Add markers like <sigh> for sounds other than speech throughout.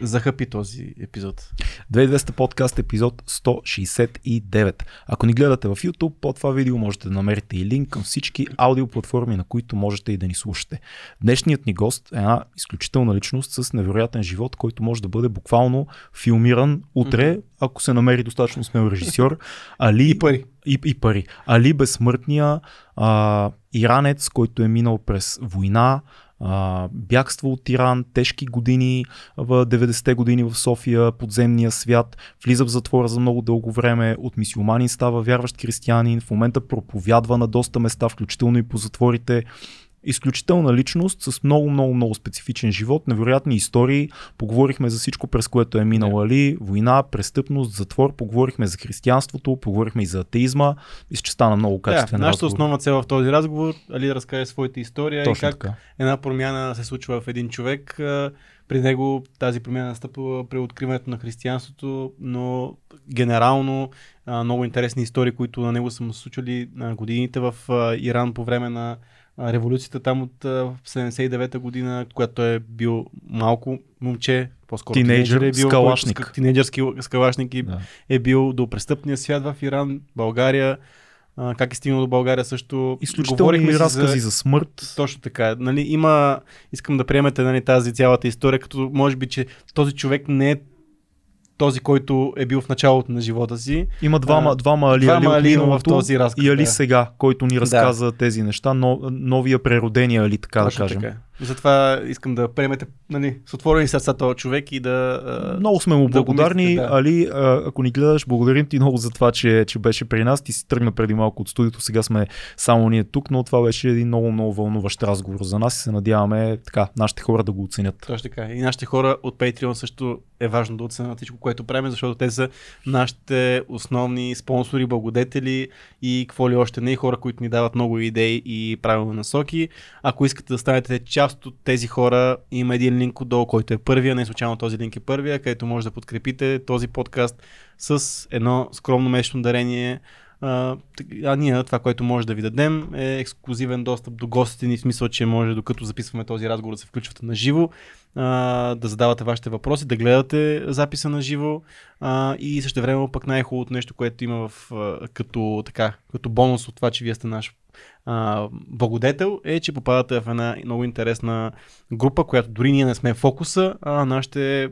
захъпи този епизод. 2200 подкаст епизод 169. Ако ни гледате в YouTube, под това видео можете да намерите и линк към всички аудиоплатформи, на които можете и да ни слушате. Днешният ни гост е една изключителна личност с невероятен живот, който може да бъде буквално филмиран утре, ако се намери достатъчно смел режисьор. <laughs> Али, И пари. И, и пари. Али безсмъртния а, иранец, който е минал през война, бягство от Иран, тежки години в 90-те години в София, подземния свят, влиза в затвора за много дълго време, от мисиоманин става вярващ християнин, в момента проповядва на доста места, включително и по затворите изключителна личност с много, много, много специфичен живот, невероятни истории. Поговорихме за всичко, през което е минал Али, война, престъпност, затвор, поговорихме за християнството, поговорихме и за атеизма. Мисля, че стана много качествен да, нашата разговор. основна цел в този разговор Али да разкаже своята история Точно и как така. една промяна се случва в един човек. При него тази промяна настъпва при откриването на християнството, но генерално много интересни истории, които на него са му случили на годините в Иран по време на революцията там от а, 79-та година, когато той е бил малко момче, по-скоро Тинейджър е бил, калашник. който с- Тинейджърски с калашник и Да. е бил до престъпния свят в Иран, България, а, как е стигнал до България също. Изключителни си разкази за... за смърт. Точно така. Нали, има, искам да приемете нали, тази цялата история, като може би, че този човек не е този, който е бил в началото на живота си. Има двама, А, двама Али, двама Али от в този разказ, и Али да. сега, който ни разказа тези неща, но, новия преродения Али, така Точно да кажем. така. Затова искам да приемете нали, с отворени сърца този човек и да... Много сме му да го благодарни. мислите, да. Али, ако ни гледаш, благодарим ти много за това, че, че беше при нас. Ти си тръгна преди малко от студиото, сега сме само ние тук, но това беше един много, много вълнуващ разговор за нас и се надяваме така, нашите хора да го оценят. Точно така. И нашите хора от Patreon също е важно да оценят всичко, което правим, защото те са нашите основни спонсори, благодетели и какво ли още не, хора, които ни дават много идеи и правилни насоки. Ако искате да станете част от тези хора, има един линк отдолу, който е първия, не случайно този линк е първия, където може да подкрепите този подкаст с едно скромно месечно дарение. А, а ние това, което може да ви дадем е ексклюзивен достъп до гостите ни, в смисъл, че може докато записваме този разговор да се включвате на живо, да задавате вашите въпроси, да гледате записа на живо и също време пък най-хубавото нещо, което има в, като, така, като бонус от това, че вие сте наш а, благодетел, е, че попадате в една много интересна група, която дори ние не сме в фокуса, а нашите а,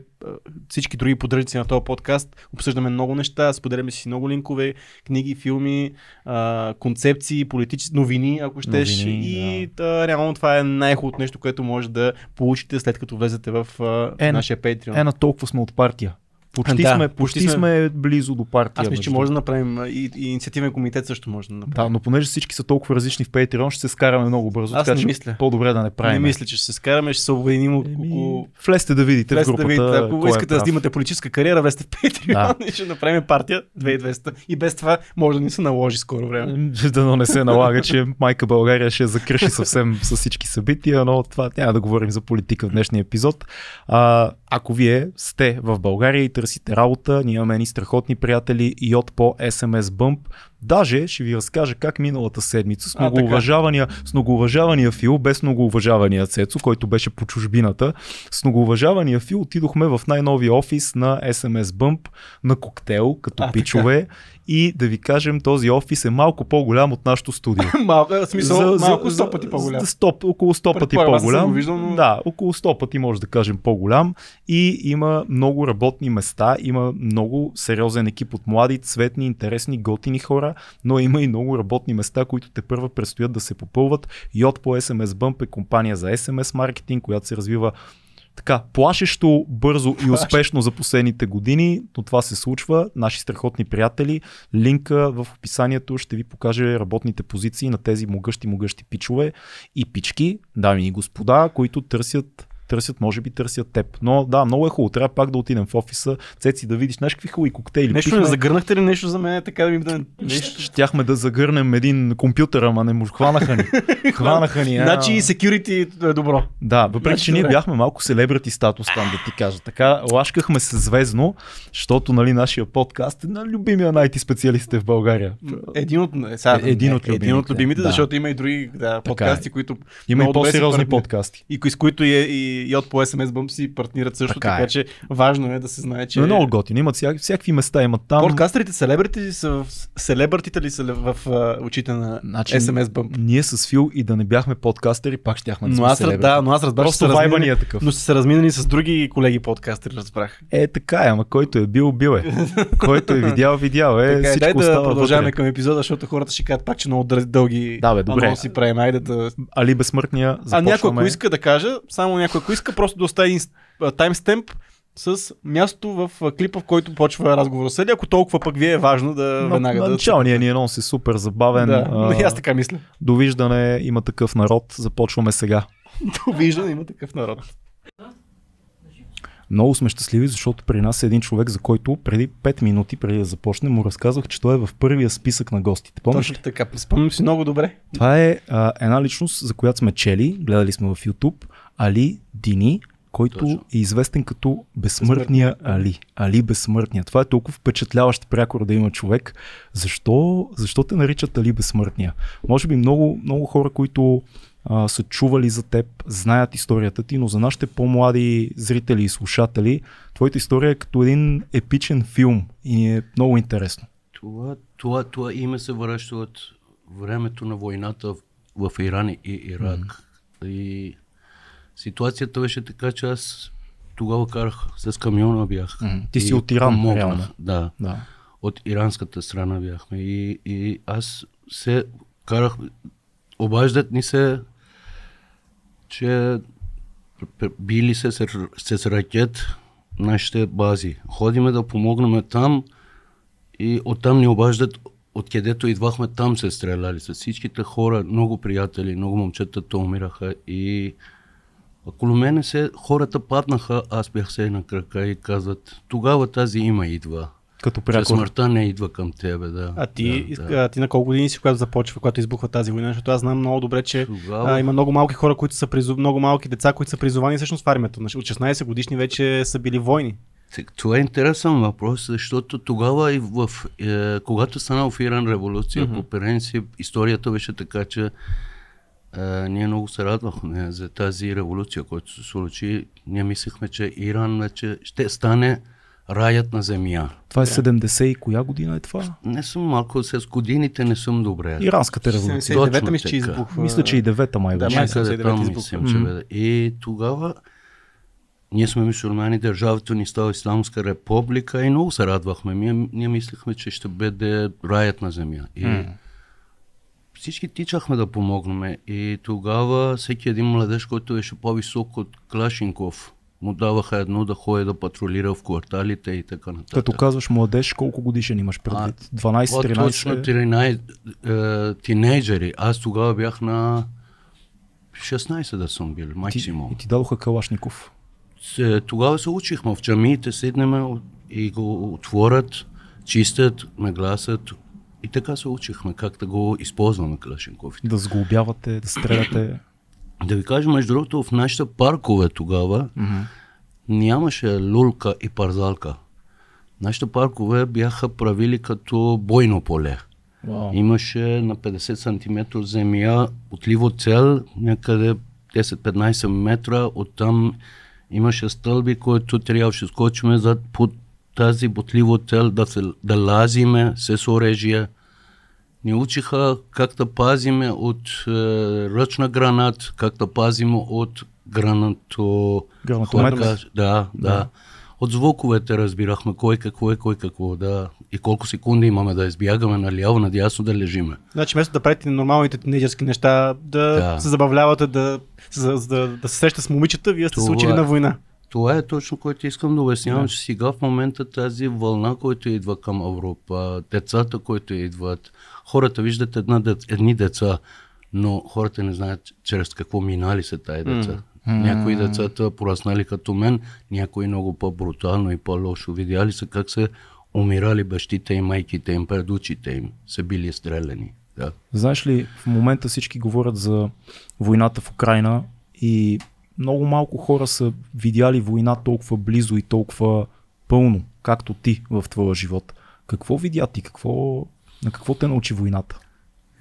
всички други поддръжници на този подкаст обсъждаме много неща, споделяме си много линкове, книги, филми, а, концепции, политически новини, ако щеш. Новини, и да. реално това е най-хубавото нещо, което може да получите след като влезете в а, Е, нашия Patreon. Е, на толкова сме от партия. Почти, Да, сме, почти почти сме- близо до партия. Аз мисля, че може да направим и, и инициативен комитет също може да направим. Да, но понеже всички са толкова различни в Patreon, ще се скараме много бързо. Аз така, не че мисля. По-добре да не правим. Не мисля, че ще се скараме, ще се обединим около... Еми, влезте да видите Влезте в да групата. видите, ако е искате да прав. снимате политическа кариера, влезте в Patreon <laughs> и ще направим партия 2200. И без това може да ни се наложи скоро време. Ем, Да не се налага, че майка България ще закръши съвсем с всички събития, но това няма да говорим за политика в днешния епизод. А, ако вие сте в България и търсите работа, ние имаме ни страхотни приятели и от по SMS Bump. Даже ще ви разкажа как миналата седмица с многоуважавания, с многоуважавания Фил, без многоуважавания Цецо, който беше по чужбината, с многоуважавания Фил отидохме в най-новия офис на SMS Bump на коктейл, като А, така. И да ви кажем, този офис е малко по-голям от нашото студио. <laughs> Малко, в смисъл, малко 100 пъти по-голям. За 100, около 100 пъти по-голям. го виждал, но- Да, около 100 пъти може да кажем по-голям. И има много работни места, има много сериозен екип от млади, цветни, интересни, готини хора, но има и много работни места, които те първа предстоят да се попълват. Йод по SMS Bump е компания за SMS маркетинг, която се развива така, плашещо, бързо и успешно за последните години, но това се случва. Наши страхотни приятели, линка в описанието ще ви покаже работните позиции на тези могъщи, могъщи пичове и пички, дами и господа, които търсят търсят, може би търсят теб. Но да, много е хубаво. Трябва пак да отидем в офиса, цеци да видиш, знаеш какви хубави коктейли. Нещо пихме. не загърнахте ли нещо за мен, така да ми да... Нещо. Щяхме да загърнем един компютър, ама не може. Хванаха ни. <laughs> Хванаха ни. а. Значи и security е добро. Да, въпреки Значи че ние бяхме малко селебрити статус там да ти кажа. Така, лашкахме се звездно, защото нали, нашия подкаст е на любимия най-ти специалистите в България. Един от, е, сега, Е, един от един от любимите, любимите, да. защото има и други да, подкасти, които Има и по-сериозни подкасти. и с които и, и и от по SMS бъм си партнират също, Така така, е. че важно е да се знае, че... Че... Много готини. Имат всяк, всякакви места, имат там. Подкастерите, селебрити са в... Селебритите ли са в, в, в очите на Значи, SMS бъм? Ние с Фил и да не бяхме подкастери, пак щяхме да Но сме аз, селебрити. да, но аз разбрах, Просто са вайба разминали, ни е такъв. но са разминали с други колеги подкастери, разбрах. Е, така е, ама който е бил, бил е. <laughs> който е видял, видял е. Така, е, Всичко дай да продължаваме към епизода, защото хората ще кажат пак, че много дълги Да, бе, добре. анонси правим. Айде да... Али безсмъртния, А започваме. някой, ако иска да каже, само някой, ако иска, просто да остави един таймстемп с място в клипа, в който почва разговор с ако толкова пък ви е важно да На, веднага на да... началния ни анонс е супер забавен. Да, но а, <laughs> аз така мисля. Довиждане, има такъв народ, започваме сега. Довиждане има такъв народ. Много сме щастливи, защото при нас е един човек, за който преди 5 минути, преди да започне, му разказвах, че той е в първия списък на гостите. Помниш? Точно така. Спомням си много добре. Това е а, една личност, за която сме чели, гледали сме в YouTube, Али Дини, който Точно. е известен като безсмъртния Али. Али безсмъртния. Това е толкова впечатляващ прякор да има човек. Защо, защо те наричат Али безсмъртния? Може би много, много хора, които а, са чували за теб, знаят историята ти, но за нашите по-млади зрители и слушатели, твоята история е като един епичен филм и е много интересно. Това, това, това име се връща от времето на войната в, в Иран и Ирак. И ситуацията беше така, че аз тогава карах с камиона бях. Ти си от Иран, помогнах. реално. Да. Да. От иранската страна бяхме. И, и аз се карах, обаждат ни се, че били се с, с ракет нашите бази. Ходиме да помогнем там и оттам ни обаждат, откъдето идвахме, там се стреляли с всичките хора, много приятели, много момчета умираха и около мене се хората паднаха, аз бях се на крака и казват, тогава тази има идва. Като Че прякор. смъртта не идва към тебе, да. А ти, да, да. а ти на колко години си, когато започва, когато избухва тази война? Защото аз знам много добре, че Тогава- а, има много малки хора, които са призу... много малки деца, които са призовани всъщност в армията. От 16 годишни вече са били войни. Това е интересен въпрос, защото тогава и в, е, когато стана в Иран революция, mm-hmm. по принцип историята беше така, че е, ние много се радвахме за тази революция, която се случи. Ние мислехме, че Иран вече ще стане раят на земя. Това е 70 и коя година е това? Не съм малко с годините, не съм добре. Иранската революция. 79-та Точно мисля, че избухва. Мисля, че и девета май Да, беше. май Някъде 79 там мислим, че бе. И тогава ние сме мусулмани, държавата ни става Исламска република и много се радвахме. Ние, ние мислихме, че ще бъде раят на земя. И всички тичахме да помогнем. И тогава всеки един младеж, който беше по-висок от Клашинков, му даваха едно да ходи да патрулира в кварталите и така нататък. Като казваш младеж, колко годишен имаш предвид? 12, О, точно 13? 13 е, тинейджери. Аз тогава бях на 16 да съм бил, Ти, максимум. и ти дадоха Калашников. Се, тогава се учихме в джамиите, седнем и го отворят, чистят, нагласят и така се учихме как да го използваме Калашниковите. Да сглобявате, да стреляте. Да ви кажа, между другото, в нашите паркове тогава нямаше лулка и парзалка. Нашите паркове бяха правили като бойно поле. Вау. Имаше на 50 см земя отливо цел, някъде 10-15 метра, оттам имаше стълби, които трябваше да скочиме зад под тази бутливо цел да, да лазиме с оръжие. Ни учиха как да пазиме от е, ръчна гранат, как да пазиме от гранато... Гранатомет. Хвърка. Да, да, да. От звуковете разбирахме кой какво е, кой какво, да. И колко секунди имаме да избягаме наляво, надясно да лежиме. Значи, вместо да правите нормалните тинейджърски неща, да, Да. се забавлявате, да, за, за, да се срещате с момичета, вие сте се учили на война. Това е точно което искам да обяснявам, че сега в момента тази вълна, която идва към Европа, децата, които идват, хората виждат една, едни деца, но хората не знаят чрез какво минали са тая деца. Някои децата пораснали като мен, някои много по-брутално и по-лошо. Видяли са как се умирали бащите и майките им пред очите им, са били стреляни. Да. Знаеш ли, в момента всички говорят за войната в Украина и много малко хора са видяли война толкова близо и толкова пълно, както ти в твоя живот. Какво видя ти? Какво, на какво те научи войната?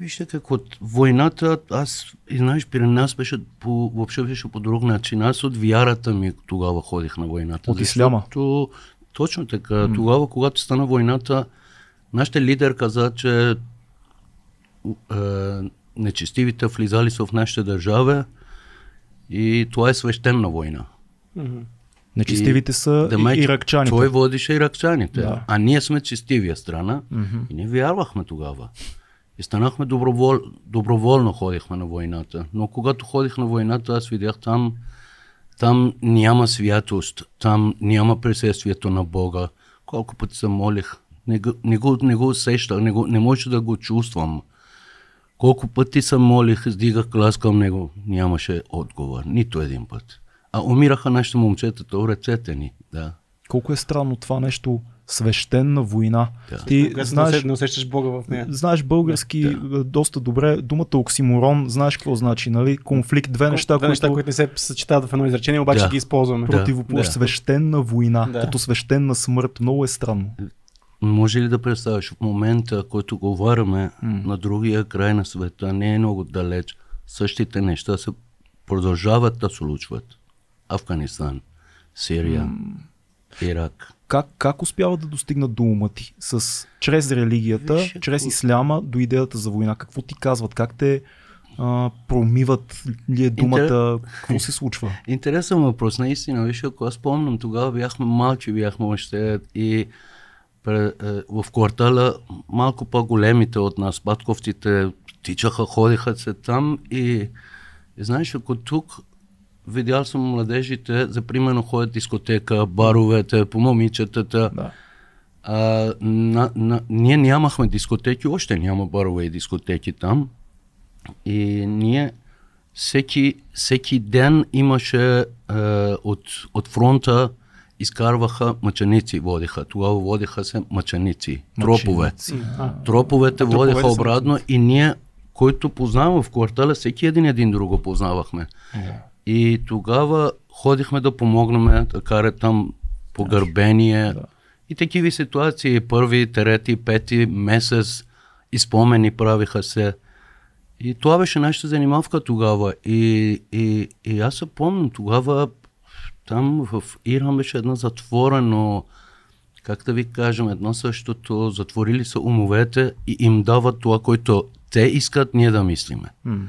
Вижте какво, войната, аз, и знаеш, при нас беше по, въобще беше по друг начин. Аз от вярата ми тогава ходих на войната. От исляма? Защото, точно така. Mm. Тогава, когато стана войната, нашите лидер каза, че е, нечестивите влизали са в нашите държави и това е свещена война. Мгм. Нечестивите са Да, иракчаните. Той водише иракчаните. Да. А ние сме честивия страна Мгм. и не вярвахме тогава. И станахме добровол... доброволно ходихме на войната. Но когато ходих на войната, аз видях там, там няма святост, там няма присъствието на Бога. Колко пъти се молих, не го, не го, не го усещах, не, го, не може да го чувствам. Колко пъти се молих, издигах глас към него, нямаше отговор, нито един път. А умираха нашите момчета, то ръцете ни. Да. Колко е странно това нещо свещена война. Да. Ти Когато знаеш, не, усещаш, Бога в нея. знаеш български Да. е, доста добре. Думата оксиморон, знаеш какво значи, нали? Конфликт, две неща, Две неща, които които не се съчетават в едно изречение, обаче Да. ги използваме. Да. противоположат. Свещена война, Да. като свещена смърт. Много е странно. Може ли да представиш в момента, който говориме на другия край на света, не е много далеч, същите неща се продължават да случват. Афганистан, Сирия, Ирак. Как, как успяват да достигнат до ума ти? С, чрез религията, Виж, чрез исляма до идеята за война. Какво ти казват? Как те а, промиват ли е думата? Какво се случва? <laughs> Интересен въпрос, наистина. Виж, ако аз спомням, тогава бяхме малки, бяхме още и в квартала малко по-големите от нас, батковците, тичаха, ходиха се там и, и знаеш, ако тук видял съм младежите, за примерно ходят дискотека, баровете, по момичетата, Да. а, на, на, ние нямахме дискотеки, още няма барове и дискотеки там. И ние всеки, всеки ден имаше е, от, от фронта изкарваха мъченици, водиха. Тогава водиха се мъченици, тропове. А, Троповете А, са обратно и ние, който познавам в квартала, всеки един един друго познавахме. И тогава ходихме да помогнем да карат там погърбение. И такива ситуации, първи, трети, пети месец, изпомени правиха се. И това беше нашата занимавка тогава. И, и, и аз се помням, тогава там в Иран беше една затворено, как да ви кажем, едно същото, затворили са умовете и им дават това, което те искат ние да мислиме. М.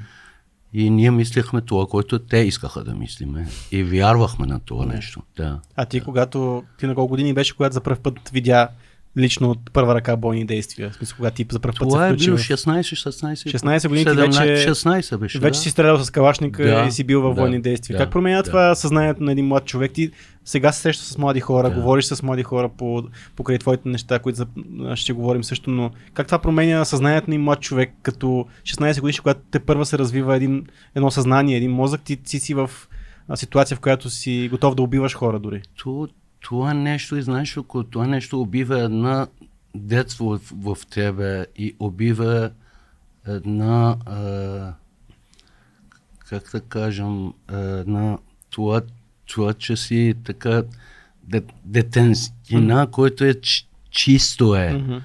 И ние мислихме това, което те искаха да мислиме. И вярвахме на това нещо. Да. а ти, когато ти на колко години беше, когато за първ път видя лично от първа ръка бойни действия? В смисъл, когато ти за първ път Това се е включи било в... 16-16. 16 години ти 17, вече- 16 беше, Вече да. си стрелял с калашника Да, и си бил във да, военни действия. да, как променя да. това съзнанието на един млад човек? Ти сега се срещаш с млади хора, Да. говориш с млади хора по, покрай твоите неща, които ще говорим също, но как това променя съзнанието на един млад човек, като 16 годишни, когато те първа се развива един, едно съзнание, един мозък, ти, ти си в ситуация, в която си готов да убиваш хора дори. То, това нещо, и знаеш, ако това нещо убива една детство в, в тебе и убива една, а, как да кажем, една, това, това, че си така де, детенскина, който е чисто е. Мгм.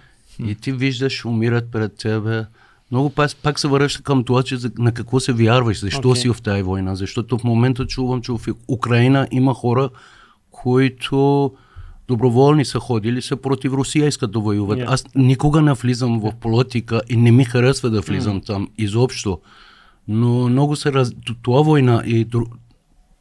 И ти виждаш, умират пред тебе. Много пак, пак се връща към това, че на какво се вярваш, защо Окей. си в тази война. Защото в момента чувам, че в Украина има хора, които доброволни са ходили, са против Русия, искат да воюват. Yeah. Аз никога не влизам в политика и не ми харесва да влизам там изобщо. Но много се раз... Това война и дру...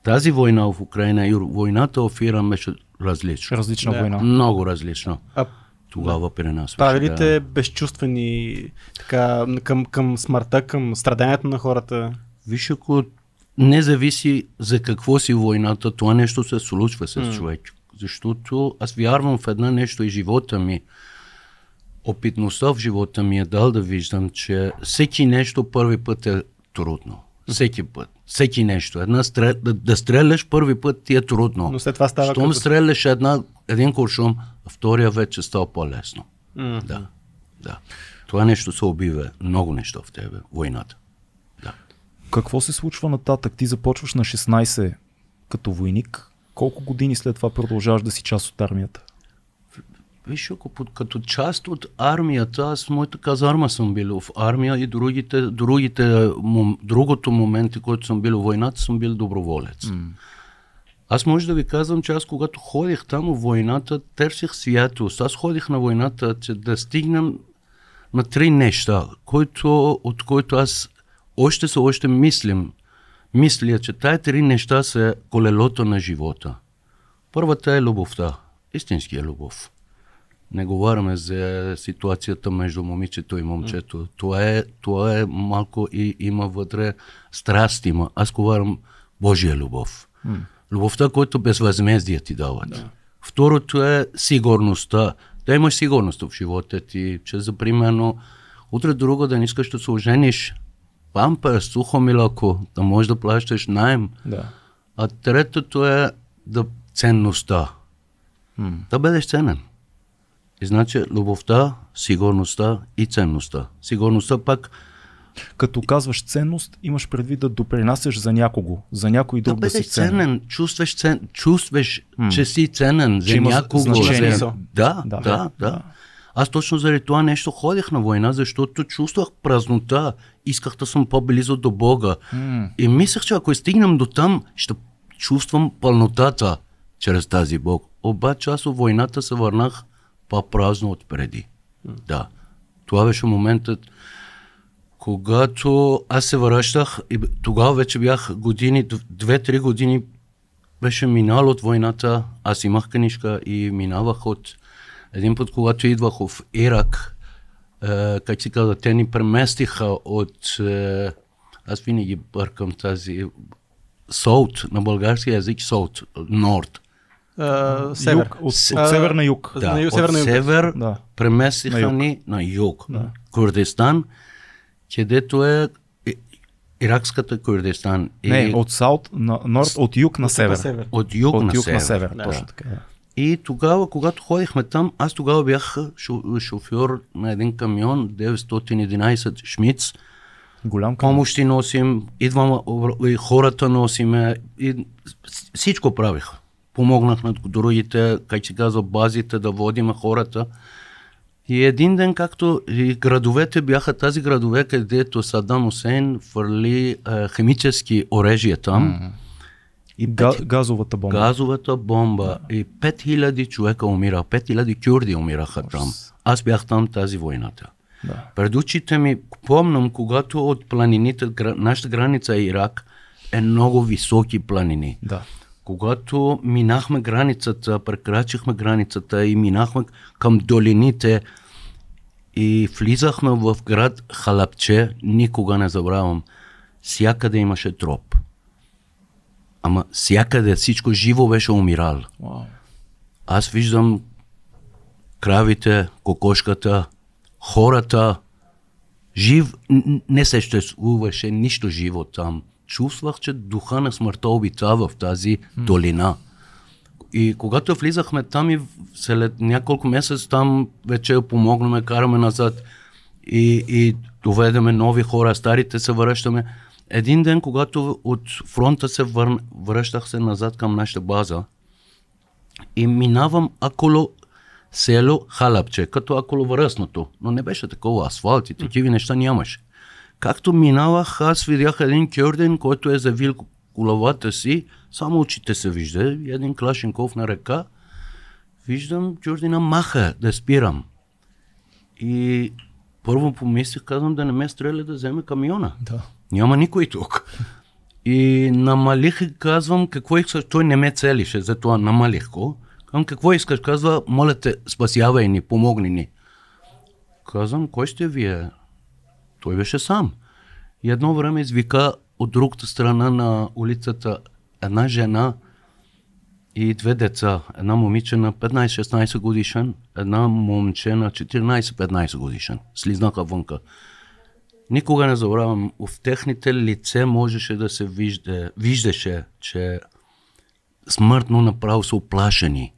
тази война в Украина и войната в Иран беше различна. Различна Да. война. Много различна. А Тогава при нас. беше, прави ли да. безчувствени така, към, към смъртта, към страданието на хората? Виж, ако не зависи за какво си войната, това нещо се случва с М. човек. Защото аз вярвам в една нещо и живота ми, опитността в живота ми е дал да виждам, че всеки нещо първи път е трудно. Всеки път. Всеки нещо. Една стрел... да, да стреляш първи път ти е трудно. Но след това става Щом като... стреляш една, един куршум, втория вече става по-лесно. М. Да. да. Това нещо се убива. Много неща в тебе. Войната. Какво се случва нататък? Ти започваш на 16 като войник. Колко години след това продължаваш да си част от армията? Виж, ако под, като част от армията, аз моята казарма съм бил в армия и другите, другите, мом, другото моменти, който съм бил в войната, съм бил доброволец. Mm. Аз може да ви казвам, че аз когато ходих там в войната, търсих святост. Аз ходих на войната, че да стигнем на три неща, който, от които аз още се още мислим. Мисля, че тая три неща са колелото на живота. Първата е любовта. Истинския любов. Не говорим за ситуацията между момичето и момчето. Това, е, това е малко и има вътре страст има. Аз говорим Божия любов. Любовта, която безвъзмездие ти дават. Да. Второто е сигурността. Да имаш сигурност в живота ти, че за примерно утре друго да не искаш да се ожениш, пампер, сухо милако, да можеш да плащаш найем. Да. А третото е да ценността. Mm. Да бъдеш ценен. И значи любовта, сигурността и ценността. Сигурността пак като казваш ценност, имаш предвид да допринасяш за някого, за някой друг да, да си ценен. ценен. Чувстваш, цен, чувстваш м че си ценен за някого. Значение. За... Да, да, да, да. Аз точно заради това нещо ходих на война, защото чувствах празнота. Исках да съм по-близо до Бога. Mm. И мислех, че ако стигнем до там, ще чувствам пълнотата чрез тази Бог. Обаче аз от войната се върнах по-празно от преди. Mm. Да. Това беше моментът, когато аз се връщах, и тогава вече бях години, две-три години беше минал от войната, аз имах книжка и минавах от един път, когато идвах в Ирак, е, как си казва, те ни преместиха от, е, аз винаги бъркам тази, Солт, на български язик Солт, Норд. Uh, север. Юг, от, от север на юг. Да, на север от на юг. север да. преместиха ни на юг. Да. Курдистан където е иракската Курдистан. Не, и... от Саут на Норд, от юг на север. От юг, от на, юг север. на север. Да. Точно така. И тогава, когато ходихме там, аз тогава бях шофьор на един камион 911 Шмиц. Голям камион. Помощи носим, идвам, и хората носиме, и всичко правих. Помогнах на другите, как се казва, базите да водим хората. И един ден, както и градовете бяха тази градове, където Садам Усейн фърли е, химически оръжия там. Mm-hmm. И пет... газовата бомба. Газовата бомба. Yeah. И 5000 човека умираха, 5000 кюрди умираха там. Аз бях там тази войната. Да. Пред очите ми помням, когато от планините, нашата граница е Ирак, е много високи планини. Да. Когато минахме границата, прекрачихме границата и минахме към долините и влизахме в град Халапче, никога не забравям, всякъде имаше троп. Ама всякъде всичко живо беше умирал. Wow. Аз виждам кравите, кокошката, хората, жив, не съществуваше нищо живо там чувствах, че духа на смъртта обитава в тази долина. И когато влизахме там и след няколко месеца там вече помогнаме, караме назад и, и доведеме нови хора, старите се връщаме. Един ден, когато от фронта се вър... връщах се назад към нашата база и минавам около село Халапче, като около връзното, но не беше такова асфалт и такива неща нямаше. Както минавах, аз видях един кюрден, който е завил главата си, само очите се вижда, един клашенков на ръка. Виждам кюрдина маха да спирам. И първо помислих, казвам да не ме стреля да вземе камиона. Да. Няма никой тук. И намалих и казвам, какво искаш, той не ме целише, затова намалих го. Казвам, какво искаш? Казва, моля те, спасявай ни, помогни ни. Казвам, кой ще вие? Той беше сам. И едно време извика от другата страна на улицата една жена и две деца. Една момиче на 15-16 годишен, една момче на 14-15 годишен. Слизнаха вънка. Никога не забравям, в техните лице можеше да се вижда, виждаше, че смъртно направо са оплашени.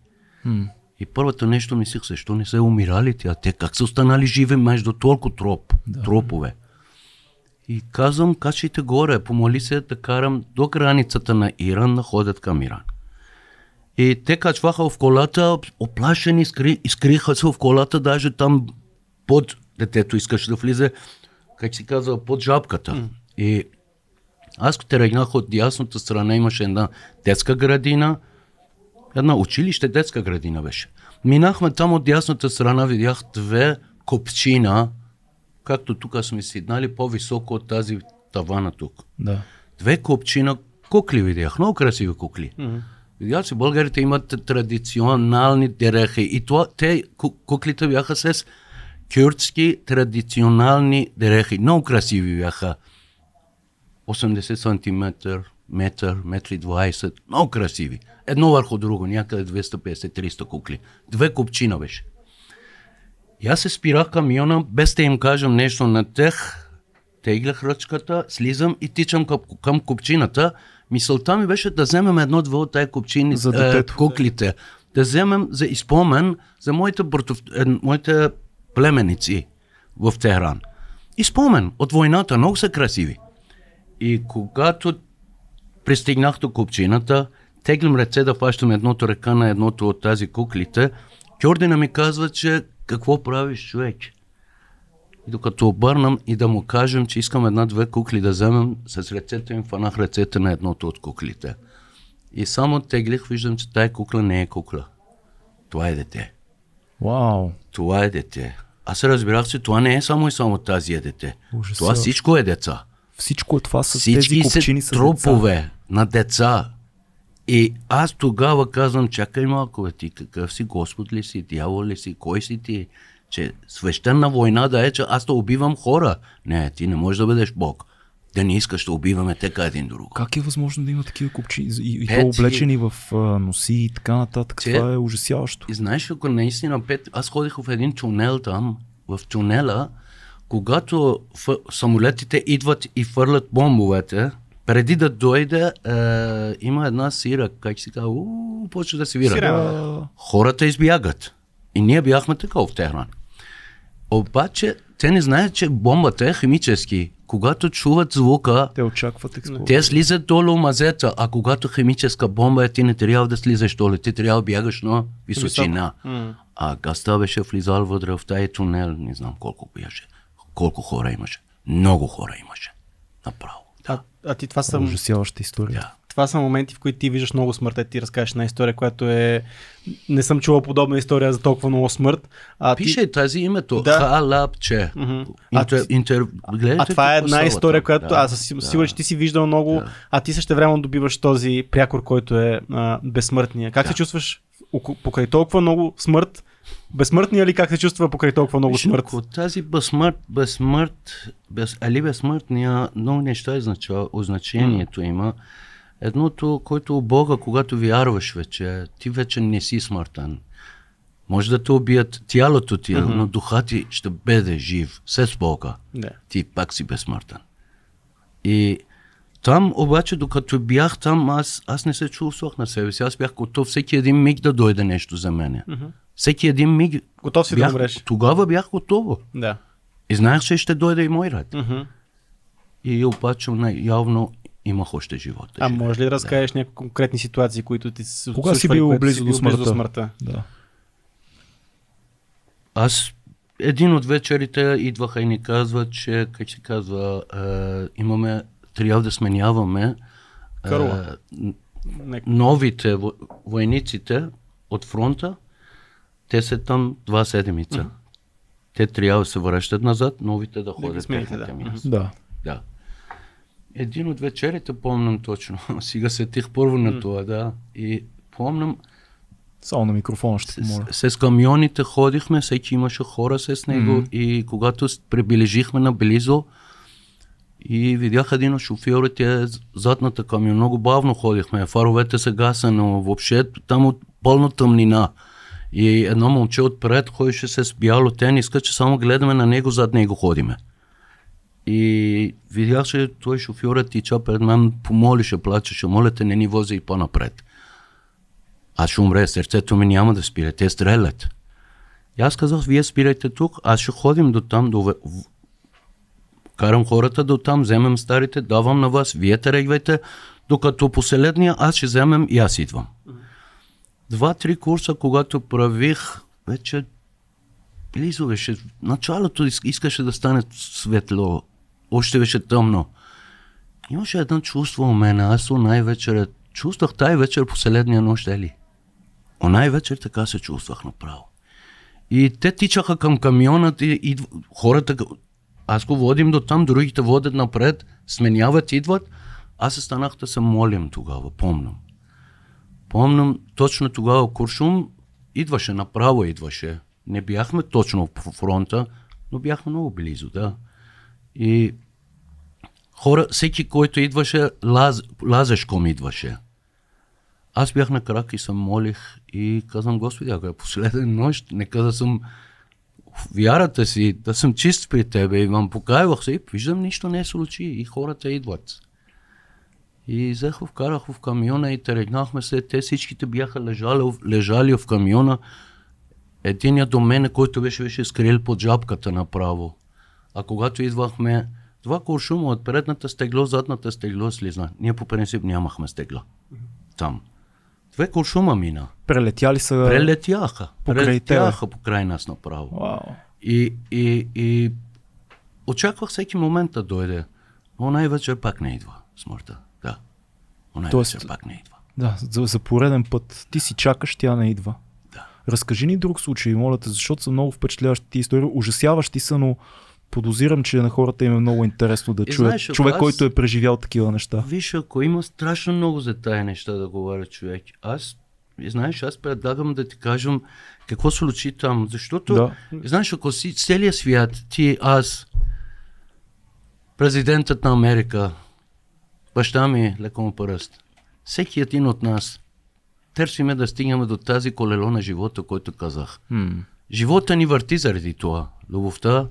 Hmm. И първото нещо мислих, защо не са умирали тя? Те как са останали живи между толкова троп, да. тропове? И казвам, качайте горе, помоли се да карам до границата на Иран, да ходят към Иран. И те качваха в колата, оплашени, скри, изкриха се в колата, даже там под детето искаше да влезе, как се казва, под жабката. Mm. И аз тръгнах от дясната страна, имаше една детска градина, една училище, детска градина беше. Минахме там от дясната страна, видях две копчина, както тук сме седнали по-високо от тази тавана тук. Да. Две копчина кукли видях, много красиви кукли. Mm-hmm. Видях, че българите имат традиционални дерехи и това, те куклите бяха с кюртски традиционални дерехи. Много красиви бяха. 80 см, метър, метри 20, много красиви. Едно върху друго, някъде 250-300 кукли. Две купчина беше. И аз се спирах камиона, без да им кажам нещо на тех, теглях ръчката, слизам и тичам към, към купчината. Мисълта ми беше да вземем едно-две от тези купчини, за е, куклите. Да вземем за изпомен за моите, братов, е, моите племеници в Техран. И спомен от войната, много са красиви. И когато пристигнах до купчината, теглям ръце да фащам едното ръка на едното от тази куклите, Кьордина ми казва, че какво правиш, човек? И докато обърнам и да му кажем, че искам една-две кукли да вземем, с ръцете им фанах ръцете на едното от куклите. И само теглих, виждам, че тая кукла не е кукла. Това е дете. Вау. Това е дете. Аз разбирах, че това не е само и само тази е дете. Ужаса. Това всичко е деца. Всичко е това с Всички тези купчини са трупове деца. на деца. И аз тогава казвам, чакай малко, бе, ти какъв си, Господ ли си, дявол ли си, кой си ти? Че свещена война да е, че аз да убивам хора. Не, ти не можеш да бъдеш Бог. Да не искаш да убиваме тека един друг. Как е възможно да има такива купчини и, и то облечени в а, носи и така нататък? Че, това е ужасяващо. И знаеш, ако наистина, Пет, аз ходих в един тунел там, в тунела, когато ф- самолетите идват и фърлят бомбовете, преди да дойде, е, има една сира, как си казва, почва да се вира. Сирена. Хората избягат. И ние бяхме така в Техран. Обаче, те не знаят, че бомбата е химически. Когато чуват звука, те очакват експлозия. Те слизат долу мазета, а когато химическа бомба е, ти не трябва да слизаш долу, ти трябва да бягаш на височина. А газта беше влизал вътре в тази тунел, не знам колко беше. Колко хора имаше. Много хора имаше. Направо. А, а ти това са... Ужасяваща история. Да. Това са моменти, в които ти виждаш много смърт. Ти разкажеш една история, която е... Не съм чувал подобна история за толкова много смърт. А, Пише ти... тази името. Да. Халапче. Mm-hmm. Интер, интер... а това е една история, която да, аз съм да, сигурен, че ти си виждал много, да. а ти също време добиваш този прякор, който е а, безсмъртния. Как да. се чувстваш покрай толкова много смърт? Безсмъртния ли как се чувства покрай толкова много смърт? Тази безсмърт, безсмърт, без, али безсмъртния много неща означава, значението mm. има. Едното, който Бога, когато вярваш вече, ти вече не си смъртен. Може да те убият тялото ти, mm-hmm. но духа ти ще бъде жив с Бога. Yeah. Ти пак си безсмъртен. И там обаче, докато бях там, аз, аз не се чувствах на себе си. Аз бях готов всеки един миг да дойде нещо за мене. Mm-hmm. Всеки един миг. Готов си бях, да умреш. Тогава бях готово. Да. И знаех, че ще дойде и мой ред. Mm-hmm. И обаче явно имах още живота. А може ли да разкажеш да. някакви конкретни ситуации, които ти се Кога си бил близо до смъртта? До смъртта? Да. Аз един от вечерите идваха и ни казва, че, как се казва, е, имаме, трябва да сменяваме е, новите войниците от фронта, те са там два седмица. Mm-hmm. Те трябва да се връщат назад, новите да ходят да. да. да. Един от вечерите помням точно. <laughs> Сега сетих първо на това, да. И помням, само на микрофона ще помоля. С, с камионите ходихме, всеки имаше хора с него mm-hmm. и когато приближихме наблизо и видях един от шофьорите задната камион. Много бавно ходихме, фаровете са гасено, въобще там от пълна тъмнина. И едно момче отпред ходеше с бяло тениска, че само гледаме на него, зад него ходиме. И видях, че той шофьорът тича пред мен, помолише, плачеше, моля те, не ни вози и по-напред. Аз ще умре, сърцето ми няма да спира, те стрелят. И аз казах, вие спирайте тук, аз ще ходим до там, до... карам хората до там, вземем старите, давам на вас, вие тръгвайте, докато последния аз ще вземем и аз идвам. два-три курса, когато правих, вече близо беше. Началото ис- искаше да стане светло. Още беше тъмно. Имаше едно чувство у мен. Аз онай вечер, чувствах тази вечер последния нощ, ели. Онай вечер така се чувствах направо. И те тичаха към камионът и, и хората, аз го водим до там, другите водят напред, сменяват, идват. Аз се станах да се молим тогава, помням. Помням, точно тогава Куршум идваше, направо идваше. Не бяхме точно по фронта, но бяхме много близо, да. И хора, всеки, който идваше, лаз, лазешком идваше. Аз бях на крак и се молих и казвам, Господи, ако е последен нощ, нека да съм вярата си, да съм чист при Тебе и вам покаявах се и виждам нищо не е случи и хората идват. И взех, вкарах в камиона и тръгнахме се. Те всичките бяха лежали, лежали в камиона. Единият до мене, който беше, беше скрил под жабката направо. А когато идвахме, два куршума от предната стегло, задната стегло слизна. Ние по принцип нямахме стегла. Там. Две куршума мина. Прелетяли са... Прелетяха. Покрай Прелетяха покрай нас направо. Вау. И, и, и очаквах всеки момент да дойде. Но най-вечер пак не идва смъртта. Да. Но най-вечер Тоест- пак не идва. Да, за, за пореден път. Ти си чакаш, тя не идва. Да. Разкажи ни друг случай, моля те, защото са много впечатляващи ти истории. Ужасяващи са, но подозирам, че на хората им е много интересно да чуят знаеш, човек, аз- който е преживял такива неща. Виж, ако има страшно много за тая неща да говоря човек, аз, и знаеш, аз предлагам да ти кажем какво се случи там, защото, Да. знаеш, ако си целият свят, ти, аз, президентът на Америка, баща ми, леко му пръст, всеки един от нас, търсиме да стигнем до тази колело на живота, който казах. М. Живота ни върти заради това. Любовта,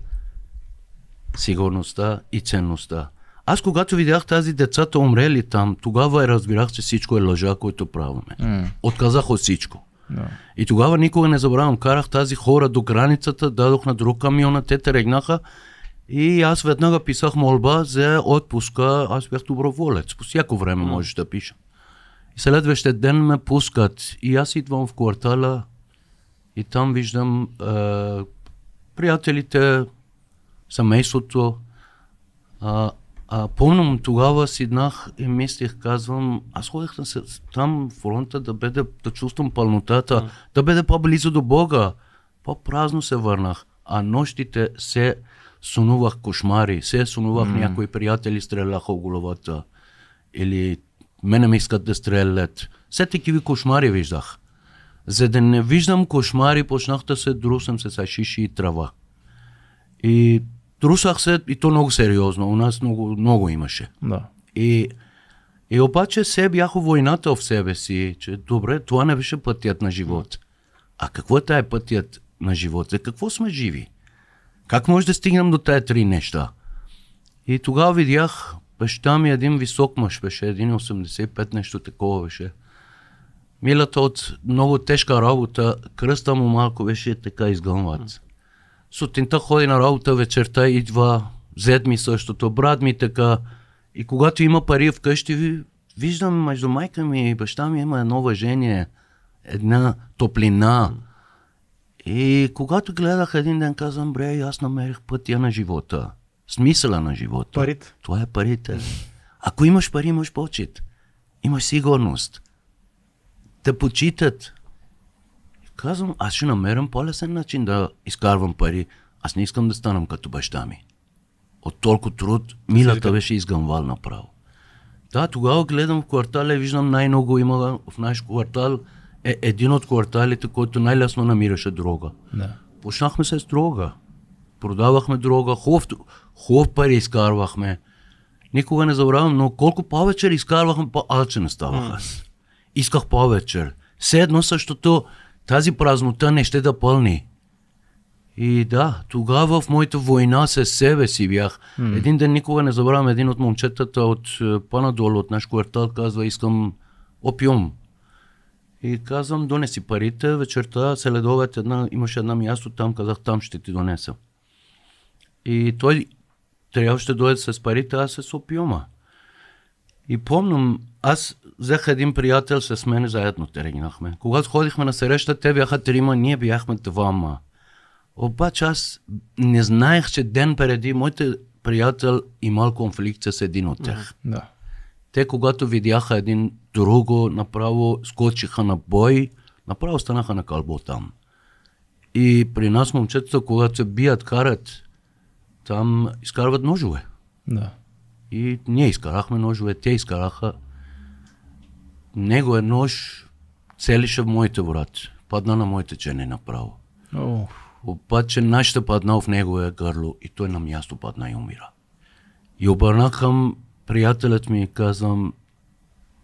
сигурността и ценността. Аз когато видях тази децата умрели там, тогава разбирах, че всичко е лъжа, което правиме. М. Отказах от всичко. Да. И тогава никога не забравям, карах тази хора до границата, дадох на друг камиона, те тръгнаха и аз веднага писах молба за отпуска, аз бях доброволец, по всяко време можеш да пиша. И следващия ден ме пускат и аз идвам в квартала и там виждам е, приятелите, семейството. А, а помням, тогава седнах и мислех, казвам, аз ходех на се, там в фронта да, бъде, да чувствам пълнотата, да бъде по-близо до Бога. По-празно се върнах, а нощите се сънувах кошмари, се сънувах mm. някои приятели стреляха в головата или мене ми искат да стрелят. Все такива кошмари виждах. За да не виждам кошмари, почнах да се друсам с шиши и трава. И трусах се, и то много сериозно. У нас много, много имаше. да. И, и обаче се бях войната в себе си, че добре, това не беше пътят на живот. А какво е тая пътят на живот? За какво сме живи? Как може да стигнем до тая три неща? И тогава видях, баща ми един висок мъж беше, 1,85 нещо такова беше. Милата от много тежка работа, кръста му малко беше така изгънват. Сутринта ходи на работа, вечерта идва, зет ми същото, брат ми така. И когато има пари вкъщи, ви- виждам между майка ми и баща ми има едно уважение, една топлина. И когато гледах един ден, казвам, бре, аз намерих пътя на живота. Смисъла на живота. Парите. Това е парите. Ако имаш пари, имаш почет. Имаш сигурност. Те почитат. Казвам, аз ще намерям по-лесен начин да изкарвам пари. Аз не искам да станам като баща ми. От толкова труд, милата беше изгънвал направо. Да, тогава гледам в квартала и виждам най-много има в наш квартал е един от кварталите, който най-лесно намираше дрога. Да. Почнахме се с дрога. Продавахме дрога, хубав, хубав пари изкарвахме. Никога не забравям, но колко повече изкарвахме, по-алчен ставах аз. Исках повече. Все едно същото, тази празнота не ще да пълни. И да, тогава в моята война с себе си бях. Mm. Един ден никога не забравям, един от момчетата от е, по-надолу, от наш квартал, казва, искам опиум. И казвам, донеси парите, вечерта, следовет една, имаше една място там, казах, там ще ти донеса. И той трябваше да дойде с парите, аз с опиума. И помням, аз взех един приятел с мен, заедно тренирахме. Когато ходихме на среща, те бяха трима, ние бяхме двама. Обаче аз не знаех, че ден преди моите приятел имал конфликт с един от тях. Да. Те, когато видяха един друго, направо скочиха на бой, направо станаха на кълбо там. И при нас момчетата, когато се бият, карат, там изкарват ножове. Да. И ние изкарахме ножове, те изкараха. Него е нож, целише в моите врат. Падна на моите чени направо. О, Обаче нашата падна в неговия гърло и той на място падна и умира. И обърнах към приятелят ми и казвам,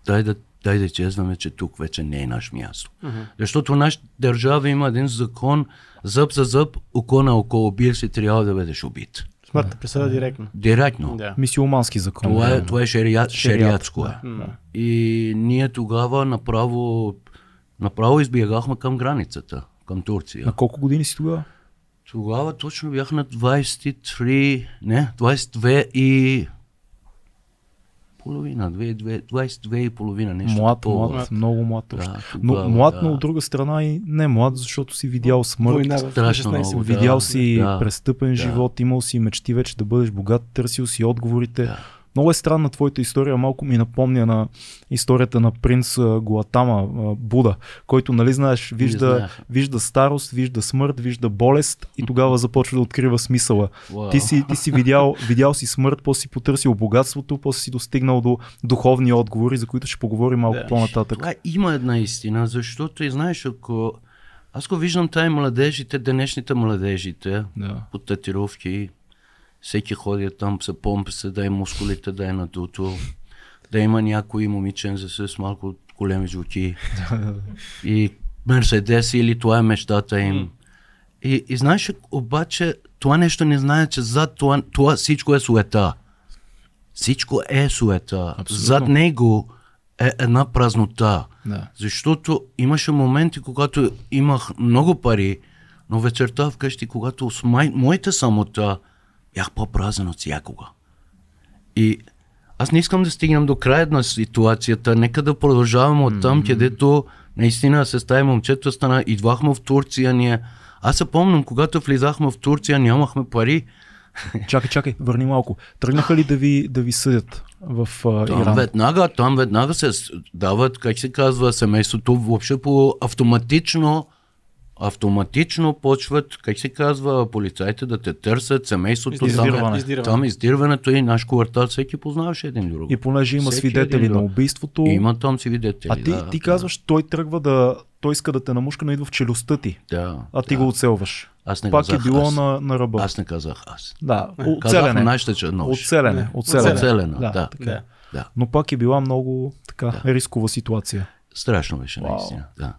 дай да, дай да изчезваме, че тук вече не е наш място. Защото в нашата държава има един закон, зъб за зъб, око на око, убил си, трябва да бъдеш убит. Смъртна присъда директно. Директно. Да. мисиомански закон. Това е, това е шерия, шериатско. е. Да. И ние тогава направо, направо избягахме към границата, към Турция. На колко години си тогава? Тогава точно бях на 23, не, 22 и половина, 22, 22 и половина, нещо Млад, такова. млад, много млад още. Да, но тогава, млад, да. но от друга страна и не млад, защото си видял смърт. Война Страшно 16 много. Видял Да, си да, престъпен да. живот, имал си мечти вече да бъдеш богат, търсил си отговорите. Да. Много е странна твоята история, малко ми напомня на историята на принц Гуатама, Буда, който, нали знаеш, вижда, вижда старост, вижда смърт, вижда болест и тогава започва да открива смисъла. Вау. Ти си, ти си видял, видял си смърт, после си потърсил богатството, после си достигнал до духовни отговори, за които ще поговорим малко Да. по-нататък. Това има една истина, защото и знаеш, ако аз го виждам тая младежите, днешните младежите, Да. по татировки, всеки ходи там, се помпи се, да е мускулите, да е надуто, да има някой момиченце с малко големи жуки <laughs> и Мерседес или това е мечтата им. И, и знаеш, обаче това нещо не знае, че зад това, това всичко е суета. Всичко е суета. Абсолютно. Зад него е една празнота. Да. Защото имаше моменти, когато имах много пари, но вечерта вкъщи, когато с май, моята самота, бях по-празен от всякога. И аз не искам да стигнем до края на ситуацията, нека да продължаваме от там, където наистина се стая момчето стана, идвахме в Турция ние. Аз се помням, когато влизахме в Турция, нямахме пари. Чакай, чакай, върни малко. Тръгнаха ли да ви, да ви съдят в а, Там Иран? веднага, там веднага се дават, как се казва, семейството въобще по автоматично автоматично почват, как се казва, полицайите да те търсят, семейството там, Издирване. е, Издирване. там издирването и наш квартал, всеки познаваше един друг. И понеже има Всеки свидетели на убийството, Има там свидетели. а ти, да, ти да, казваш, той тръгва да... Той иска да те намушка, но идва в челюстта ти, Да, а ти да. го оцелваш. Аз не Пак казах е било аз. на, на ръба. Аз не казах аз. Да, Казах оцелене. нашата че нож. Оцелене. Не. Оцелене. Оцелена, да. така. Да. Да. Но пак е била много така рискова ситуация. Страшно беше, наистина. Да.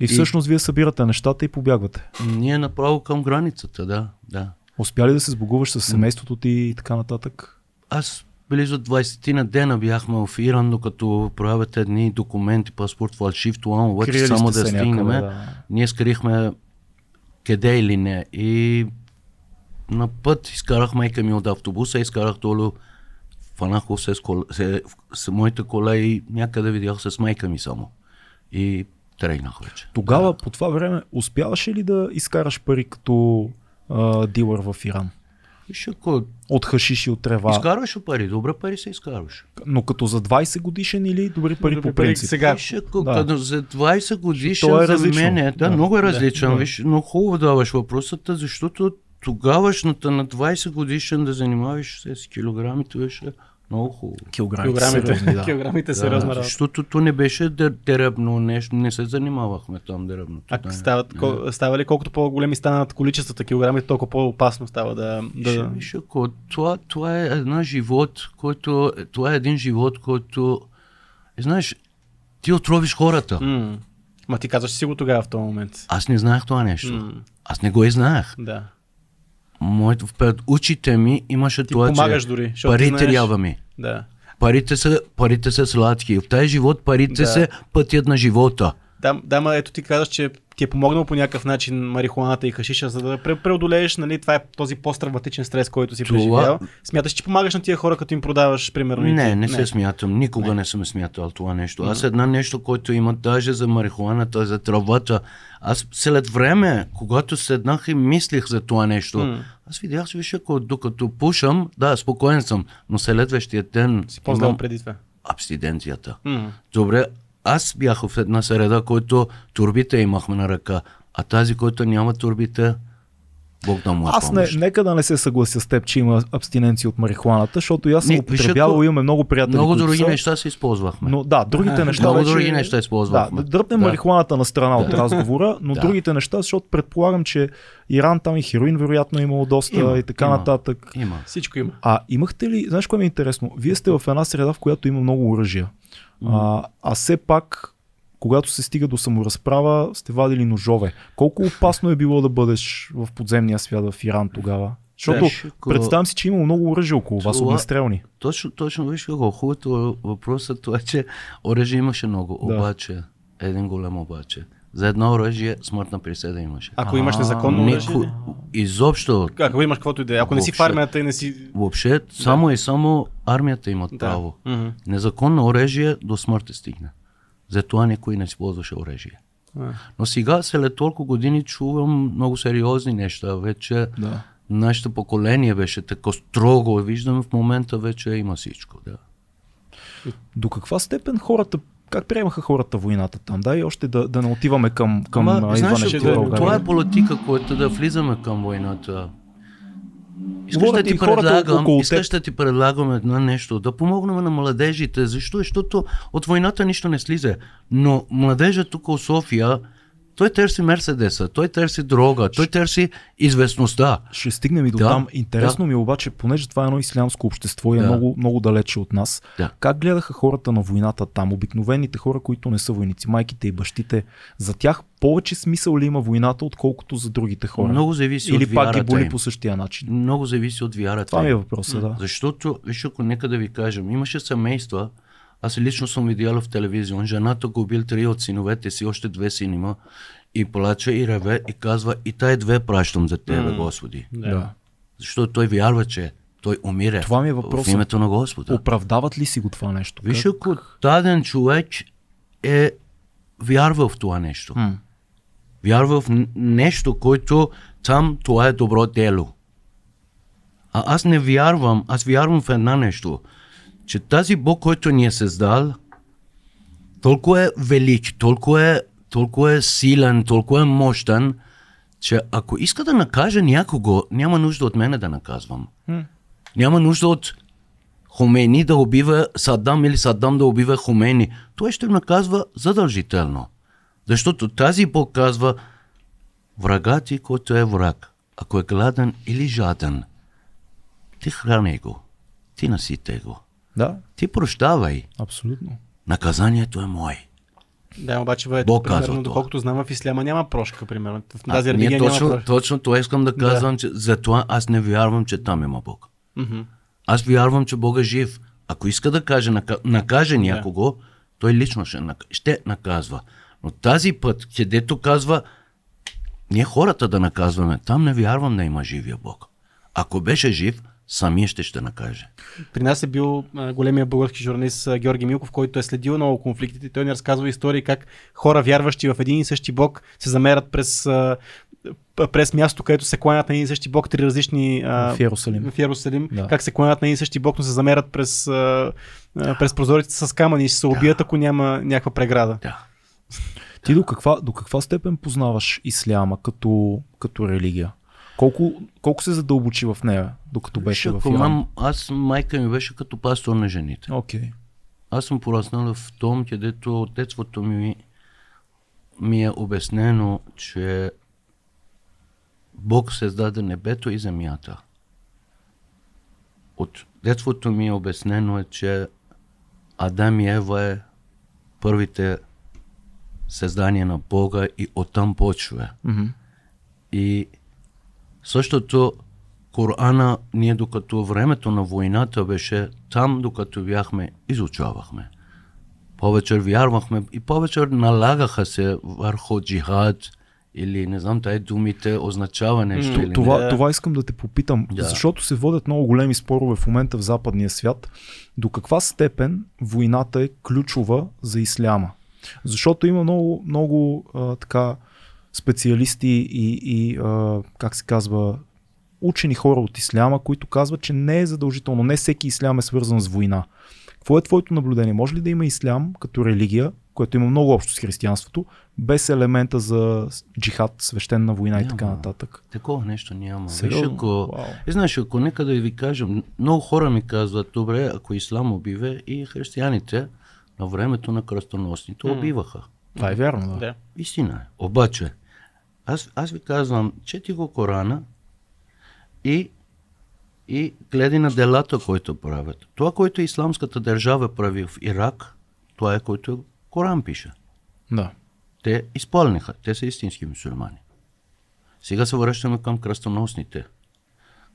И всъщност вие събирате нещата и побягвате. Ние направо към границата, да, да. Успя ли да се сбогуваш с семейството ти и така нататък? Аз близо 20 на дена бяхме в Иран, докато правят едни документи, паспорт фалшив, това, обаче само да стигнем. да. Ние скрихме къде или не. И на път изкарах майка ми от автобуса, изкарах долу, фанах го се с, кол... се, с моите кола и някъде видях с майка ми само. И тръгнах вече. Тогава, по това време, успяваше ли да изкараш пари като а, дилър в Иран? Виж, ако От хашиш и от трева. изкарваш пари, добре пари се изкарваш. Но като за 20 годишен или добри пари Добри по принцип? сега. Виж, ако Да. като за 20 годишен То е за различно. мен е, да, Да. много е различен, Да. виж, но хубаво даваш въпросата, защото тогавашната на 20 годишен да занимаваш се с килограмите беше много хубаво. Килограмите. Килограмите, да. <laughs> килограмите Да, сериозна работа. защото то не беше деребно нещо, не се занимавахме там деребното. А да. стават, ко- става ли колкото по-големи станат количествата килограми, толкова по-опасно става да... Да... ако това, това е една живот, който, това е един живот, който, е, знаеш, ти отровиш хората. М. Ма ти казваш си го тогава в този момент. Аз не знаех това нещо. М. Аз не го и знаех. Да. Моето, пред очите ми имаше Ти това, помагаш че дори, пари знаеш- трябва ми. Да. Парите са, парите са сладки. В тази живот парите Да. са пътят на живота. Да, да, ма ето ти казваш, че ти е помогнал по някакъв начин марихуаната и хашиша, за да пре- преодолееш нали, това е този по-травматичен стрес, който си Това- преживял. Смяташ, че помагаш на тия хора, като им продаваш, примерно. Не, ти? не се смятам. Никога не, съм смятал това нещо. Аз една нещо, което има даже за марихуаната, за травата. Аз след време, когато седнах и мислих за това нещо, аз видях, че виж, докато пушам, да, спокоен съм, но следващия ден Си по-здраво имам преди това. абстиденцията. Добре, аз бях в една среда, който турбите имахме на ръка, а тази, който няма турбите, Бог да му е Аз не, нека да не се съглася с теб, че има абстиненция от марихуаната, защото и аз съм употребявал, имаме много приятели. Много които други са, неща се използвахме. Но да, другите неща много вече... други неща използвахме. Да, да дръпнем Да. марихуаната на страна от разговора, но <laughs> Да. другите неща, защото предполагам, че Иран там и хероин вероятно е имало доста Има, и така има. нататък. Има. Всичко има. А имахте ли, знаеш кое ми е интересно? Вие сте в една среда, в която има много оръжия. А, а все пак, когато се стига до саморазправа, сте вадили ножове. Колко опасно е било да бъдеш в подземния свят в Иран тогава? Защото ако- представям си, че има много оръжия около вас, Това- огнестрелни. Точно, точно виж какво. Хубавото въпросът това е, че оръжие имаше много, Да. обаче, един голям обаче. За едно оръжие смъртна присъда имаше. Ако имаш незаконно оръжие. Изобщо, Ако имаш каквото и да е. Ако не си в армията и не си... въобще, само и само армията имат Да. право. Незаконно оръжие до смърт е стигне. Затова никой не използваше оръжие. Но сега, след толкова години, чувам много сериозни неща. Вече Да. нашето поколение беше така строго. Виждам в момента вече има всичко. Да. До каква степен хората, как приемаха хората войната там? Да, и още да, да не отиваме към, към Ама, знаеш, това е политика, която да влизаме към войната. Искаш Говорят да ти предлагам, искаш да ти предлагам едно нещо, да помогнем на младежите, защо? Защото от войната нищо не слиза. Но младежът тук в София, той търси Мерседеса, той търси дрога, той търси известността. Ще стигнем и до Да, там. Интересно ми е обаче, понеже това е едно ислямско общество и е Да. много, много далече от нас. Да. Как гледаха хората на войната там? Обикновените хора, които не са войници, майките и бащите. За тях повече смисъл ли има войната, отколкото за другите хора? Много зависи Или от пак ги боли им. по същия начин? Много зависи от вярата. Това ми е въпросът, да. Защото, виж, ако нека да ви кажем, имаше семейства, аз лично съм видял в телевизия, жената го убил три от синовете си, още две сини има, и плаче и реве и казва, и тая две пращам за тебе, Господи. да. Защото той вярва, че той умира Това ми е в въпросът. името на Господа. Оправдават ли си го това нещо? Виж, ако даден човек е вярва в това нещо, М. вярва в нещо, което там това е добро дело. А аз не вярвам, аз вярвам в една нещо, че тази Бог, който ни е създал, толкова е велик, толкова е, толкова е силен, толкова е мощен, че ако иска да накаже някого, няма нужда от мене да наказвам. М. Няма нужда от Хомени да убива Саддам или Саддам да убива Хомени. Той ще наказва задължително. Защото тази Бог казва, врага ти, който е враг, ако е гладен или жаден, ти храни го, ти насите го, Да, ти прощавай, абсолютно. наказанието е мое. Да, обаче, бе, Бог примерно, казва това. доколкото знам в исляма няма прошка, примерно. В А, тази ние религия точно, няма прошка. точно това искам да казвам, че затова аз не вярвам, че там има Бог. Мгм. Аз вярвам, че Бог е жив. Ако иска да каже, нака- накаже някого, той лично ще, нак- ще наказва. Но тази път, където казва, ние хората да наказваме, там не вярвам да има живия Бог. Ако беше жив, самия ще ще накаже. При нас е бил а, големия български журналист а, Георги Милков, който е следил много конфликтите. Той ни разказва истории как хора, вярващи в един и същи бог, се замерят през, а, през място, където се кланят на един и същи бог, три различни а, В Иерусалим. в Иерусалим, Да. как се кланят на един и същи бог, но се замерят през, а, а, през прозорите с камъни и ще се убият, ако няма някаква преграда. Да. Ти до каква, до каква степен познаваш исляма като, като религия? Колко, колко се задълбочи в нея, докато беше в Ако Иран? мам, аз майка ми беше като пастор на жените. Окей. Аз съм пораснал в том, където от детството ми ми е обяснено, че Бог създаде небето и земята. От детството ми е обяснено, е, че Адам и Ева е първите създания на Бога и оттам почва. Мгм. И същото Корана, ние докато времето на войната беше там, докато бяхме, изучавахме. Повече вярвахме и повече налагаха се върху джихад, Или не знам, тая думите означава нещо М, или Това, не. това искам да те попитам, Да. защото се водят много големи спорове в момента в западния свят. До каква степен войната е ключова за исляма? Защото има много, много а, така специалисти и, и а, как се казва, учени хора от исляма, които казват, че не е задължително, не всеки ислям е свързан с война. Какво е твоето наблюдение? Може ли да има ислям като религия, което има много общо с християнството, без елемента за джихад, свещена война и така Няма. нататък? Такова нещо няма. Виж, ако... Вау. И знаеш, ако нека да ви кажем, много хора ми казват, добре, ако ислам убиве и християните на времето на кръстоносните убиваха. Това е вярно, да. Да. Истина е. Обаче, аз, аз ви казвам, чети го Корана и, и гледай на делата, които правят. Това, което исламската държава прави в Ирак, това е което Коран пише. да. Те изпълниха. Те са истински мусульмани. Сега се връщаме към кръстоносните.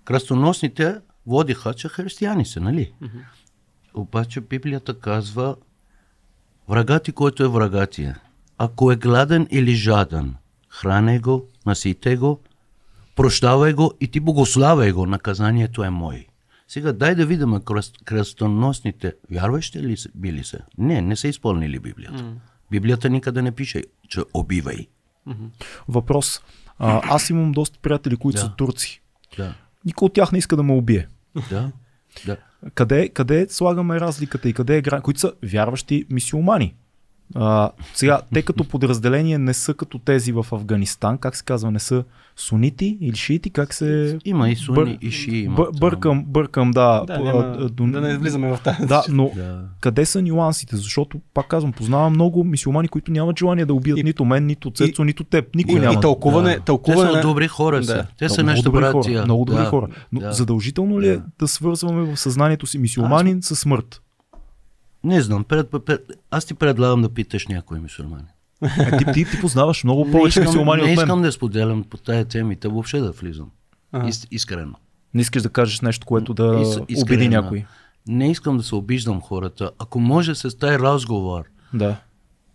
Кръстоносните водиха, че християни са, нали? Обаче Библията казва, врагът ти, който е врагът ти, е, ако е гладен или жаден, хране го, насите го, прощавай го и ти богославяй го, наказанието е мой. Сега дай да видим кръст, кръстоносните, вярващи ли са, били са? Не, не са изпълнили Библията. Библията никъде не пише, че убивай. Въпрос. А, аз имам доста приятели, които Да. са турци. Да, Никой от тях не иска да ме убие. да, да. Къде, къде слагаме разликата и къде е грани, които са вярващи мисиомани? А, сега, те като подразделение не са като тези в Афганистан, как се казва, не са сунити или шиити, как се... Има и суни, Бър- и ши има. Бър, бъркам, бъркам, да. Да, няма, а, до- да не влизаме в тази. Да, но Да. къде са нюансите? Защото, пак казвам, познавам много мисиомани, които нямат желание да убият И- нито мен, нито Цецо, нито теб. Никой И, няма. и тълкуване, Да. тълкуване. Те са добри хора са. Да. Те са много нашите добри братия. хора. Много добри да. хора. Но да. задължително ли е Да. да свързваме в съзнанието си мисиоманин с смърт? Не знам, пред, пред, аз ти предлагам да питаш някой мусулмани. Е, ти, ти, ти познаваш много Не повече не от мен. искам да споделям по тая темите, въобще да влизам. Ага. Ис, искрено. Не искаш да кажеш нещо, което да Ис- обиди някой. Не искам да се обиждам хората. Ако може с тази разговор Да.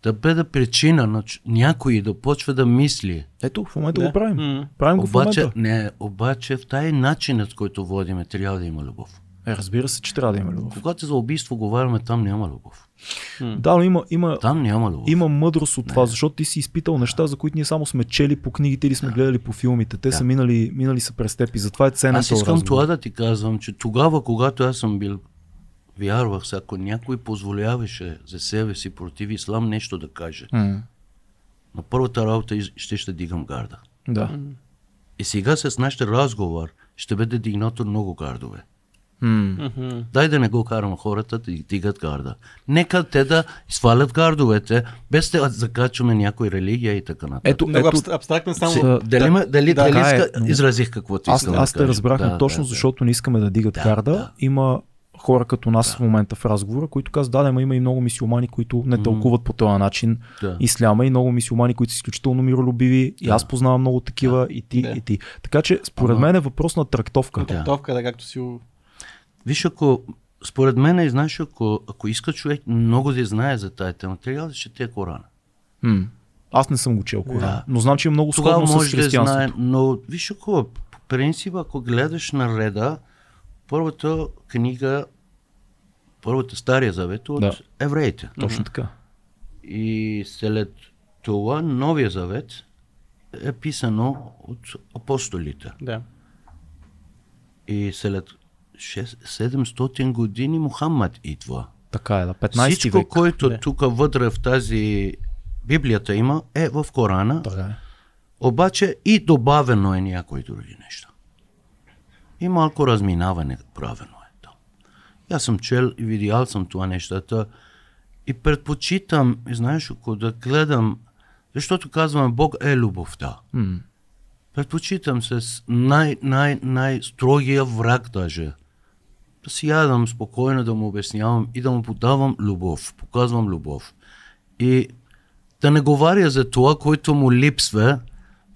да бъде причина на някой да почва да мисли. Ето, в момента Да. го правим. М. Правим го в Обаче, момента. не, обаче в тази начин, с който водиме, трябва да има любов. Е, разбира се, че трябва да има любов. Когато за убийство говорим, там няма любов. Да, но има, има, Там няма любов. има мъдрост от това, защото ти си изпитал неща, за които ние само сме чели по книгите или сме гледали по филмите. Те са минали, минали са през теб и затова е ценен Аз искам разговор. това да ти казвам, че тогава, когато аз съм бил, вярвах, се, ако някой позволяваше за себе си против ислам нещо да каже, М, на първата работа ще ще дигам гарда. Да. И сега с нашия разговор ще бъде дигнато много гардове. Мгм. Дай да не го карам хората да дигат гарда. Нека те да свалят гардовете, без да закачваме някой религия и така нататък. Ето, Много ето, абст- абстрактно само. Си- да, дали, дали, да, дали е, иска, но- изразих каквото аз, искам аз да те кажа. разбрахме Да, точно, да, защото не искаме да дигат Да, гарда. да. Има хора като нас в момента в разговора, които казват, да, да, ма има и много мисиомани, които не тълкуват по този начин Да. исляма и много мисиомани, които са изключително миролюбиви. И Да. аз познавам много такива и ти, Да. и ти. Така че, според Ама- мен е въпрос на трактовка. Трактовка, да, както си. Виж, ако според мен, и знаеш, ако, ако иска човек много да знае за тази тема, трябва да чете Корана. М. Аз не съм го чел Корана, Да. но знам, че е много сходно с може да знае, християнството. но виж, ако по принцип, ако гледаш на реда, първата книга, първата Стария завет от Да. евреите. Точно така. И след това Новия завет е писано от апостолите. Да. И след 6, 700 години Мухаммад идва. Така е, да. 15 Всичко, век. което Да. тук вътре в тази Библията има, е в Корана, Така е. обаче и добавено е някои други неща. И малко разминаване правено е там. Аз съм чел и видял съм това нещата и предпочитам, знаеш, ако да гледам, защото казваме Бог е любовта. М. Предпочитам с най, най, най-строгия враг даже. Да си ядам спокойно, да му обяснявам и да му подавам любов, показвам любов. И да не говоря за това, което му липсва,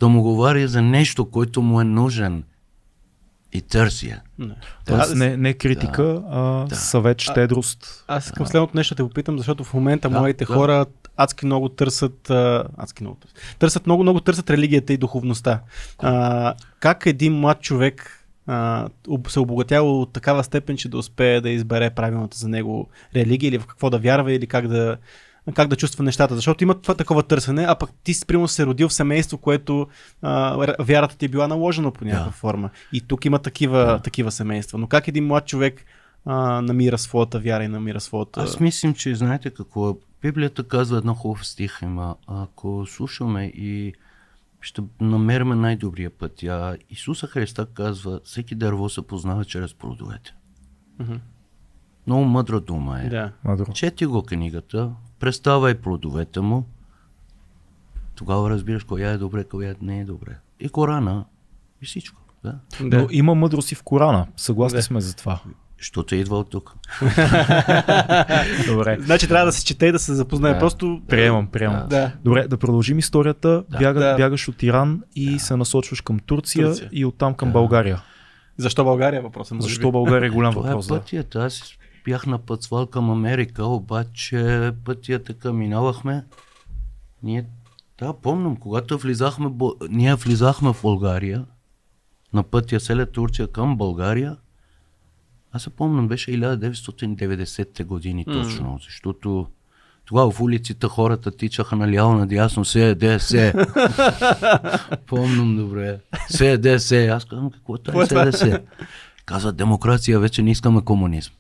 да му говоря за нещо, което му е нужен и търся. Не. Тоест не, не критика, а съвет, щедрост. Аз искам следното нещо да те попитам, защото в момента Да, младите да. хора адски много търсят, а, адски много търсят, търсят много, много търсят религията и духовността. А, как един млад човек а, се обогатява от такава степен, че да успее да избере правилната за него религия или в какво да вярва или как да, как да чувства нещата, защото има това такова търсене, а пък ти примерно се родил в семейство, което а, вярата ти е била наложена по някаква Да. форма. И тук има такива, Да. такива семейства. Но как един млад човек а, намира своята вяра и намира своята... Аз мислим, че знаете какво е. Библията казва едно хубав стих има. Ако слушаме и ще намерим най-добрия път. А Исуса Христа казва, всеки дърво се познава чрез плодовете. Мгм. Много мъдра дума е. Да. Мадро. Чети го книгата, представай плодовете му, тогава разбираш коя е добре, коя не е добре. И Корана, и всичко. Да. Да. Но има мъдрост и в Корана. Съгласни Да. сме за това. Защото е идва от тук. <laughs> Добре. Значи трябва да се чете и да се запознае. Да. Просто... Приемам, приемам. Да. Добре, да продължим историята. Да. Бяга, Да. Бягаш от Иран и се насочваш към Турция, Турция. и оттам към България. Защо България е въпросът? Защо? България е голям Това въпрос? е Да. пътят. Аз бях напътствал към Америка, обаче пътя е така минавахме. Ние, да, помням, когато влизахме, ние влизахме в България, на пътя след Турция към България, аз се помням, беше 1990-те години точно, защото тогава в улиците хората тичаха наляво надясно, се еде, се. <laughs> Помням добре. Се еде, се. Аз казвам, какво е е това се еде, се? Казва, демокрация, вече не искаме комунизм.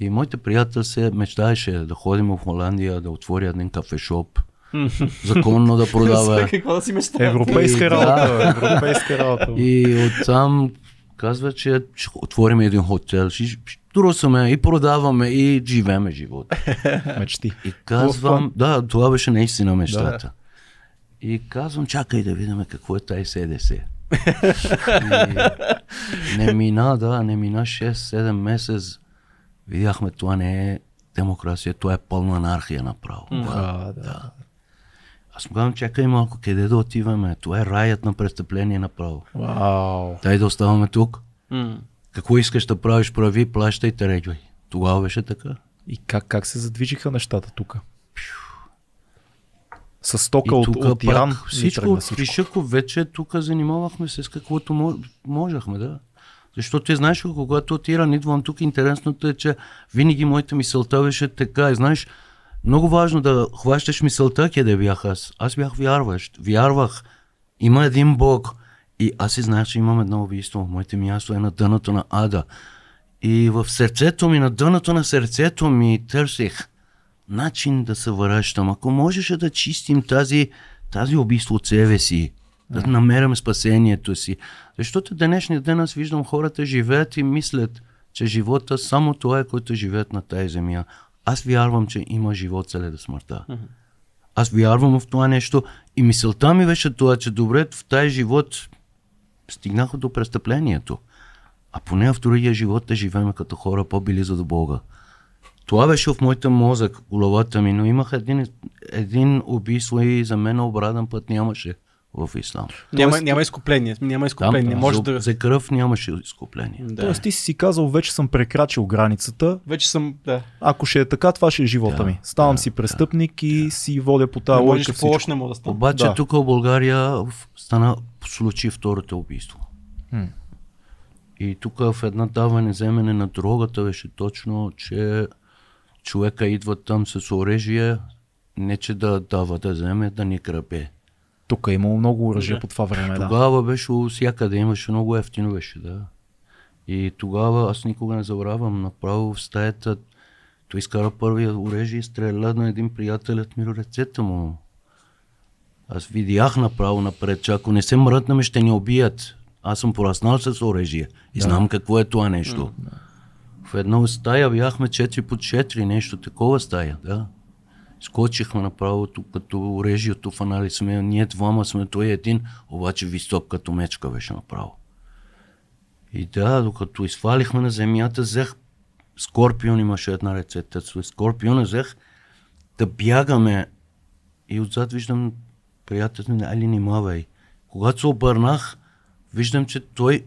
И моите приятел се мечтаеше да ходим в Холандия, да отвори един кафешоп, <laughs> законно да продава. Какво да си мечтае? Европейска И- работа, европейска работа. И оттам казва, че ще отворим един хотел, ще ще трусаме и продаваме и живееме живота. <laughs> Мечти. И казвам, да, това беше наистина мечтата. И казвам, чакай да видим какво е тази СДС. <laughs> не мина, да, не мина 6-7 месец. Видяхме, това не е демокрация, това е пълна анархия направо. А, да. Аз му казвам, чакай малко, къде да отиваме? Това е раят на престъпление направо. Вау. Дай да оставаме тук. М. Какво искаш да правиш, прави, плащай, тръгвай. Тогава беше така. И как, как се задвижиха нещата тук? С стока И от, тук от Иран всичко, всичко. вече тук занимавахме се с каквото мо- можехме, да. Защото ти знаеш, когато от Иран идвам тук, интересното е, че винаги моята мисълта беше така. И знаеш, много важно да хващаш мисълта, къде бях аз. Аз бях вярващ. Вярвах. Има един Бог. И аз си знаех, че имам едно убийство. Моето място е на дъното на ада. И в сърцето ми, на дъното на сърцето ми търсих начин да се връщам. Ако можеше да чистим тази, тази убийство от себе си, да намерим спасението си. Защото днешния ден аз виждам хората живеят и мислят, че живота само това е, който живеят на тази земя. Аз вярвам, че има живот след смъртта. Аз вярвам в това нещо и мисълта ми беше това, че добре в тази живот стигнаха до престъплението. А поне в другия живот да живеем като хора по-близо до Бога. Това беше в моята мозък, в главата ми, но имах един, един убийство и за мен обратен път нямаше в ислам. Няма, няма изкупление. Няма изкупление. Може за, да... за кръв нямаше изкупление. да. Тоест ти си си казал, вече съм прекрачил границата. Вече съм... Да. Ако ще е така, това ще е живота Да, ми. Ставам да, си престъпник и си водя по тази логика всичко. не мога да стане. Обаче Да. тук в България стана случай второто убийство. М. И тук в една даване вземане на дрогата беше точно, че човека идва там с оръжие, не че да дава да вземе, да ни кръпе. Тук е имало много оръжие Да. по това време. Да. Тогава беше всякъде, имаше много ефтино беше, да. И тогава аз никога не забравям, направо в стаята той изкара първия оръжие и стреля на един приятелят ми ръцете му. Аз видях направо напред, че ако не се мръднем, ще ни убият. Аз съм пораснал с оръжие и знам какво е това нещо. В една стая бяхме 4 по 4, нещо такова стая, да. Скочихме направо тук, като оръжието фанали сме, ние двама сме, той е един, обаче висок като мечка беше направо. И да, докато изфалихме на земята, взех Скорпион имаше една рецепта. С Скорпиона взех да бягаме и отзад виждам приятелят ми, али внимавай. Когато се обърнах, виждам, че той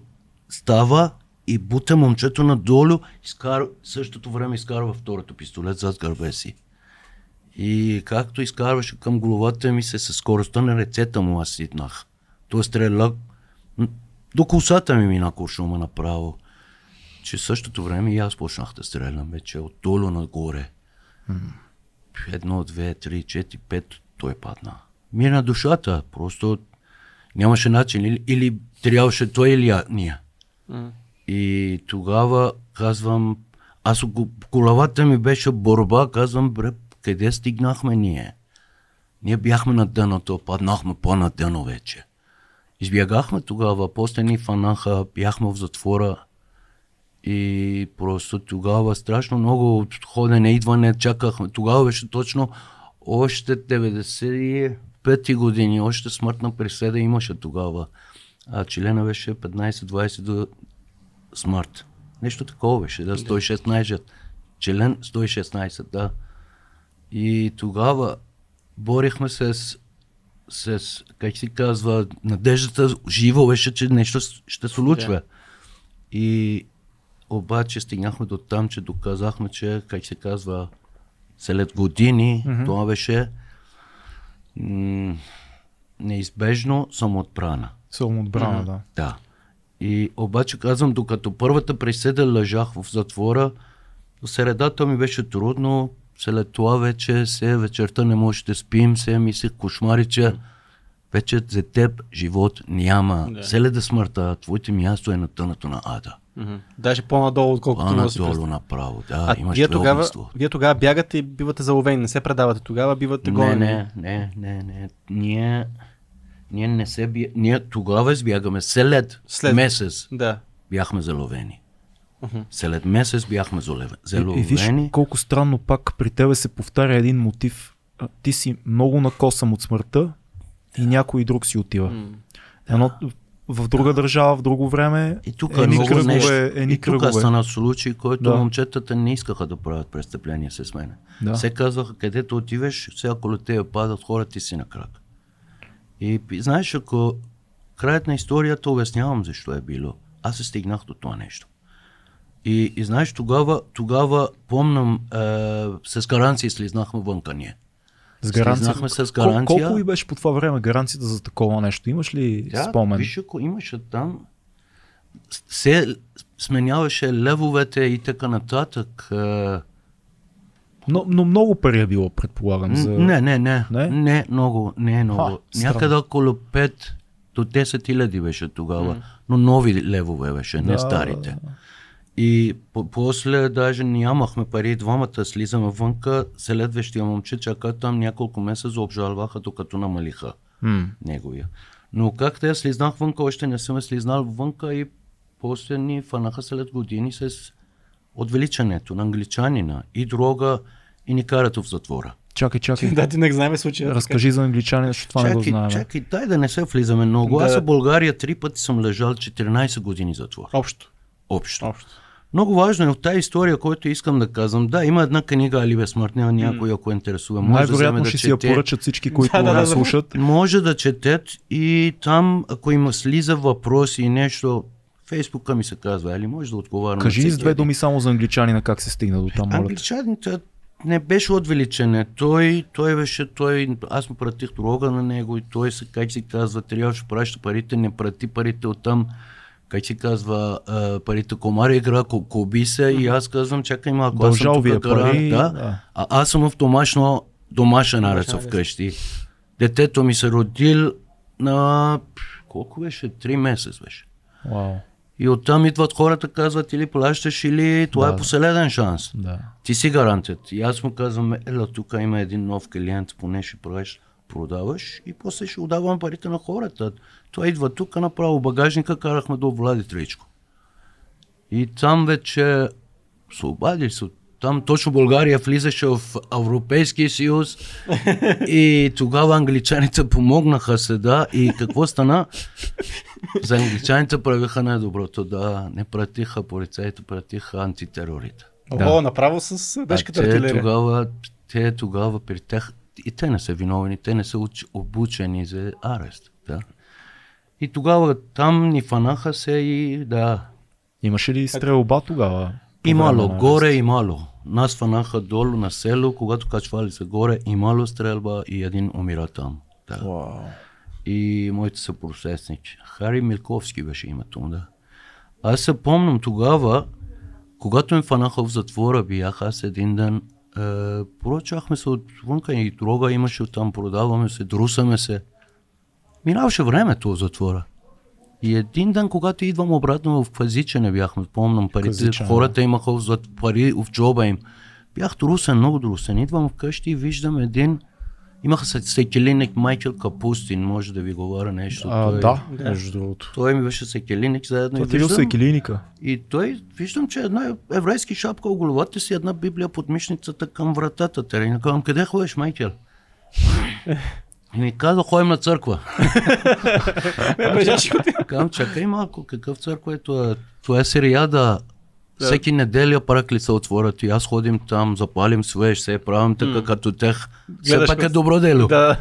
става и бута момчето надолу, изкара, в същото време изкарва второто пистолет зад гърбе си. И както изкарваше към главата ми се, със скоростта на ръцете му аз ситнах. Той стреля до косата ми мина куршума направо. Че същото време и аз почнах да стрелям вече отдолу нагоре. Едно, две, три, четири, пет, той падна. Мина душата, просто нямаше начин. Или, или трябваше той или ние. И тогава казвам, аз главата ми беше борба, казвам, бре, къде стигнахме ние? Ние бяхме на дъното, паднахме по-на дъно вече. Избягахме тогава, после ни фанаха, бяхме в затвора и просто тогава страшно много ходене, идване, чакахме. Тогава беше точно още 95 години, още смъртна присъда имаше тогава. А члена беше 15-20 до смърт. Нещо такова беше, да, 116. Член 116, да. И тогава борихме се с, с как се казва, надеждата жива беше, че нещо ще се случва. И обаче стигнахме до там, че доказахме, че, как се казва, след години, mm-hmm. това беше м- неизбежно самоотбрана. Самоотбрана, да. Да. И обаче казвам, докато първата присъда лежах в затвора, средата ми беше трудно, след това вече се вечерта не може да спим, се мислех кошмари, че вече за теб живот няма. Да. След да смъртта, твоето място е на тънато на ада. Мгм. Даже по-надолу, отколкото А може да си надолу представя. направо, да, А имаш вие тогава, огнество. вие тогава бягате и бивате заловени, не се предавате тогава, бивате Не, гонени. не, не, не, не. Ние, ние не се бия... Ние тогава избягаме. След, След. месец Да. бяхме заловени. След месец бяхме залове- И, заловени. и виж колко странно пак при тебе се повтаря един мотив. Ти си много накосъм от смъртта и някой друг си отива. Едно в друга държава, в друго време, И тук едни много кръгове, нещо. едни и тук кръгове. стана случай, който Да. момчетата не искаха да правят престъпления с мен. Да. Се казваха, където отиваш, все около те падат хора, ти си на крак. И знаеш, ако краят на историята обяснявам защо е било. Аз се стигнах до това нещо. И, и знаеш, тогава, тогава помням, е, с гаранция слизнахме вънка ние. С гаранция. Слизнахме с Кол- гаранция. колко и беше по това време гаранцията за такова нещо? Имаш ли спомен? Виж, ако имаше там, се сменяваше левовете и така нататък. е, Но, но много пари е било, предполагам. За... Не, не, не, Не? не, много, не е много. Ха. Някъде около 5 до 10 хиляди беше тогава, но нови левове беше, не Да, старите. да, И по- после даже нямахме пари, двамата слизаме вънка, следващия момче чака там няколко месеца обжалваха, докато намалиха М. неговия. Но как те слизнах вънка, още не съм слизнал вънка и после ни фанаха след години с отвеличането на англичанина и дрога и ни карат в затвора. Чакай, чакай. Да, ти не знаем случая. Разкажи за англичани, защото това не го Чакай, знаем. чакай, дай да не се влизаме много. Да. Аз в България три пъти съм лежал 14 години затвор. Общо. Общо. Общо. Много важно е от тази история, която искам да казвам. Да, има една книга Али безсмъртния, някой ако интересува. Може да Най-вероятно да ще си я поръчат всички, които Да, да, да, да. слушат. Може да четат и там, ако има слиза въпроси и нещо, Фейсбука ми се казва, Али, може да отговарям. Кажи с две думи само за англичанина как се стигна до там. Англичаните не беше отвеличене. Той, той беше, той, аз му пратих дрога на него и той се, как се казва, трябваше да праща парите, не прати парите оттам, как се казва, а, парите комари игра, ко- коби се и аз казвам, чакай малко, аз съм е тук гарант, пари, да, да. А, аз съм в домашно, домашен арест вкъщи. Детето ми се родил на, колко беше, три месеца беше. Вау. И оттам идват хората, казват или плащаш, или това Да. е последен шанс. Да. Ти си гарантът. И аз му казвам, ела, тук има един нов клиент, поне ще правиш, продаваш и после ще отдавам парите на хората. Той идва тук, направо багажника карахме до Влади Тричко. И там вече се обади. Там точно България влизаше в Европейския съюз и тогава англичаните помогнаха се, да. И какво стана? За англичаните правиха най-доброто, да. Не пратиха полицаите, пратиха антитерорите. О, направо с дъжката А те артилерия. тогава, те тогава при тях, и те не са виновни, те не са уч, обучени за арест. Да. И тогава там ни фанаха се и да, Имаше ли стрелба тогава? имало, горе имало. нас фанаха долу на село, когато качвали се горе, имало стрелба и един умира там. Да. Вау. И моите са просесничи. Хари Милковски беше името му, да. Аз се помням тогава, когато ме фанаха в затвора, бях аз един ден, поръчахме се отвънка и дрога имаше оттам, продаваме се, друсаме се. Минаваше времето в затвора. И един ден, когато идвам обратно в Казичене, бяхме, помням, парите, Казичене, хората имаха зад- пари в джоба им. Бях трусен, много трусен. Идвам вкъщи и виждам един, имаха се секелиник Майкъл Капустин, може да ви говоря нещо. А, той, да, Да. между другото. той ми беше секелиник заедно. И ти бил клиника. и той, виждам, че една еврейски шапка в главата си, една библия под мишницата към вратата. Терена. Казвам, къде ходиш, Майкел? И ми каза, ходим на църква. Казвам, чакай малко, какъв църква е това? Това е сериада. Всеки неделя паракли се отворят и аз ходим там, запалим свеж, се правим така като тех. Все пак е добро дело. Да.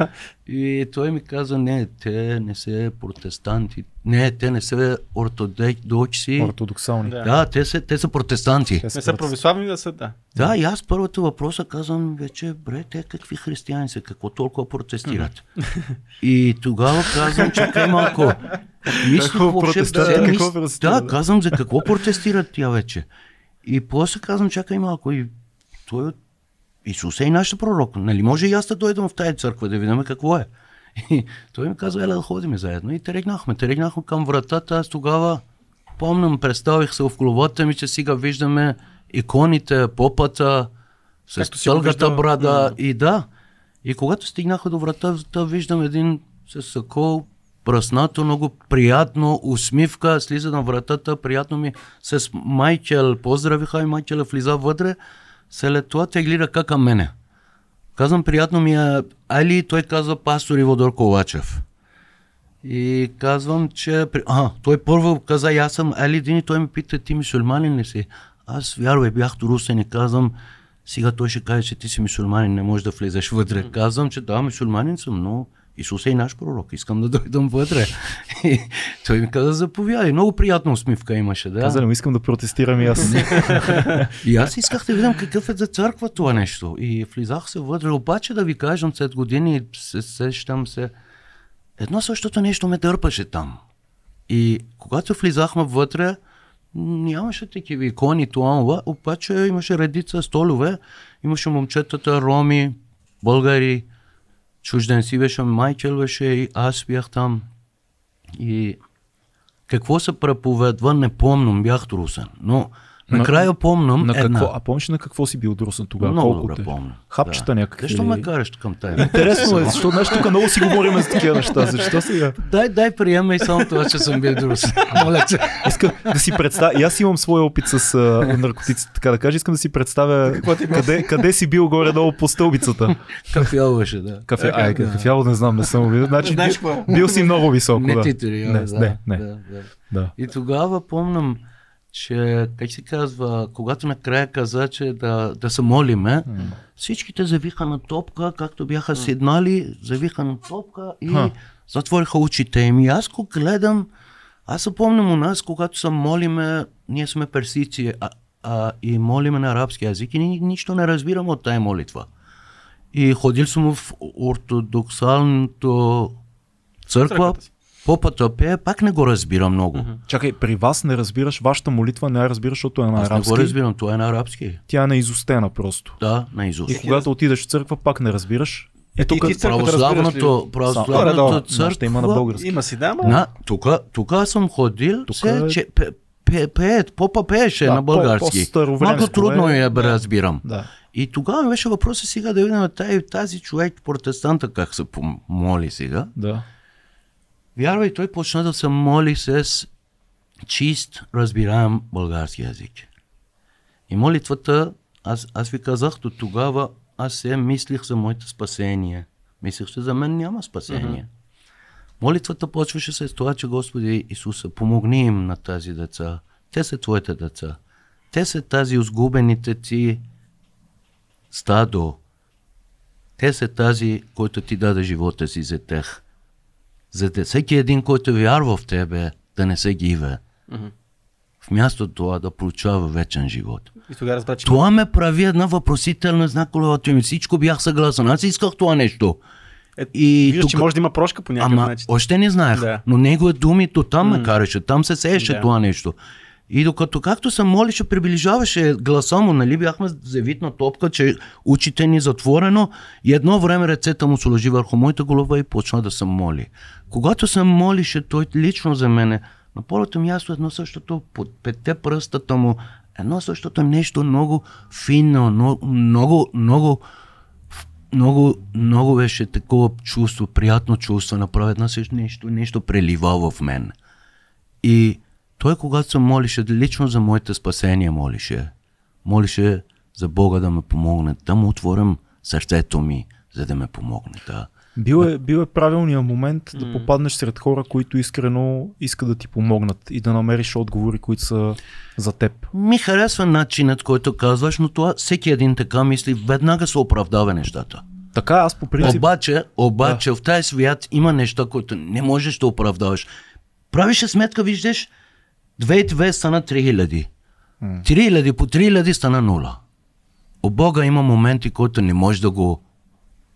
И той ми каза, не, те не са протестанти. Не, те не са ортодокси. Ортодоксални. Да. Да, те са, те са протестанти. Те Не са православни да са, да. Да, и аз първата въпроса казвам вече, бре, те какви християни са, какво толкова протестират? и тогава казвам, чакай малко. Мисли, Какво въобще, Какво мис- Да, да? казвам, за какво протестират тя вече? И после казвам, чакай малко, и той от Исус е и нашия пророк. Нали може и аз да дойдам в тази църква да видим какво е. И той ми каза, ела да ходим заедно. И тръгнахме. Тръгнахме към вратата. Аз тогава помням, представих се в главата ми, че сега виждаме иконите, попата, с тългата брада. И да. И когато стигнаха до вратата, виждам един с сакол, пръснато, много приятно, усмивка, слиза на вратата, приятно ми с Майкел, поздравиха и Майкел влиза вътре, след това тегли ръка към мене. Казвам, приятно ми е, Али, той казва пастор Иводор Ковачев. И казвам, че... А, той първо каза, и аз съм Али Дини, той ми пита, ти мусульманин ли си? Аз вярвай, бях турусен и казвам, сега той ще каже, че ти си мусульманин, не можеш да влезеш вътре. Казвам, че да, мусульманин съм, но Исус е и наш пророк, искам да дойдам вътре. И той ми каза, заповядай. Много приятна усмивка имаше, да. Каза, искам да протестирам и аз. И аз исках да видям какъв е за църква това нещо. И влизах се вътре. Обаче да ви кажем, след години се сещам се, едно същото нещо ме дърпаше там. И когато влизахме вътре, нямаше такива икони, това, обаче имаше редица столове, имаше момчетата, роми, българи, чужденци беше, Майкел беше и аз бях там. И какво се преповедва, не помням, бях трусен. Но накрая помням на една. какво, а помниш на какво си бил друсан тогава? Много Колко добре те? помня. Хапчета да. някакви. Защо ме караш към тая? Интересно е, защото знаеш, тук много си говорим за такива неща. Защо сега? Дай, дай приема и само това, че съм бил друс. <laughs> Моля те. Искам да си представя. И аз имам своя опит с а, наркотиците, така да кажа. Искам да си представя къде, къде си бил горе-долу по стълбицата. Кафял беше, да. Кафе, ай, кафяло не знам, не съм бил. Значи, бил, бил си много високо. Не да. титри, не, да, не, не, Да, да. да. И тогава помням, че, как се казва, когато накрая каза, че да, да се молиме, всичките завиха на топка, както бяха седнали, завиха на топка и Ха. затвориха очите им. И аз го гледам, аз се помням у нас, когато се молиме, ние сме персици а, а, и молиме на арабски язик и ни, нищо не разбираме от тая молитва. И ходил съм в ортодоксалното църква, Църквата. Попата пее, пак не го разбира много. Чакай, при вас не разбираш, вашата молитва не я разбираш, защото е на Аз не го арабски. разбирам, това е на арабски. Тя е наизустена просто. Да, на Изус. И когато отидеш в църква, пак не разбираш. Е, тук Православното, православното нашата има на църква... български. Има си, да, ма. На, тук, съм ходил, Тук се, е- че, пе, пе, пеят, попа пееше Да, на български. Малко трудно е. я бе, разбирам. Да. И тогава ми беше въпросът сега да видим тази, тази човек, протестанта, как се моли сега. Да. Вярвай, той почна да се моли с чист, разбираем български язик. И молитвата, аз, аз ви казах до тогава, аз се мислих за моето спасение. Мислих, че за мен няма спасение. Молитвата почваше с това, че Господи Исуса, помогни им на тази деца. Те са твоите деца. Те са тази изгубените ти стадо. Те са тази, който ти даде живота си за тях. За да всеки един, който вярва в тебе, да не се гиве. вместо това да получава вечен живот. И тогава разбра, че Това ме прави една въпросителна знак колелото ми. Всичко бях съгласен. Аз исках това нещо. е, И виждаш, че тук- може да има прошка по някакъв Ама начин. още не знаех. Да. Но негови думи то там ме караше. Там се сееше Да. това нещо. И докато както се молише, приближаваше гласа му, нали бяхме завитна топка, че очите ни затворено и едно време ръцете му сложи върху моята голова и почна да се моли. Когато се молише той лично за мене, на първото място едно същото, под петте пръстата му, едно същото нещо много финно, много, много, много много, много беше такова чувство, приятно чувство, направи една също нещо, нещо прелива в мен. И той, когато се молише, лично за моите спасения молише, молише за Бога да ме помогне, да му отворям сърцето ми, за да ме помогне. Да. Бил е, бил е правилният момент да попаднеш сред хора, които искрено искат да ти помогнат и да намериш отговори, които са за теб. Ми харесва начинът, който казваш, но това всеки един така мисли, веднага се оправдава нещата. Така, аз по принцип... Обаче, обаче в тази свят има неща, които не можеш да оправдаваш. Правиш сметка, виждаш, 2 и 2 стана 3000. 3000 по 3000 стана 0. У Бога има моменти, които не можеш да го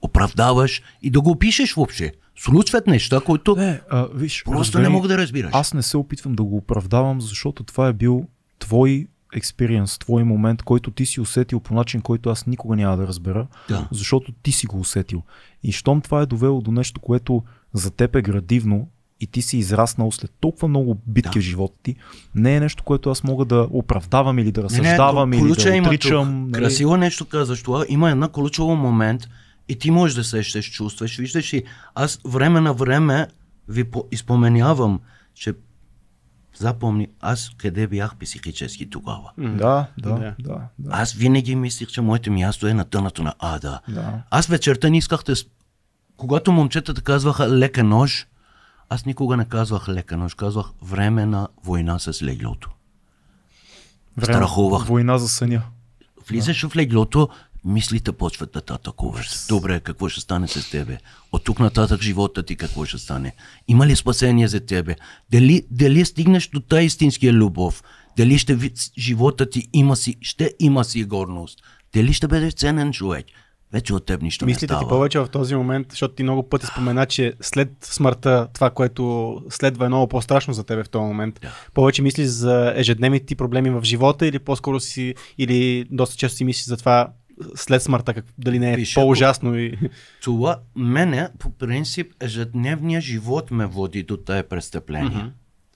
оправдаваш и да го опишеш въобще. Случват неща, които Не, а, виж, просто не мога да разбираш. Аз не се опитвам да го оправдавам, защото това е бил твой експириенс, твой момент, който ти си усетил по начин, който аз никога няма да разбера, Да. защото ти си го усетил. И щом това е довело до нещо, което за теб е градивно и ти си израснал след толкова много битки Да. в живота ти, не е нещо, което аз мога да оправдавам или да Не, разсъждавам или да отричам. тук. нали? Красиво нещо казваш това. Има една ключова момент и ти можеш да сещаш, чувстваш. Виждаш и аз време на време ви по- изпоменявам, че запомни аз къде бях психически тогава. Да, да, Да. да, да. Аз винаги мислих, че моето място е на тънато на ада. Да. Аз вечерта не исках да... Когато момчетата казваха лека нож, аз никога не казвах лека нож, казвах време на война с леглото. Време- Страхувах. Война за съня. Влизаш в леглото, мислите почват да те атакуваш. Добре, какво ще стане с тебе? От тук нататък живота ти какво ще стане? Има ли спасение за тебе? Дали, дали стигнеш до тази истинския любов? Дали ще живота ти има си, ще има сигурност? Дали ще бъдеш ценен човек? Вече от теб нищо Мислите не ти става. повече в този момент, защото ти много пъти спомена, че след смъртта, това, което следва е много по-страшно за тебе в този момент. Да. Повече мислиш за ежедневните ти проблеми в живота или по-скоро си, или доста често си мислиш за това след смъртта, как, дали не е Виж, по-ужасно и... Това мене, по принцип, ежедневният живот ме води до тая престъпление.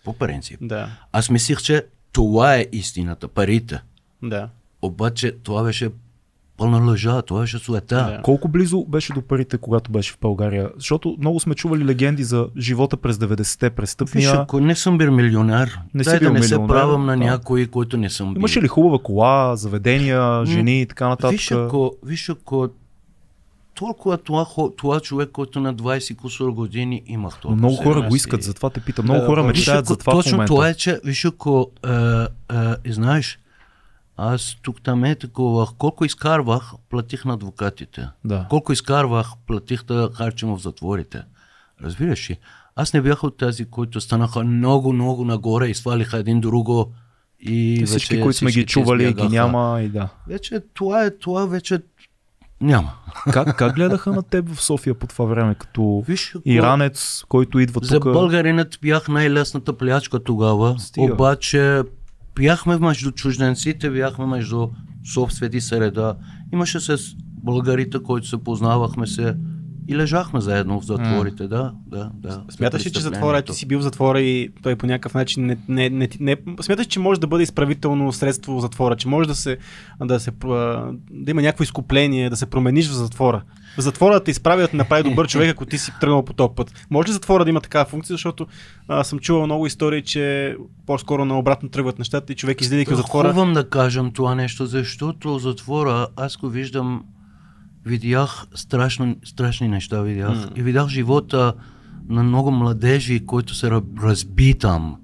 По принцип. да, Аз мислих, че това е истината, парите. да. Обаче това беше пълна лъжа, това беше суета. Да. Колко близо беше до парите, когато беше в България? Защото много сме чували легенди за живота през 90-те, Виж, престъпния. ако не съм бил милионер, Не си дай да не се милионер, правам на да. някои, които не съм бил. Имаше ли хубава кола, заведения, жени и така нататък? Виж, ако, виж, ако толкова това, това човек, който на 20 кусор години имах Но толкова. много хора сега го искат, затова те питам. Много хора Виж, мечтаят за това в точно момента. това е, че, виж, ако, е, е, знаеш, аз тук там е такова, колко изкарвах, платих на адвокатите. Да. Колко изкарвах, платих да харчим в затворите. Разбираш ли? Аз не бях от тези, които станаха много, много нагоре и свалиха един друго и И всички, вече които сме ги чували, ги няма и да. Вече това е, това вече няма. Как, как гледаха на теб в София по това време, като Виж, иранец, който идва За тук? българинът бях най-лесната плячка тогава, Стига. обаче бяхме между чужденците, бяхме между собствени среда. Имаше с българите, които се познавахме се и лежахме заедно в затворите, да, да, да. Смяташ ли, че За затвора, ти си бил в затвора и той по някакъв начин не, не, не, не, смяташ, че може да бъде изправително средство в затвора, че може да се, да се, да има някакво изкупление, да се промениш в затвора. В затвора да те изправи да направи добър човек, ако ти си тръгнал по този път. Може ли затвора да има такава функция, защото а, съм чувал много истории, че по-скоро наобратно тръгват нещата и човек излизайки от затвора. Хубавам да кажем това нещо, защото затвора аз го виждам, видях страшно, страшни неща, видях. М. И видях живота на много младежи, които се ръб- разби там.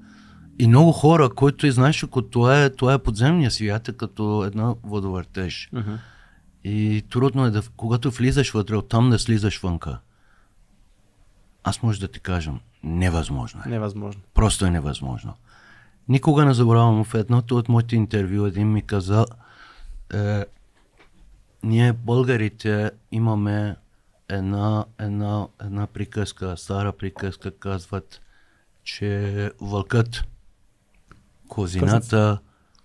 И много хора, които, знаеш, ако това е, това е подземния свят, е като една водовъртеж. Мгм. И трудно е да, когато влизаш вътре, оттам да слизаш вънка. Аз може да ти кажем, невъзможно е. Невъзможно. Просто е невъзможно. Никога не забравям в едното от моите интервю един ми каза, е, ние българите имаме една, една, една приказка, стара приказка, казват, че вълкът, козината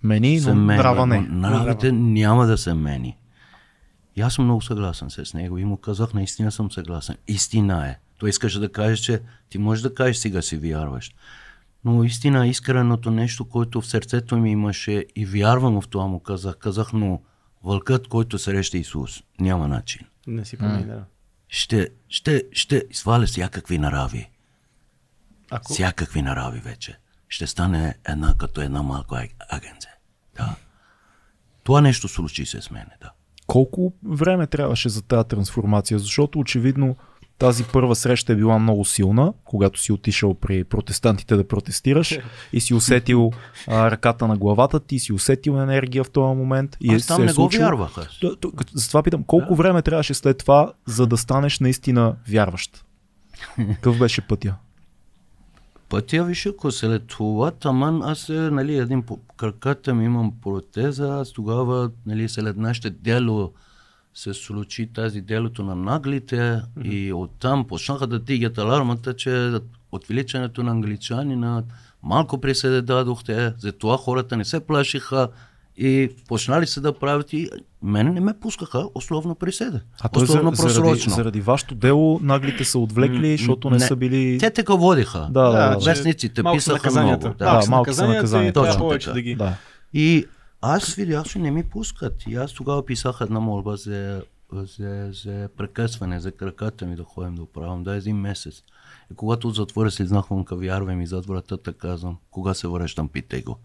Мени, се но мени, нрава не. но нравите няма да се мени. И аз съм много съгласен с него и му казах, наистина съм съгласен. Истина е. Той искаше да каже, че ти можеш да кажеш сега си вярваш. Но истина, искреното нещо, което в сърцето ми имаше и вярвам в това му казах. Казах, но вълкът, който среща Исус, няма начин. Не си промени, да. Ще, ще, ще сваля всякакви нарави. Ако... Всякакви нарави вече. Ще стане една като една малка аг- агенция. Да. Това нещо случи се с мене, да. Колко време трябваше за тази трансформация? Защото очевидно тази първа среща е била много силна, когато си отишъл при протестантите да протестираш и си усетил а, ръката на главата ти, си усетил енергия в този момент. И Аз там се е не го случило- вярвах. Аз. Т- т- като- Затова питам, колко време трябваше след това, за да станеш наистина вярващ? Какъв беше пътя? Пътя виж, ако след това, таман аз е, нали, един по краката ми имам протеза, аз тогава, нали, след нашето дело се случи тази делото на наглите mm-hmm. и оттам почнаха да дигат алармата, че отвличането на англичанина малко присъде дадохте, затова хората не се плашиха и почнали се да правят и мене не ме пускаха условно присъда. А той условно за, заради, просрочно. заради вашето дело наглите са отвлекли, защото не, Не. са били... Те така водиха. Да, да, да. Вестниците писаха много. Да. Да, Малко са наказанията и Точно повече така. да ги... Да. И аз че не ми пускат. И аз тогава писах една молба за, за, за прекъсване, за краката ми да ходим да оправям. Да, един месец. И когато от затвора се изнахвам към вярвам и зад вратата казвам, кога се връщам, пите го.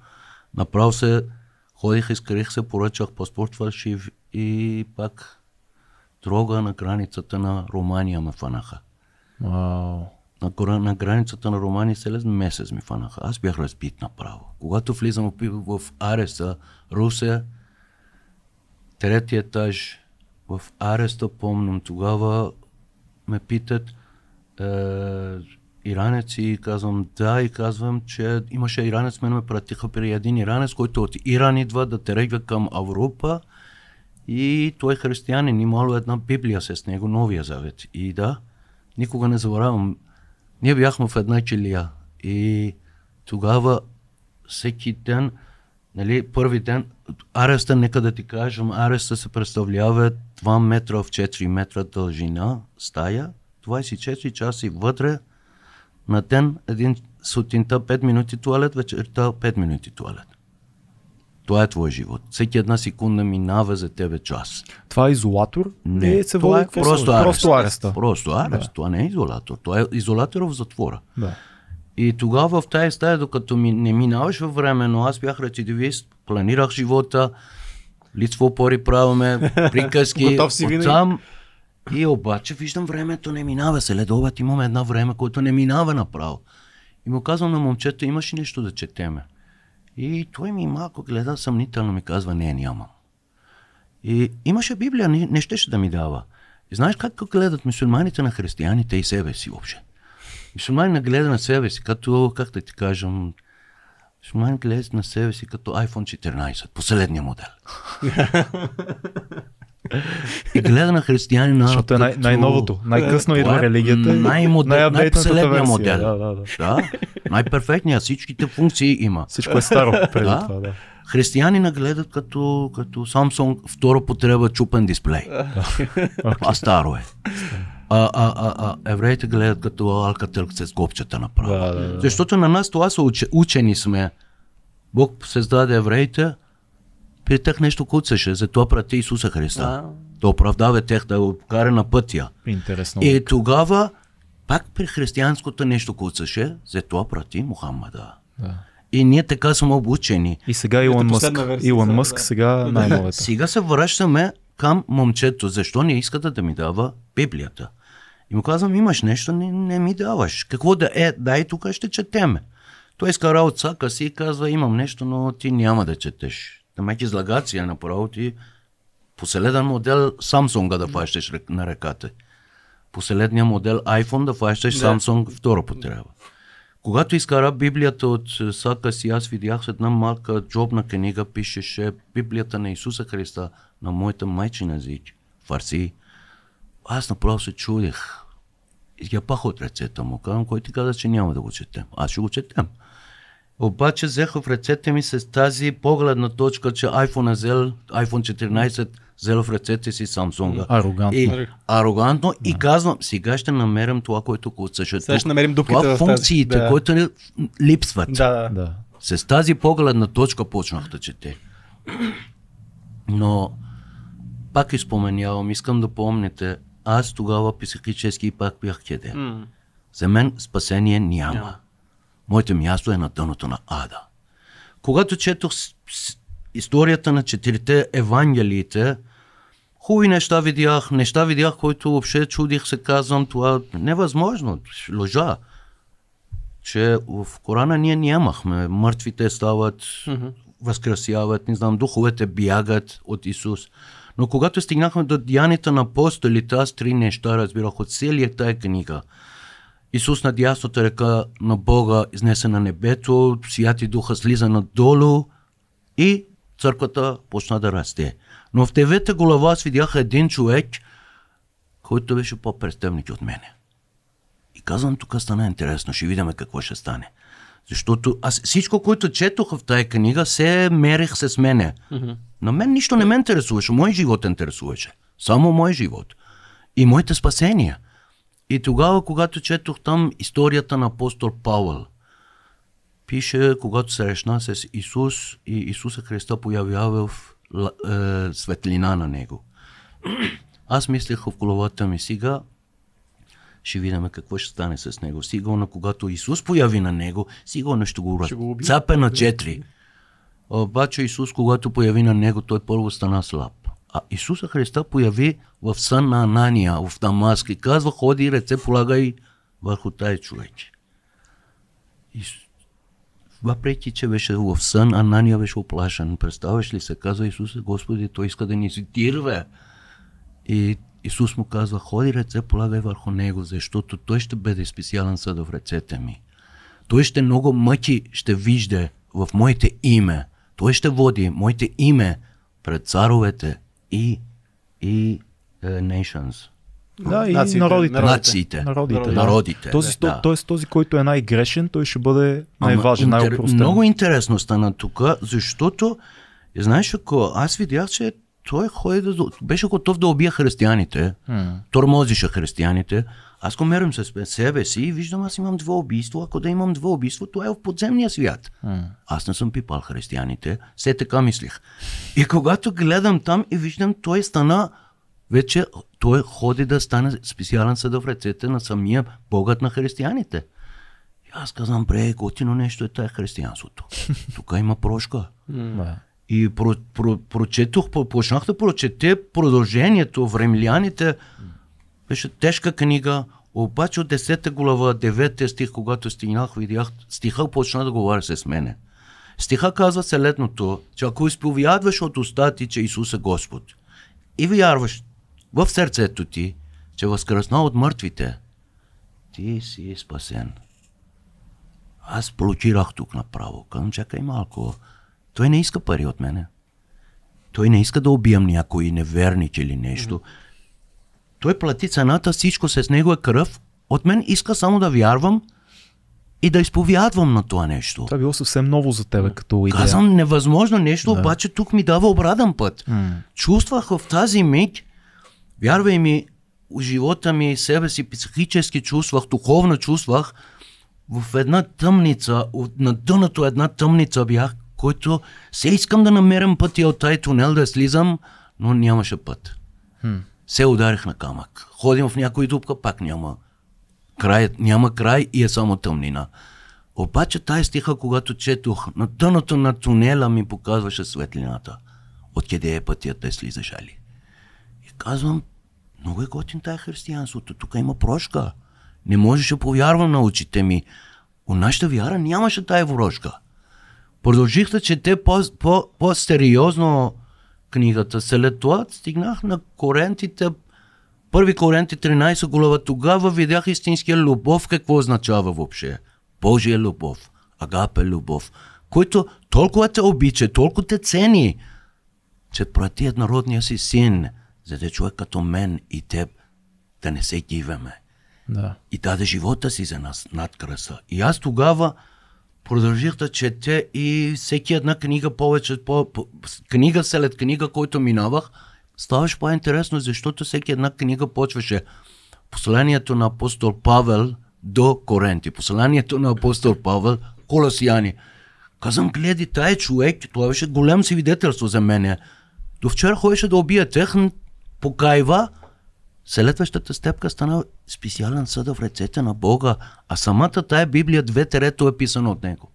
Направо се, ходих, изкарих се, поръчах паспорт фалшив и пак дрога на границата на Румъния ме фанаха. Вау. На, на границата на Румъния след месец ми фанаха. Аз бях разбит направо. Когато влизам в, в ареста, Русе, трети етаж, в ареста помням, тогава ме питат е, иранец и казвам да и казвам, че имаше иранец, мен ме пратиха при един иранец, който от Иран идва да тръгва към Европа и той е християнин, имало една Библия с него, Новия Завет. И да, никога не забравям, ние бяхме в една челия. И тогава всеки ден, нали, първи ден, ареста, нека да ти кажем, ареста се представлява 2 метра в 4 метра дължина стая, 24 часа вътре, на ден един сутринта 5 минути туалет, вечерта 5 минути туалет. Това е твой живот. Всеки една секунда минава за тебе час. Това е изолатор? Не, Или се това е какво просто арест. Просто ареста. Просто арест. Това не е изолатор. Това е изолатор в затвора. Да. И тогава в тази стая, докато ми не минаваш във време, но аз бях рецидивист, планирах живота, лицво опори правиме, <laughs> приказки, Готов си винаги. оттам. И обаче виждам времето не минава. След обед имаме една време, което не минава направо. И му казвам на момчето, имаш ли нещо да четеме? И той ми малко гледа съмнително, ми казва, не, нямам. И имаше Библия, не, не щеше да ми дава. И знаеш как гледат мусулманите на християните и себе си въобще? Мусулмани не гледа на себе си като, как да ти кажем, мусулмани гледат на себе си като iPhone 14, последния модел. <laughs> и гледа на християнина Защото е най- най-новото. Най-късно идва е религията. най-апдейтната най-последния модел. Да, да, да. да най-перфектният, всичките функции има. Всичко е старо преди Да. това, да. Християнина гледат като, като Samsung втора потреба чупен дисплей. А <laughs> старо е. А, а, а, а евреите гледат като Alcatel с копчета направо. Да, да, да. Защото на нас това са уче, учени сме. Бог създаде евреите, при тях нещо куцаше, затова прати Исуса Христа. А. Да оправдава тях, да го кара на пътя. Интересно. И тогава пак при християнското нещо куцаше, затова прати Мухаммада. Да. И ние така сме обучени. И сега Илон Мъск. Илон Мъск сега най-новата. Сега се връщаме към момчето. Защо не искате да ми дава Библията? И му казвам, имаш нещо, не, не ми даваш. Какво да е? Дай тук ще четеме. Той изкара от сака си и казва, имам нещо, но ти няма да четеш. Меки излагация направо ти последен модел Samsung да фащаш на ръката. Последния модел iPhone да фащаш Да. Samsung втора потреба. Когато изкара Библията от е, сака си, аз видях в една малка джобна книга, пишеше Библията на Исуса Христа на моята майчин език, фарси. Аз направо се чудех. Я пах от ръцете му. Казвам, кой ти каза, че няма да го четем? Аз ще го четем. Обаче взех в ръцете ми с тази погледна точка, че iPhone е взел, iPhone 14 взел в ръцете си Samsung. Арогантно. И, арогантно и казвам, сега ще намерим това, което го също. Сега ще намерим дупките Това функциите, Да. които ни липсват. Да, да. Да. С тази погледна точка почнах да чете. Но пак изпоменявам, искам да помните, аз тогава психически пак бях кеде. М. За мен спасение няма. Няма. Моето място е на дъното на ада. Когато четох историята на четирите евангелиите, хубави неща видях, неща видях, които въобще чудих се, казвам, това невъзможно, лъжа. Че в Корана ние нямахме. Мъртвите стават, възкръсяват, не знам, духовете бягат от Исус. Но когато стигнахме до деянията на апостолите, аз три неща разбирах от целият тая книга. Исус на дясната ръка на Бога изнесе на небето, Святи Духа слиза надолу и църквата почна да расте. Но в девета глава аз видях един човек, който беше по-престъпник от мене. И казвам, тук стана интересно, ще видим какво ще стане. Защото аз всичко, което четох в тая книга, се мерих с мене. Mm-hmm. На мен нищо не ме интересуваше, мой живот интересуваше. Само мой живот. И моите спасения. И тогава, когато четох там историята на апостол Павел, пише, когато се срещна с Исус и Исуса Христа появява в е, светлина на него. <clears throat> Аз мислех в главата ми сега, ще видим какво ще стане с него. Сигурно, когато Исус появи на него, сигурно ще го Ще го цапе на четири. Обаче Исус, когато появи на него, той първо стана слаб. А Исуса Христа появи в сън на Анания, в Дамаск и казва, ходи ръце, полагай върху. И с- въпреки, че беше в сън, Анания беше оплашен. Представяш ли се? Казва Исус, Господи, той иска да ни сетирве. И Исус му казва, ходи ръце, полагай върху него, защото той ще бъде специален съд в ръцете ми. Той ще много мъки ще вижда в моите име. Той ще води моите име пред царовете и, и uh, nations, Да, и Нациите, народите. народите. нациите, Народите, да. народите. Този, да. Тоест този, който е най-грешен, той ще бъде най-важен, интер- най-опростен. Много интересно стана тук, защото, знаеш, ако аз видях, че той ходи да, беше готов да убие християните, М. тормозише християните, аз го мерям с себе си и виждам, аз имам две убийства. Ако да имам две убийства, това е в подземния свят. Аз не съм пипал християните, все така мислих. И когато гледам там и виждам, той стана вече, той ходи да стане специален съд в ръцете на самия богът на християните. И аз казвам, бре, готино нещо е тая християнството. <laughs> Тук има прошка. Да. И про, про, прочетох, по- почнах да прочете продължението в Ремляните. Беше тежка книга, обаче от 10 глава, 9 стих, когато стигнах, видях, стиха почна да говори с мене. Стиха казва следното, че ако изповядваш от устата ти, че Исус е Господ и вярваш в сърцето ти, че възкръсна от мъртвите, ти си спасен. Аз блокирах тук направо. Казвам, чакай малко. Той не иска пари от мене. Той не иска да убиям някой неверник или нещо. Той плати цената, всичко с него е кръв. От мен иска само да вярвам и да изповядвам на това нещо. Това е било съвсем ново за тебе като идея. Казвам невъзможно нещо, да. обаче тук ми дава обратен път. М. Чувствах в тази миг, вярвай ми, живота ми, себе си психически чувствах, духовно чувствах, в една тъмница, на дъното една тъмница бях, който се искам да намерям пътя от тази тунел да слизам, но нямаше път. Се ударих на камък. Ходим в някой дупка, пак няма край, няма край и е само тъмнина. Обаче тая стиха, когато четох, на дъното на тунела ми показваше светлината. Откъде е пътят да слизаш, Али? И казвам, много е готин тая християнството, тук има прошка. Не можеше повярвам на очите ми. У нашата вяра нямаше тая врошка. Продължих да чете по, по, по-сериозно книгата. След това стигнах на Корентите, първи Коренти 13 глава. Тогава видях истинския любов, какво означава въобще. Божия любов, агапе любов, който толкова те обича, толкова те цени, че прати еднородния си син, за да човек като мен и теб да не се диваме. Да. И даде живота си за нас над краса. И аз тогава продължих да чете и всеки една книга повече, по, по, книга след книга, който минавах, ставаше по-интересно, защото всеки една книга почваше посланието на апостол Павел до Коренти, посланието на апостол Павел Колосияни. Казвам, гледай, тая човек, това беше голям свидетелство за мене. До вчера ходеше да убие техн, покайва, Следващата степка стана специален съд в ръцете на Бога, а самата тая Библия, две терето е писано от него.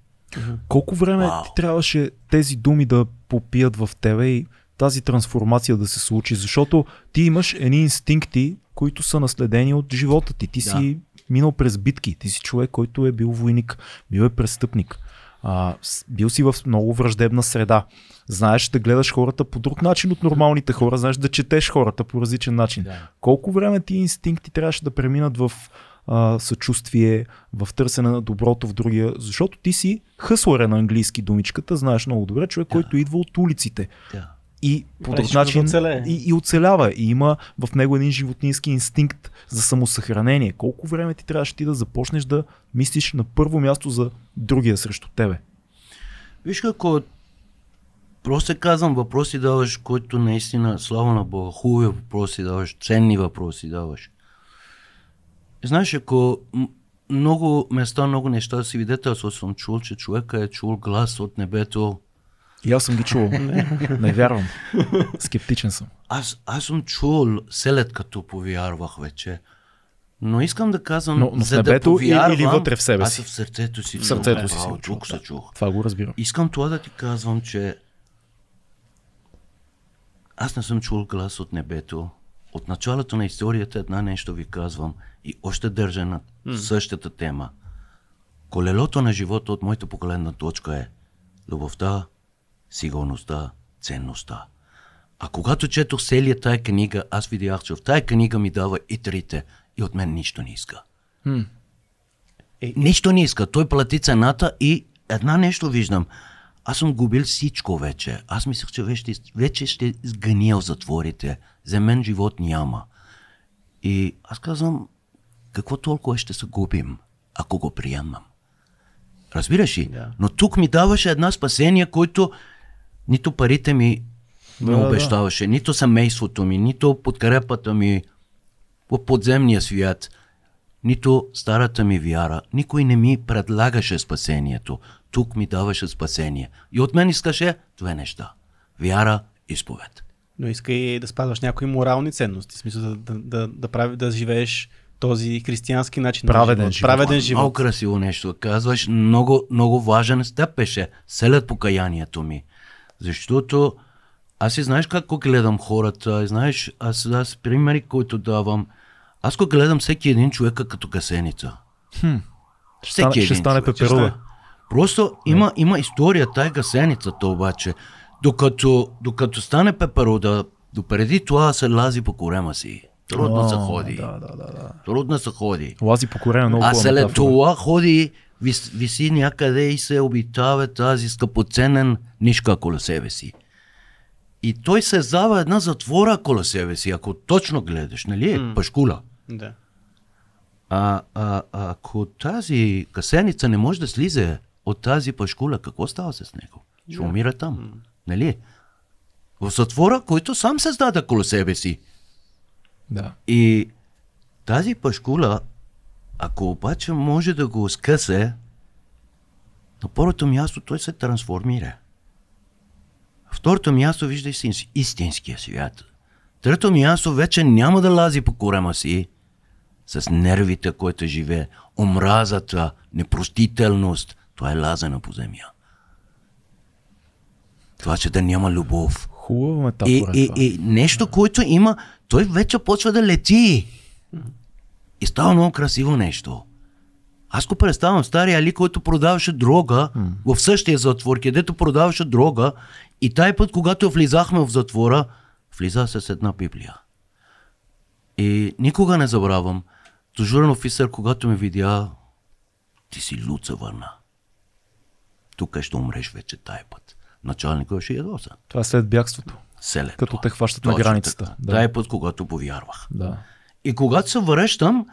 Колко време Вау. ти трябваше тези думи да попият в тебе и тази трансформация да се случи? Защото ти имаш едни инстинкти, които са наследени от живота ти. Ти Да. си минал през битки. Ти си човек, който е бил войник, бил е престъпник. А, бил си в много враждебна среда. Знаеш да гледаш хората по друг начин от нормалните хора, знаеш да четеш хората по различен начин. Да. Колко време ти инстинкти трябваше да преминат в а, съчувствие, в търсене на доброто в другия, защото ти си хъслър на английски думичката, знаеш много добре, човек, който идва от улиците Да. и по друг да начин оцелее. и, и оцелява. И има в него един животински инстинкт за самосъхранение. Колко време ти трябваше ти да започнеш да мислиш на първо място за другия срещу тебе? Виж какво, просто казвам въпроси даваш, които наистина, слава на Бога, хубави въпроси даваш, ценни въпроси даваш. Знаеш, ако много места, много неща, свидетелство съм чул, че човека е чул глас от небето. И аз съм ги чувал. <laughs> Не вярвам. Скептичен съм. Аз, аз съм чул след като повярвах вече. Но искам да казвам, Но- но за небето да повярвам, или вътре в себе си? Аз в сърцето си В сърцето чух, си право, си чул, тук се чух. Това го разбирам. Искам това да ти казвам, че аз не съм чул глас от небето. От началото на историята една нещо ви казвам и още държа на същата тема. Колелото на живота от моята поколенна точка е любовта, сигурността, ценността. А когато четох целият тая книга, аз видях, че в тая книга ми дава и трите и от мен нищо не иска. Е, Нищо не иска. Той плати цената и една нещо виждам. Аз съм губил всичко вече. Аз мислех, че вече, вече ще сгъния в затворите. За мен живот няма. И аз казвам, какво толкова ще се губим, ако го приемам? Разбираш ли? Да. Но тук ми даваше една спасение, който нито парите ми Да, да. обещаваше, нито семейството ми, нито подкрепата ми в подземния свят, нито старата ми вяра. Никой не ми предлагаше спасението. Тук ми даваше спасение. И от мен искаше две неща. Вяра и сповед. но иска и да спазваш някои морални ценности. В смисъл да, да, да, да, прави, да живееш този християнски начин. на Праведен живот. Праведен Много живот. красиво нещо. Казваш, много, много важен степ беше след покаянието ми. Защото аз и знаеш как го гледам хората, и знаеш, аз, аз примери, които давам, аз го гледам всеки един човек като гасеница. Ще стане, ще стане човек. пеперуда. Просто има, има история, тая гасеницата обаче. Докато, докато стане пеперуда, допреди това се лази по корема си. Трудно се О, ходи. Да, да, да, да. Трудно се ходи. Лази по корема много А след това ходи, вис, виси някъде и се обитава тази скъпоценен нишка около себе си. И той се зава една затвора около себе си, ако точно гледаш, нали? Mm. Пашкула. Да. А, а, а ако тази касеница не може да слизе от тази пашкула, какво става с него? Ще умира там. Нали? В затвора, който сам създаде около себе си. Да. И тази пашкула, ако обаче може да го скъсе, на първото място той се трансформира. Второто място вижда истинския свят. Трето място вече няма да лази по корема си с нервите, които живее, омразата, непростителност. Това е лазена по земя. Това, че да няма любов. Хубава И, метафора. е и, и нещо, което има, той вече почва да лети. И става много красиво нещо. Аз го представям стария Али, който продаваше дрога в същия затвор, където продаваше дрога и тай път, когато влизахме в затвора, влиза с една Библия. И никога не забравям, дежурен офисер, когато ме видя, ти си луца върна. Тук ще умреш вече тая път. Началникът ще ядоса. Това е след бягството. Селен. Като те хващат на Точно границата. така. Да. Тая път, когато повярвах. Да. И когато се връщам,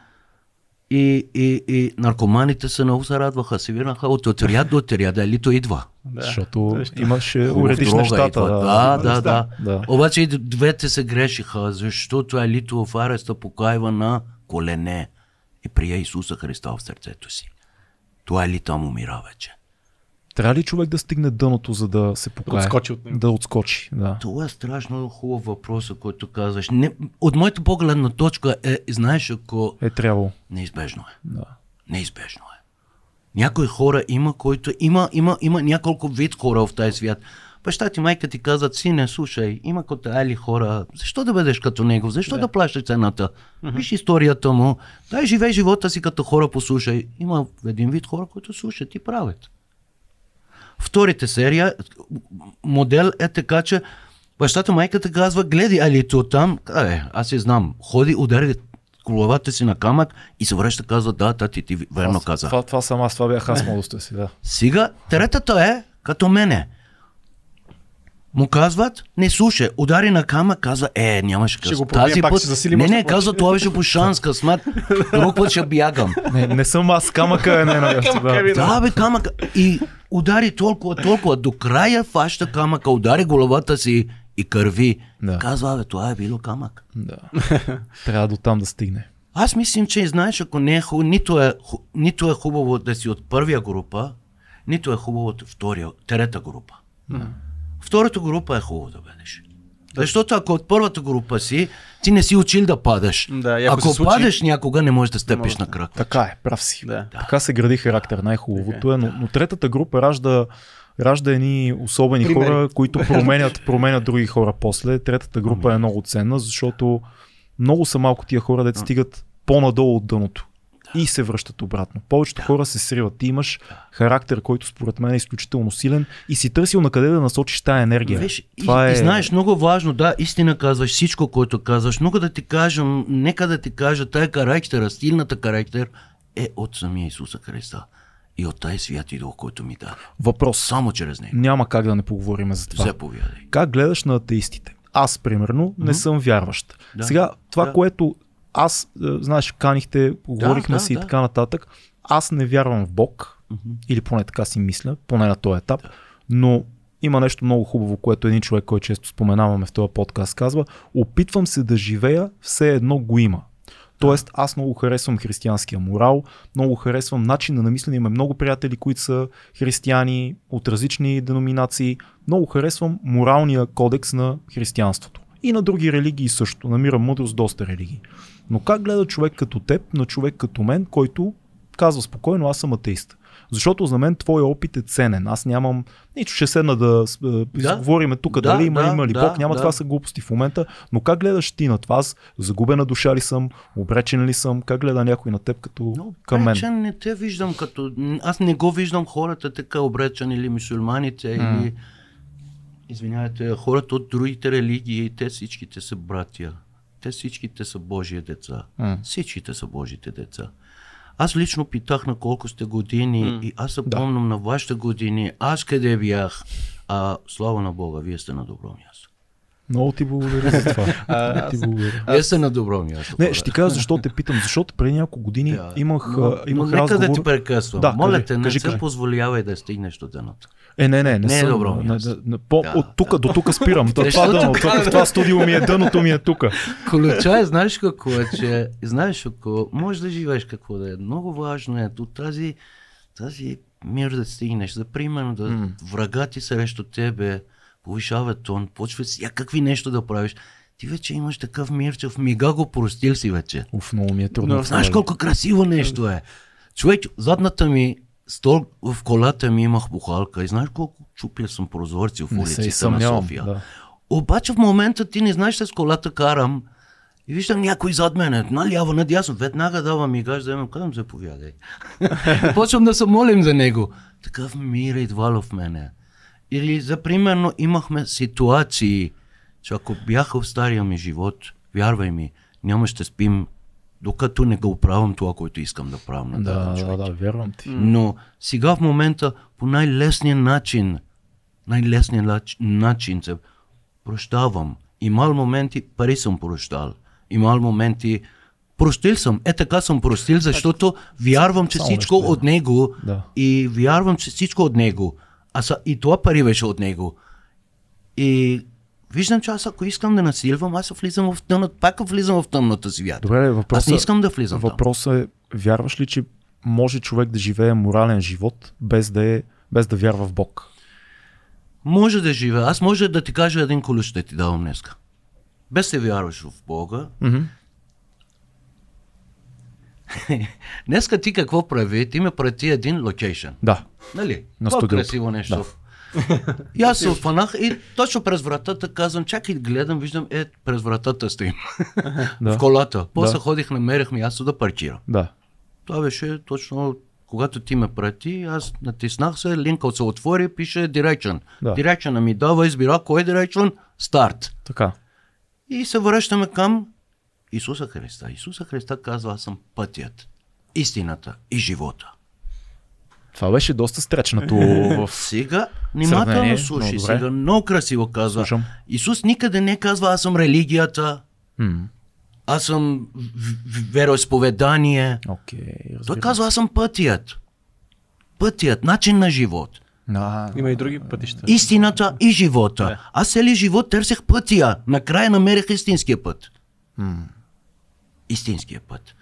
и, и, и наркоманите се много се радваха, се винаха от отряд до отряд, елито идва. Да. Защото Защо? имаше, уредиш нещата. идва. Да, да, да. да. Обаче и двете се грешиха, защото елито в ареста покайва на колене и прия Исуса Христа в сърцето си. Това ели там умира вече. Трябва ли човек да стигне дъното, за да се покае? отскочи от него. Да отскочи, да. Това е страшно хубав въпрос, който казваш. Не, от моята погледна точка е, знаеш, ако Е трябвало. неизбежно е. Да. Неизбежно е. Някои хора има, които има, има, има няколко вид хора в тази свят. Баща ти, майка ти казват, сине, слушай, има като али хора, защо да бъдеш като него, защо да, да плащаш цената? Виж историята му, дай живей живота си като хора, послушай. Има един вид хора, които слушат и правят. Вторите серия, модел е така, че бащата майката казва, гледай, али то там, е, аз си знам, ходи, удари главата си на камък и се връща, казва, да, тати, ти верно каза. Това, това съм аз, това бях аз младостта си, да. Сега, третата е като мене. Му казват, не слушай, удари на кама, казва, е, нямаше Ще къс. го Тази пак път, ще засилим не, не, казва, това беше по шанс, късмет, <laughs> друг път ще бягам. Не, не съм аз, камъка е не на Камъка е да. Да, бе, камъка. И удари толкова, толкова, до края фаща камъка, удари главата си и кърви. Да. Казва, бе, това е било камък. да. Трябва до там да стигне. Аз мислим, че знаеш, ако не е хубаво, нито е, нито е хубаво да си от първия група, нито е хубаво от втория, трета група. Втората група е хубаво да бъдеш. Защото ако от първата група си, ти не си учил да падаш. Да, ако случи- падаш, някога не можеш да стъпиш може на да. крак. Така е, прав си. Да. Така се гради характер, най-хубавото е, но, но третата група ражда ражда едни особени Примери. хора, които <laughs> променят, променят други хора после. Третата група е много ценна, защото много са малко тия хора, да стигат по-надолу от дъното и се връщат обратно. Повечето хора се сриват. Ти имаш характер, който според мен е изключително силен и си търсил на къде да насочиш тая енергия. Виж, Това и, е... и знаеш, много важно, да, истина казваш всичко, което казваш. Мога да ти кажа, нека да ти кажа, тая характера, стилната характер е от самия Исуса Христа. И от тази святи дух, който ми даде. Въпрос. Само чрез него. Няма как да не поговорим за това. Заповядай. Как гледаш на атеистите? Аз, примерно, не съм вярващ. Да. Сега, това, Да. което аз, е, знаеш, канихте, говорихме да, си и да. така нататък, аз не вярвам в Бог, или поне така си мисля, поне на този етап, но има нещо много хубаво, което един човек, който често споменаваме в този подкаст, казва, опитвам се да живея, все едно го има. Тоест, аз много харесвам християнския морал, много харесвам начина на мислене. Имаме много приятели, които са християни от различни деноминации. Много харесвам моралния кодекс на християнството. И на други религии също. Намирам мъдрост доста религии. Но как гледа човек като теб на човек като мен, който казва спокойно, аз съм атеист. Защото за мен твой опит е ценен. Аз нямам нищо, ще седна да, да. изговориме тук Да, дали има, да, има ли да, Бог, няма да. това са глупости в момента. Но как гледаш ти на това? Аз загубена душа ли съм, обречен ли съм? Как гледа някой на теб като Но към мен? обречен не те виждам като... Аз не го виждам хората така обречен или мусулманите, или... Извинявайте, хората от другите религии, те всичките са братя. Те всичките са Божие деца. М. Всичките са Божите деца. Аз лично питах на колко сте години и аз се помням на вашите години, аз къде бях. А слава на Бога, вие сте на добро място. Много ти благодаря за това. <laughs> Много ти благодаря. Вие сте на добро място. Не, ще ти кажа защо те питам. Защото преди няколко години Да. имах, но, а, имах но нека разговор. да ти прекъсвам. Да, Моля кажи, те, не кажи, се кажи. позволявай да стигнеш до дъното. Е, не, не, не, Не е съм. добро не, не, не, по, Да, от тук до тук спирам. Това, Защото дъно, това, това студио ми е дъното ми е тук. Ключа е, знаеш какво е, че знаеш ако можеш да живееш какво да е. Много важно е до тази, тази мир да стигнеш. За примерно да М. врага ти срещу тебе повишава тон, почва всякакви нещо да правиш. Ти вече имаш такъв мир, че в мига го простил си вече. Уф, много ми е трудно. Но това, Знаеш колко красиво нещо е. Човек, задната ми стол в колата ми имах бухалка и знаеш колко чупил съм прозорци в улиците на. София. Да. Обаче в момента ти не знаеш с колата карам и виждам някой зад мене, наляво, надясно, веднага давам и гаж, вземам, казвам, заповядай. Почвам да се молим за него. Такъв мир е идвал в мене. Или, за примерно, имахме ситуации, че ако бяха в стария ми живот, вярвай ми, нямаше да спим докато не го правям това, което искам да правя на Да, даден да, човек. да, вярвам ти. Но сега в момента по най-лесния начин, най-лесния нач- начин се прощавам. Имал моменти, пари съм прощал. Имал моменти, простил съм. Е така съм простил, защото вярвам, че всичко от него Да. и вярвам, че всичко от него. А са, и това пари беше от него. И виждам, че аз ако искам да насилвам, аз влизам в тъмната, пак влизам в тъмната свят. Добре, аз въпросът, не искам да влизам въпросът е, вярваш ли, че може човек да живее морален живот без да, е, без да вярва в Бог? Може да живее. Аз може да ти кажа един ключ, ще ти давам днеска. Без да вярваш в Бога. Мгм. <laughs> Днеска ти какво прави? Ти ме прати един локейшн. Да. Нали? На студиото. красиво нещо. И аз се отфанах и точно през вратата казвам, чакай, гледам, виждам, е, през вратата стоим. Да. в колата. После Да. ходих, намерих място да паркирам. Да. Това беше точно когато ти ме прати, аз натиснах се, линкът се отвори, пише Direction. Да. Direction ми дава, избира кой Direction, старт. Така. И се връщаме към Исуса Христа. Исуса Христа казва, аз съм пътят, истината и живота. Това беше доста стречнато <laughs> в... Сега, внимателно слушай, много сега много красиво казва. Слушам. Исус никъде не казва, аз съм религията, М, аз съм вероисповедание. Окей, Той казва, аз съм пътят. Пътят, начин на живот. А, Има и други пътища. Истината и живота. Да. Аз целият живот търсех пътя. Накрая намерих истинския път. м, Истинския път.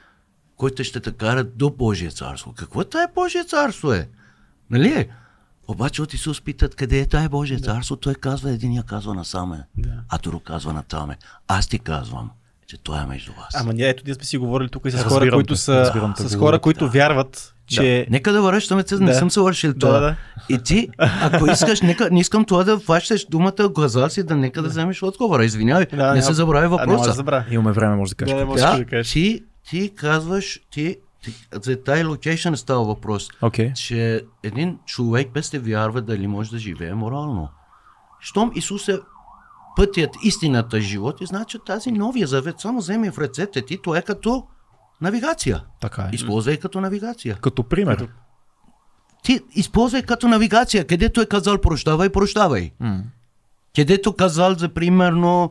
Който ще те кара до Божие царство. Какво е тая Божие царство е? Нали е? Обаче от Исус питат къде е тая Божие царство. Той казва, един я казва насаме, Да. а друг казва натаме. Аз ти казвам, че той е между вас. Ама ние ето ние сме си говорили тук и с Разбирам хора, те, които са те, с говорите. хора, които вярват, че Нека да връщаме се, не Да. съм свършил Да, това. да. И ти, ако <laughs> искаш, нека, не искам това да фащаш думата, каза си, да нека да вземеш отговора. Извинявай, Да, не няма- се забрави А, няма да въпроса. забравя. Имаме време, може да кажеш. Да, да, може Да, да кажеш. ти, ти казваш, ти, ти, за тази локейшн става въпрос, Окей. че един човек без да вярва дали може да живее морално. Щом Исус е пътят, истината, живот, и значи тази новия завет само вземе в ръцете ти, то е като навигация. Така е. Използвай като навигация. Като пример. Ти използвай като навигация, където е казал прощавай, прощавай. М. Където казал, за примерно,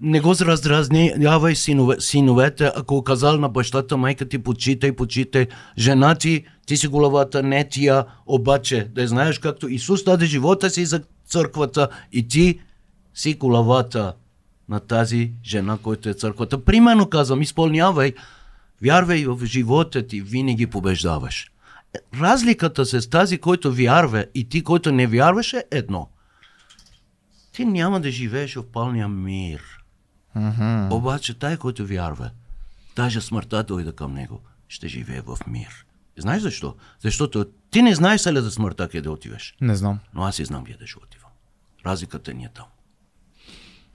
не го раздразнявай синове, синовете, ако казал на бащата, майка ти почитай, почитай, жена ти, ти си главата, не тия, обаче да знаеш както Исус даде живота си за църквата и ти си главата на тази жена, който е църквата. Примерно казвам, изпълнявай, вярвай в живота ти, винаги побеждаваш. Разликата с тази, който вярва и ти, който не вярваш е едно. Ти няма да живееш в пълния мир. Мгм. Обаче тай, който вярва, даже смъртта дойде към него, ще живее в мир. Знаеш защо? Защото ти не знаеш ли за смъртта къде отиваш, Не знам. но аз и знам къде ще отивам. Разликата ни е там.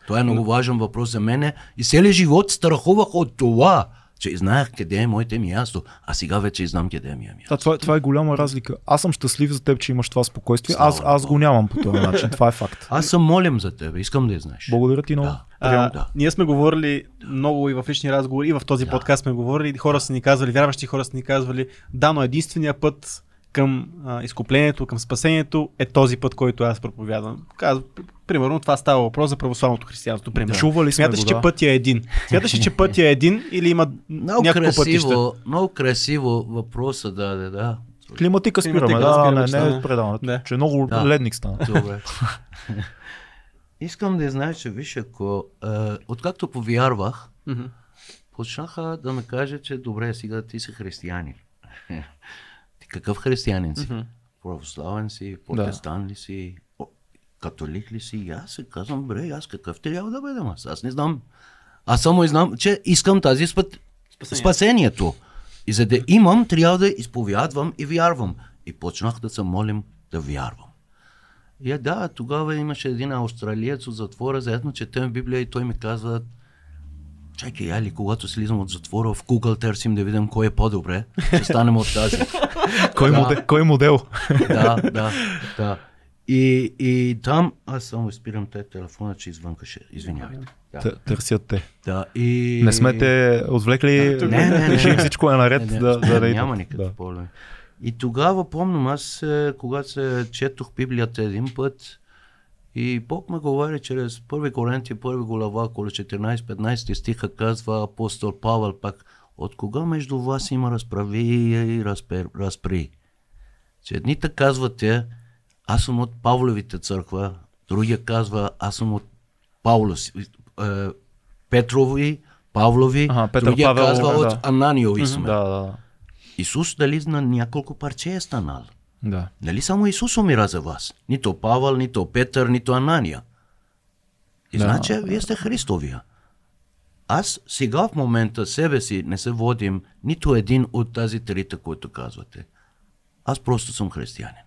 Това е много важен въпрос за мене и целият живот страхувах от това, че знаех къде е моите място, а сега вече знам къде е ми е място. Да, това, е- това е голяма разлика. Аз съм щастлив за теб, че имаш това спокойствие. Слава Аз, аз го нямам по този начин. Това е факт. Аз съм молим за теб, искам да я знаеш. Благодаря ти много. Да. А, Да. Ние сме говорили много и в лични разговори, и в този подкаст сме говорили, и хора са ни казвали, вярващи хора са ни казвали, да, но единствения път към а, изкуплението, към спасението е този път, който аз проповядвам. Казва, примерно това става въпрос за православното християнство. Примерно. Чували сме Смяташ, го, че да. пътя е един. Смяташ че пътя е един или има Много няколко пътища? красиво, много красиво въпроса, да, да, да. Климатика спираме. Климатика Да, спираме, не, не стана. е предаването. Да. Че е много Да. ледник стана. Добре. Искам да знаеш, че виж, ако е, откакто повярвах, Мгм. почнаха да ме кажат, че добре, сега ти си християнин. Какъв християнин си? Мгм. Православен си, протестант ли си, католик ли си? И аз се казвам, бре, аз какъв трябва да бъдем? Аз, аз не знам. Аз само знам, че искам тази спът... Спасение. спасението. И за да имам, трябва да изповядвам и вярвам. И почнах да се молим да вярвам. И е, да, тогава имаше един австралиец от затвора, заедно четем Библия и той ми казва, чакай, али, когато слизам от затвора, в Google търсим да видим кой е по-добре, ще станем от тази. <laughs> Кой, Да. модел, кой модел? <laughs> да, да, да. И, и там, аз само изпирам те телефона, че извънка ще, извинявайте. Да. Търсят те. да. И... Не сме те отвлекли, Не, не, не, не. всичко е наред. Не, не, да, да, да, няма никакви да. проблеми. И тогава помням, аз е, когато се четох Библията един път и Бог ме говори чрез първи Коринти, първи глава, около 14-15 стиха казва апостол Павел пак, от кога между вас има разправи и разпер, разпри? Че едните казвате, аз съм от Павловите църква, другия казва, аз съм от Павлос, е, Петрови, Павлови, Ага, Петър другия Павел, казва да. от Ананиови сме. Да, да, Исус дали на няколко парче е станал? Да. Нали само Исус умира за вас? Нито Павел, нито Петър, нито Анания. И Да. значи вие сте Христовия. Аз сега в момента себе си не се водим нито един от тази трите, които казвате. Аз просто съм християнин.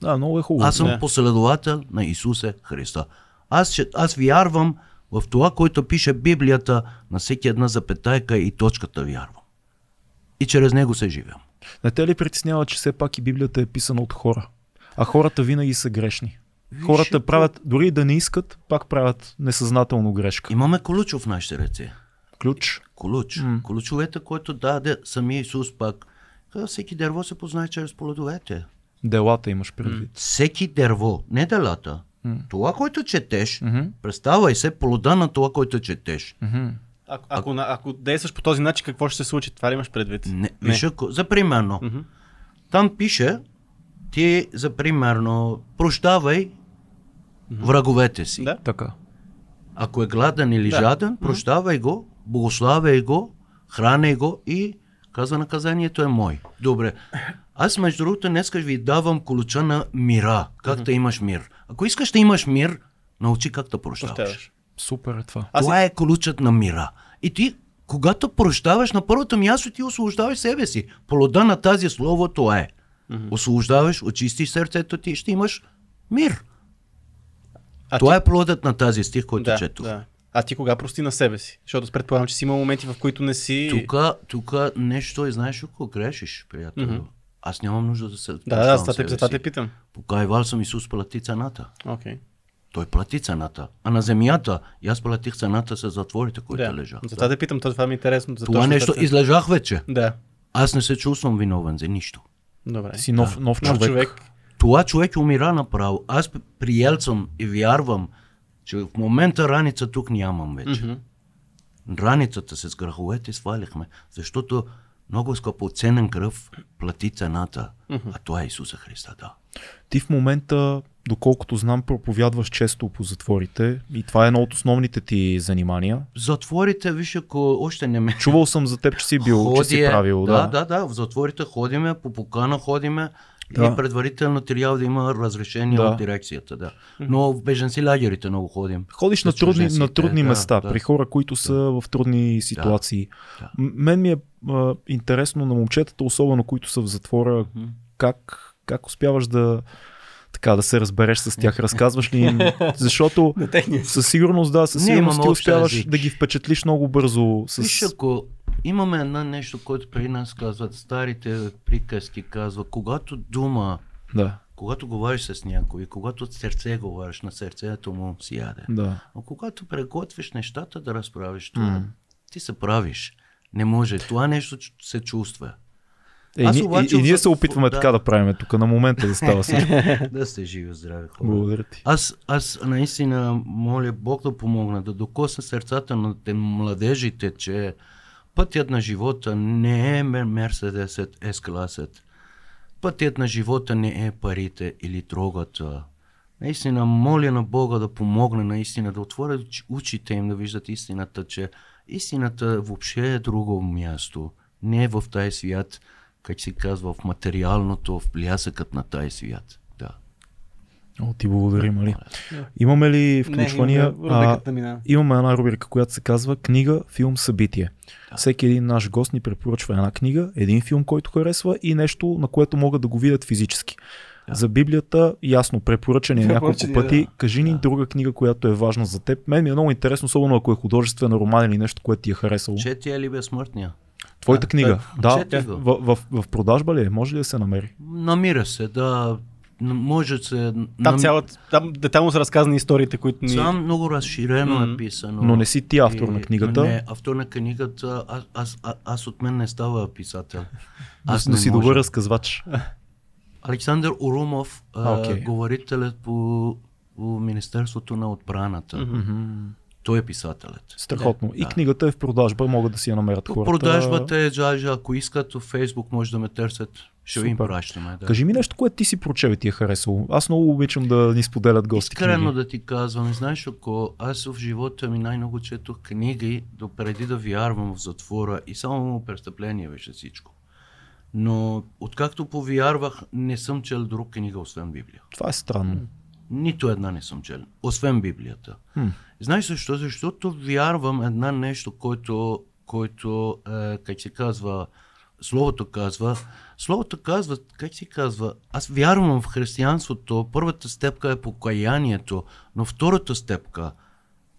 Да, много е хубаво. Аз съм Да. последовател на Исусе Христа. Аз, ще- аз вярвам в това, което пише Библията, на всеки една запетайка и точката вярвам. И чрез него се живям. Не те ли притеснява, че все пак и Библията е писана от хора? А хората винаги са грешни. Хората какво- правят, дори да не искат, пак правят несъзнателно грешка. Имаме колучо в нашите ръце. Ключ. Колуч. М. Колучовете, който даде самия Исус пак. Всеки дърво се познае чрез плодовете. Делата имаш предвид. Всеки дърво, не делата. М. Това, което четеш, Мгм. представай се плода на това, което четеш. Мгм. Ако, ако, на- ако действаш по този начин, какво ще се случи? Това ли имаш предвид? Не, виж, ако, за примерно, Мгм. там пише, ти за примерно, прощавай враговете си. Да. Така. Ако е гладен или Да. жаден, прощавай го, благославяй го, храняй го и каза наказанието е мой. Добре. Аз между другото днес ви давам колуча на мира. Как да имаш мир. Ако искаш да имаш мир, научи как да прощаваш. Прощаваш. Супер е това. Аз Това е колучът на мира. И ти, когато прощаваш, на първото място ти освобождаваш себе си. Плода на тази слово това е. Освобождаваш, очистиш сърцето ти и ще имаш мир. А това е плодът на тази стих, който да, четох. да. А ти кога прости на себе си? Защото предполагам, че си има моменти, в които не си... Тук, тук нещо е, знаеш, ако грешиш, приятел. Мгм. Аз нямам нужда да се Да, да, за това те, за те питам. Покайвал съм Исус плати цената. Окей. Той плати цената. А на земята, и аз платих цената с затворите, които Да. лежах. За това те питам, то това ми е интересно. За Това нещо тази- излежах вече. Да. Аз не се чувствам виновен за нищо. Добре. Си нов, нов Нов човек. човек. Това човек умира направо. Аз приел съм и вярвам, че в момента раница тук нямам вече. Мгм. Раницата с греховете свалихме, защото много скъпоценен кръв плати цената, а това е Исуса Христа, да. Ти в момента, доколкото знам, проповядваш често по затворите и това е едно от основните ти занимания. Затворите, виж, ако още не ме... Чувал съм за теб, че си бил, че си Ходи правил. Да, Да, да, да, в затворите ходиме, по покана ходиме Да. и предварително трябва да има разрешение Да. от дирекцията, да. Но в беженци лагерите много ходим. Ходиш на трудни, на трудни да, места, да. при хора, които са в трудни ситуации. да. М- Мен ми е а, интересно на момчетата, особено които са в затвора, как, как успяваш да така да се разбереш с тях, разказваш ли им, <laughs> защото със сигурност да, със сигурност ти успяваш да ги впечатлиш много бързо с... Виж, ако имаме едно нещо, което при нас казват, старите приказки казва, когато дума, Да, когато говориш с някой, когато от сърце говориш, на сърцето му си яде. да. А когато приготвиш нещата да разправиш това, М. ти се правиш. Не може. Това нещо се чувства. Е, Аз и, обаче и, и ние се опитваме да. така да правим тук на момента да става <laughs> всичко. да сте живи, здрави хора. Благодаря ти. Аз, аз наистина моля Бог да помогна, да докосне сърцата на те младежите, че пътят на живота не е Мерседес S-класът. Пътят на живота не е парите или дрогата. Наистина моля на Бога да помогне наистина да отворят очите им да виждат истината, че истината въобще е друго място. Не е в тази свят, как се казва, в материалното, в блясъкът на тази свят. Да. О, ти благодарим, Али. Имаме ли включвания? Не, рубриката мина. Имаме една рубрика, която се казва Книга, филм, събитие. Всеки един наш гост ни препоръчва една книга, един филм, който харесва и нещо, на което могат да го видят физически. За Библията, ясно, препоръчани е няколко пъти. да. Кажи ни друга книга, която е важна за теб. Мен ми е много интересно, особено ако е художествен роман или нещо, което ти е харесало. Четия ли безсмъртния? Твоята книга. е, Да, в, в, в продажба ли е? Може ли да се намери? Намира се, да. може да се... Там, цялата, там детално са разказани историите, които ни... Там много разширено М. е писано. Но не си ти автор И- на книгата. Не, автор на книгата, аз, аз, аз, аз от мен не става писател. Аз не но си може. добър разказвач. Александър Урумов, А, говорителят по, по Министерството на отбраната. Мгм. Той е писателят. Страхотно. И Да. книгата е в продажба, могат да си я намерят хората. продажбата е джажа, ако искат в Фейсбук може да ме търсят. Ще ви им Супер. пращаме. Да. Кажи ми нещо, което ти си прочел и ти е харесало. Аз много обичам да ни споделят гости Искрено да ти казвам, знаеш, ако аз в живота ми най-много четох книги, до преди да вярвам в затвора и само престъпление беше всичко. Но откакто повярвах, не съм чел друг книга, освен Библия. Това е странно. Нито една не съм чел, освен Библията. Хм. Знаеш защо? Защото вярвам една нещо, който, който е, как се казва, Словото казва, Словото казва, как се казва, аз вярвам в християнството, първата степка е покаянието, но втората степка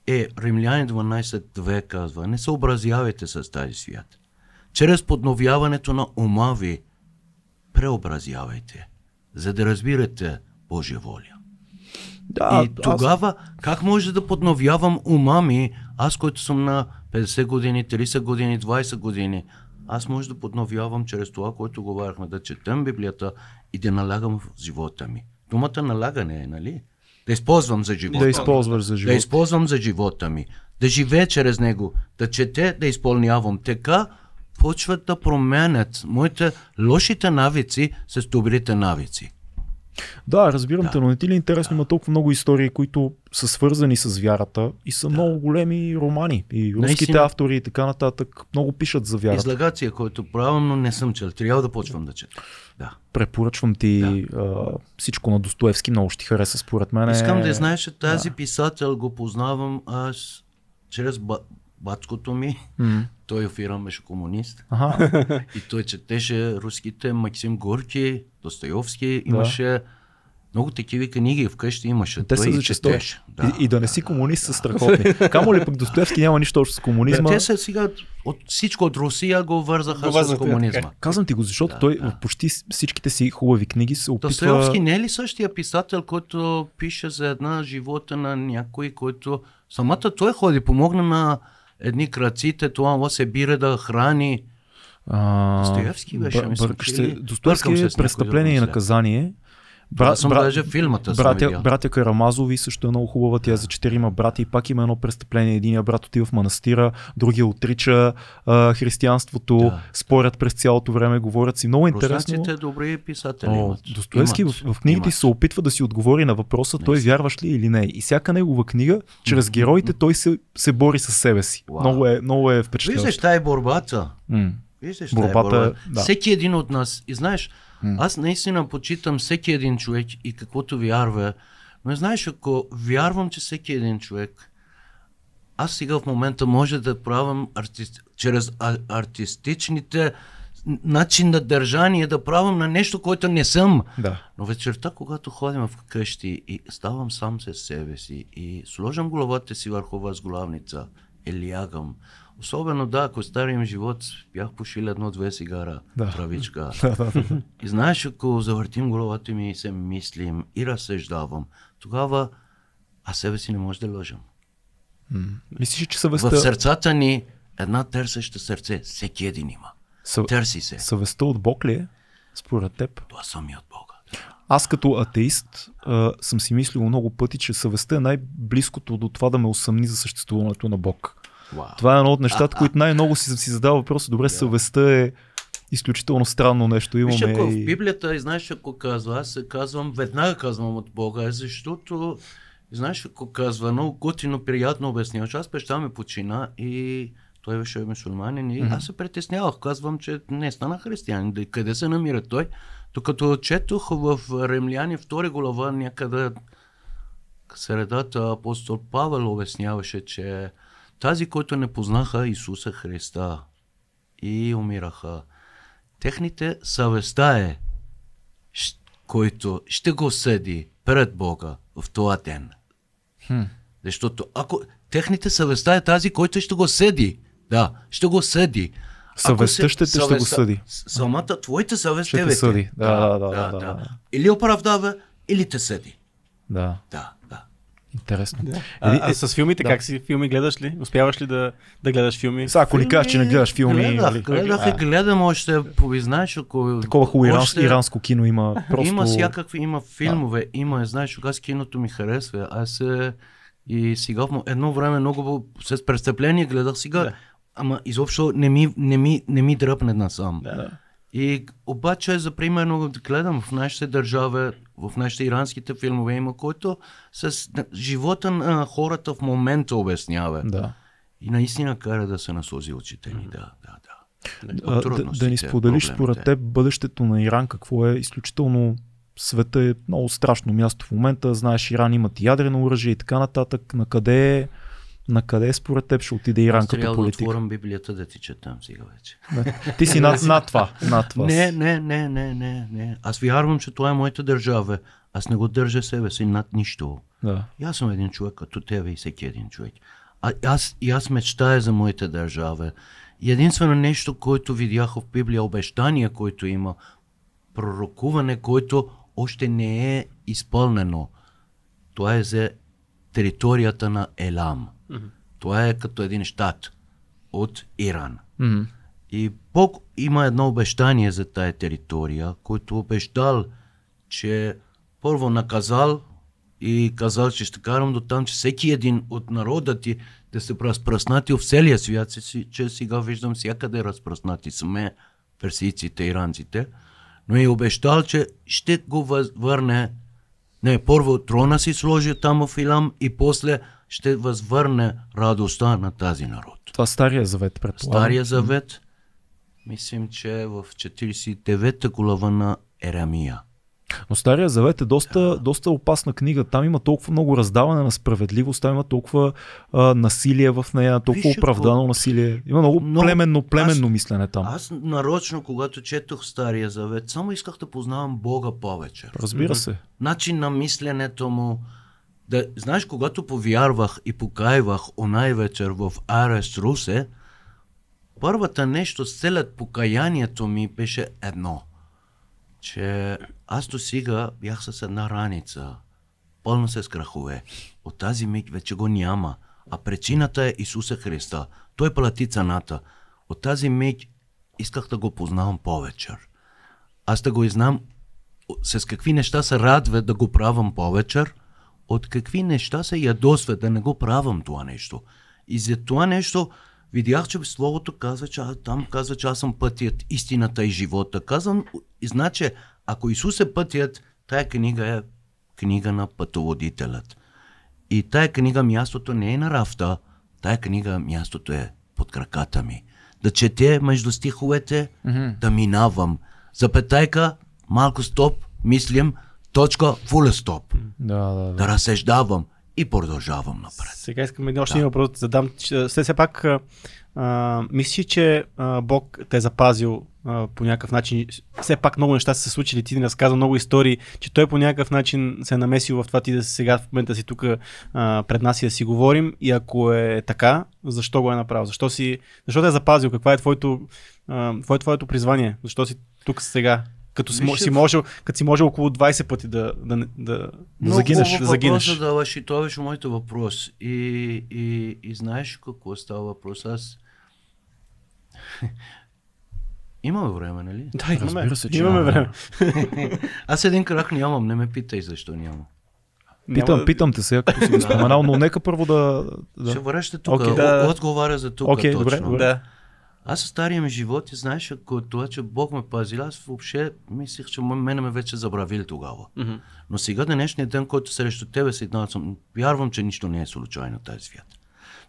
е, Римляни 12.2 казва, не съобразявайте с тази свят. Чрез подновяването на ума ви, преобразявайте, за да разбирате Божия воля. Да, И тогава, как може да подновявам ума ми, аз, който съм на 50 години, 30 години, 20 години, аз може да подновявам чрез това, което говорихме, да четем Библията и да налагам в живота ми. Думата налагане е, нали? Да използвам за Аз, живота да използваш за Да живот. използвам за живота ми. Да живея чрез него. Да чете, да изпълнявам. Така почват да променят моите лошите навици с добрите навици. Да, разбирам Да. те, но не ти ли е интересно, има толкова много истории, които са свързани с вярата и са много големи романи. И руските Наистина. автори и така нататък много пишат за вярата. Излагация, който правям, но не съм чел. Трябва да почвам да чета. Да. Препоръчвам ти а, всичко на Достоевски, много ще ти хареса според мен. Искам да знаеш, че тази писател го познавам аз чрез ба- баткото ми. М. Той Фирам беше комунист. Аха. И той четеше руските Максим Горки, Достоевски. Имаше много такива книги вкъщи имаше. Те са и за четеше. И, и да не си комунист са страхотни. Камо ли пък Достоевски няма нищо общо с комунизма. Те са сега от всичко от Русия го вързаха Го с комунизма. така. Казвам ти го, защото Да, той да. в почти всичките си хубави книги се опитва... Достоевски не е ли същия писател, който пише за една живота на някой, който самата той ходи, помогна на едни краците, това се бире да храни. А, Достоевски беше, бър- мисля? Достоевски е престъпление и наказание. Бра, аз съм даже филмата братя, братя Карамазови също е много хубава. Тя е за четирима брати и пак има едно престъпление. Единия брат отива в манастира, другия отрича а, християнството, Да. спорят през цялото време, говорят си. Много интересно. Руснаците добри писатели О, имат. Достоевски Имат. в, в книгите Имат. се опитва да си отговори на въпроса той вярваш ли или не. И всяка негова книга, чрез героите, той се, се бори с себе си. Вау. Много е, много е Виждаш, впечатляващо. тая е борбата. М. Виждаш, Борбата тая е- борба. да. Всеки един от нас. И знаеш, Аз наистина почитам всеки един човек и каквото вярва. Но знаеш, ако вярвам, че всеки един човек, аз сега в момента може да правям артист, чрез а, артистичните начин на държание да правям на нещо, което не съм. Да. Но вечерта, когато ходим в къщи и ставам сам с себе си и сложам главата си върху възглавница и лягам, особено да, ако старием живот бях пушил едно-две сигара, <laughs> Да. да. И знаеш, ако завъртим главата ми и се мислим и разсъждавам, тогава аз себе си не може да лъжам. М. Мислиш, че В съвестта, сърцата ни една търсеща сърце, всеки един има. съ, Търси се. съвестта от Бог ли е? Според теб? Това съм и от Бога. Аз като атеист а, съм си мислил много пъти, че съвестта е най-близкото до това да ме усъмни за съществуването на Бог. Вау. Това е едно от нещата, които най-много си, си задава въпроса. Добре, съвестта е изключително странно нещо. Имаме Виж, ако в и... Библията, и знаеш, ако казва, аз се казвам, веднага казвам от Бога, защото, знаеш, ако казва, много готино, приятно обясняваш, аз баща ми почина и той беше мусулманин и аз се притеснявах. Казвам, че не стана християнин, къде се намира той. Докато четох в Ремляни втори глава някъде средата апостол Павел обясняваше, че тази, които не познаха Исуса Христа и умираха, техните съвестта е, който ще го съди пред Бога в това ден. Хм. Защото ако техните съвестта е тази, който ще го съди, да, ще го съди. Съвестта ще те- ще го съди. Самата твоята съвест Ще те тебе съди. Да, да, да, да, да. Или оправдава, или те съди. Да, да. Интересно. Да. А, а с филмите, да. как си? Филми гледаш ли? Успяваш ли да, да гледаш филми? Сега, ако ни кажеш, че не гледаш филми, Гледах, нали? гледах А, и гледам още, знаеш, ако... такова хубаво иранско, още- иранско кино има. Просто... Има всякакви, има филмове, има, знаеш, кога с киното ми харесва. Аз е, и сега едно време много с престъпление гледах сега, Да. ама изобщо не ми, не ми, не ми дръпне насам. Да. И обаче, за примерно, гледам в нашите държави, в нашите иранските филмове има, който с живота на хората в момента обяснява. Да. И наистина кара да се насози очите ни. Да, да, да. А, да, да ни споделиш според теб бъдещето на Иран, какво е изключително света е много страшно място в момента. Знаеш, Иран имат ядрено оръжие и така нататък. На къде е, на къде според теб ще отиде Иран Аз като трябва да политик? отворям Библията да ти четам сега вече. Ти си над, над това. Над това. Не, не, не, не, не, не. Аз вярвам, че това е моята държава. Аз не го държа себе си над нищо. Да. И аз съм един човек като тебе и всеки един човек. А, аз, и аз мечтая за моята държава. Единствено нещо, което видях в Библия, обещание, което има, пророкуване, което още не е изпълнено. Това е за територията на Елам. Това е като един щат от Иран. Мгм. И Бог има едно обещание за тая територия, който обещал, че първо наказал и казал, че ще карам до там, че всеки един от народа ти да се разпръснати в целия свят, че- сега виждам всякъде разпръснати сме персийците, иранците, но е обещал, че ще го върне не, първо трона си сложи там в Илам и после ще възвърне радостта на тази народ. Това стария завет, предполагам. Стария завет, мислим, че е в 49-та глава на Ерамия. Но Стария завет е доста, доста опасна книга. Там има толкова много раздаване на справедливост, там има толкова а, насилие в нея, толкова Виж, оправдано ако- насилие. Има много, Много- племенно, племенно аз- мислене там. Аз нарочно, когато четох Стария завет, само исках да познавам Бога повече. Разбира се. Начин на мисленето му. Да, знаеш, когато повярвах и покайвах онай вечер в Арест Русе, първата нещо след покаянието ми беше едно. Че аз до сега бях с една раница, пълна с крахове. От тази миг вече го няма. А причината е Исуса Христа. Той плати цената. От тази миг исках да го познавам повече. Аз да го знам с какви неща се радва да го правам повече, от какви неща се ядосва да не го правам това нещо. И за това нещо видях, че Словото казва, че а, там казва, че аз съм пътят, истината и живота. Казвам, значи, ако Исус е пътят, тая книга е книга на пътоводителят. И тая книга мястото не е на рафта, тая книга мястото е под краката ми. Да чете между стиховете, mm-hmm. да минавам. Запетайка, малко стоп, мислим, точка, фуле стоп. Да, да, да. Да разсъждавам и продължавам напред. Сега искам един още един въпрос да задам. Че, Все, пак, а, мислиш, че а, Бог те е запазил а, по някакъв начин. Все пак много неща са се случили. Ти ни разказа много истории, че той по някакъв начин се е намесил в това ти да сега в момента си тук пред нас и да си говорим. И ако е така, защо го е направил? Защо, си, защо те е запазил? Каква е твоето, а, какво е твоето призвание? Защо си тук сега? Като си, Виж, си, можел, като си можел около 20 пъти да, да, да, да Много загинеш. Да загинеш. задаваш и това беше моят въпрос. И, и, и знаеш какво става въпрос? Аз... <laughs> Имаме време, нали? Да, имаме, Разбира се, че имаме имаме време. <laughs> Аз един крак нямам, не ме питай защо нямам. Питам, Няма- питам те сега, като си го <laughs> споменал, но нека първо да... Ще да. връща тук. Okay. Да. Отговаря за тук Окей, точно. добре, добре. Да. Аз със стария ми живот, и знаеш, ако това, че Бог ме пази, аз въобще мислех, че мене ме вече забравили тогава. Мгм. Но сега днешния ден, който срещу тебе седнал съм, вярвам, че нищо не е случайно тази свят.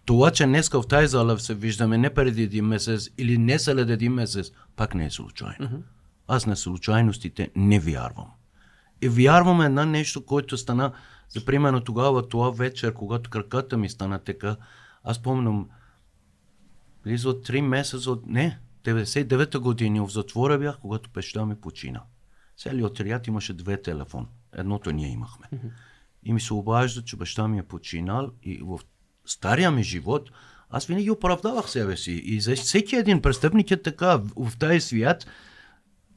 Това, че днеска в тази зала се виждаме не преди един месец или не след един месец, пак не е случайно. Аз на случайностите не вярвам. И вярвам една нещо, което стана, за примерно тогава, това вечер, когато краката ми стана така, аз спомням, близо 3 месеца от... Не, 99-та година в затвора бях, когато пеща ми почина. Целият отряд имаше две телефон. Едното ние имахме. И ми се обажда, че баща ми е починал и в стария ми живот аз винаги оправдавах себе си. И за всеки един престъпник е така. В, тази свят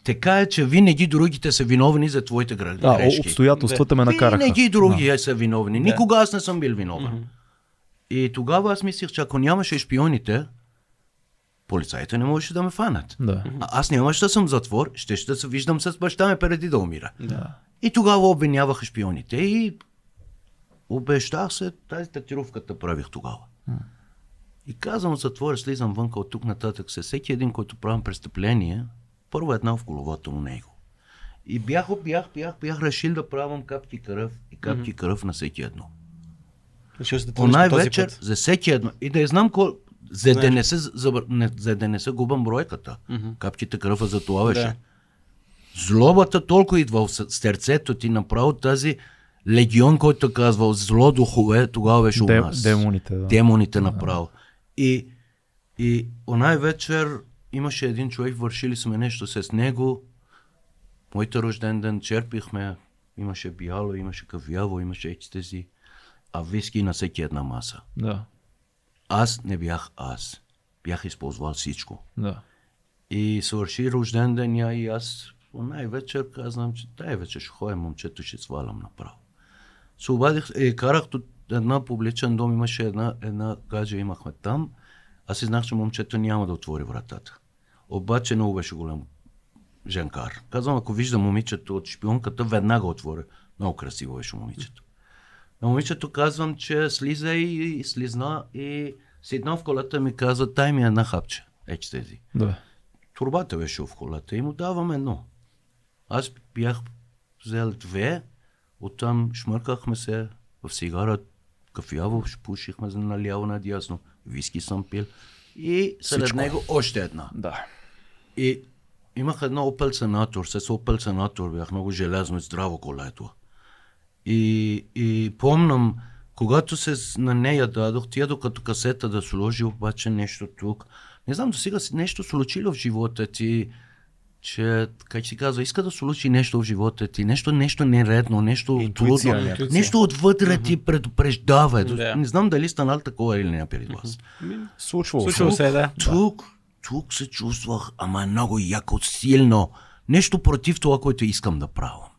така е, че винаги другите са виновни за твоите гра- Да, грешки. обстоятелствата ме накараха. Винаги други да. са виновни. Никога аз не съм бил виновен. И тогава аз мислих, че ако нямаше шпионите, полицаите не можеше да ме фанат. Да. А аз нямаше да съм в затвор, ще, ще се виждам с баща ми преди да умира. Да. И тогава обвиняваха шпионите и обещах се, тази татировката правих тогава. И казвам затвора, слизам вънка от тук нататък се. Всеки един, който правим престъпление, първо една в головата му него. И бях, бях, бях, бях решил да правям капки кръв и капки кръв на всеки едно. Решил да По най-вечер за всеки едно. И да я знам ко... За да, не се, забър- не, за да не се губам бройката. Капките кръва за това беше. Да. Злобата толкова идва в сърцето ти, направо тази легион, който казвал зло духове, тогава беше у Дем- нас. демоните, да. Демоните направо. И, и онай вечер имаше един човек, вършили сме нещо с него. Моите рожден ден черпихме, имаше бяло, имаше кавяво, имаше екстези, а виски на всеки една маса. Да. Аз не бях аз. Бях използвал всичко. Да. И свърши рожден ден я и аз онай вечер казвам, че тая вечер ще ходя, момчето ще свалям направо. Се обадих и карах до една публичен дом, имаше една, една гаджа имахме там. Аз си знах, че момчето няма да отвори вратата. Обаче много беше голям женкар. Казвам, ако вижда момичето от шпионката, веднага отворя. Много красиво беше момичето. На момичето казвам, че слиза и, и слизна и седна в колата ми каза, дай ми една хапче. Еч тези. Да. Турбата беше в колата и му давам едно. Аз бях взел две, оттам шмъркахме се в цигара, кафяво, пушихме наляво надясно, виски съм пил и след Всичко. него още една. Да. И имах едно Opel Senator, с Opel Senator бях много желязно и здраво колето. И, и помням, когато се на нея дадох, тя докато касета да сложи обаче нещо тук. Не знам, до сега нещо случило в живота ти, че, как си казва, иска да случи нещо в живота ти, нещо, нещо нередно, нещо Интуиция трудно, някаква. нещо отвътре ти предупреждава. Да. Не знам дали станал такова или не перед вас. Случвало се. Случвало се, да. Тук, тук се чувствах, ама много яко, силно. Нещо против това, което искам да правя.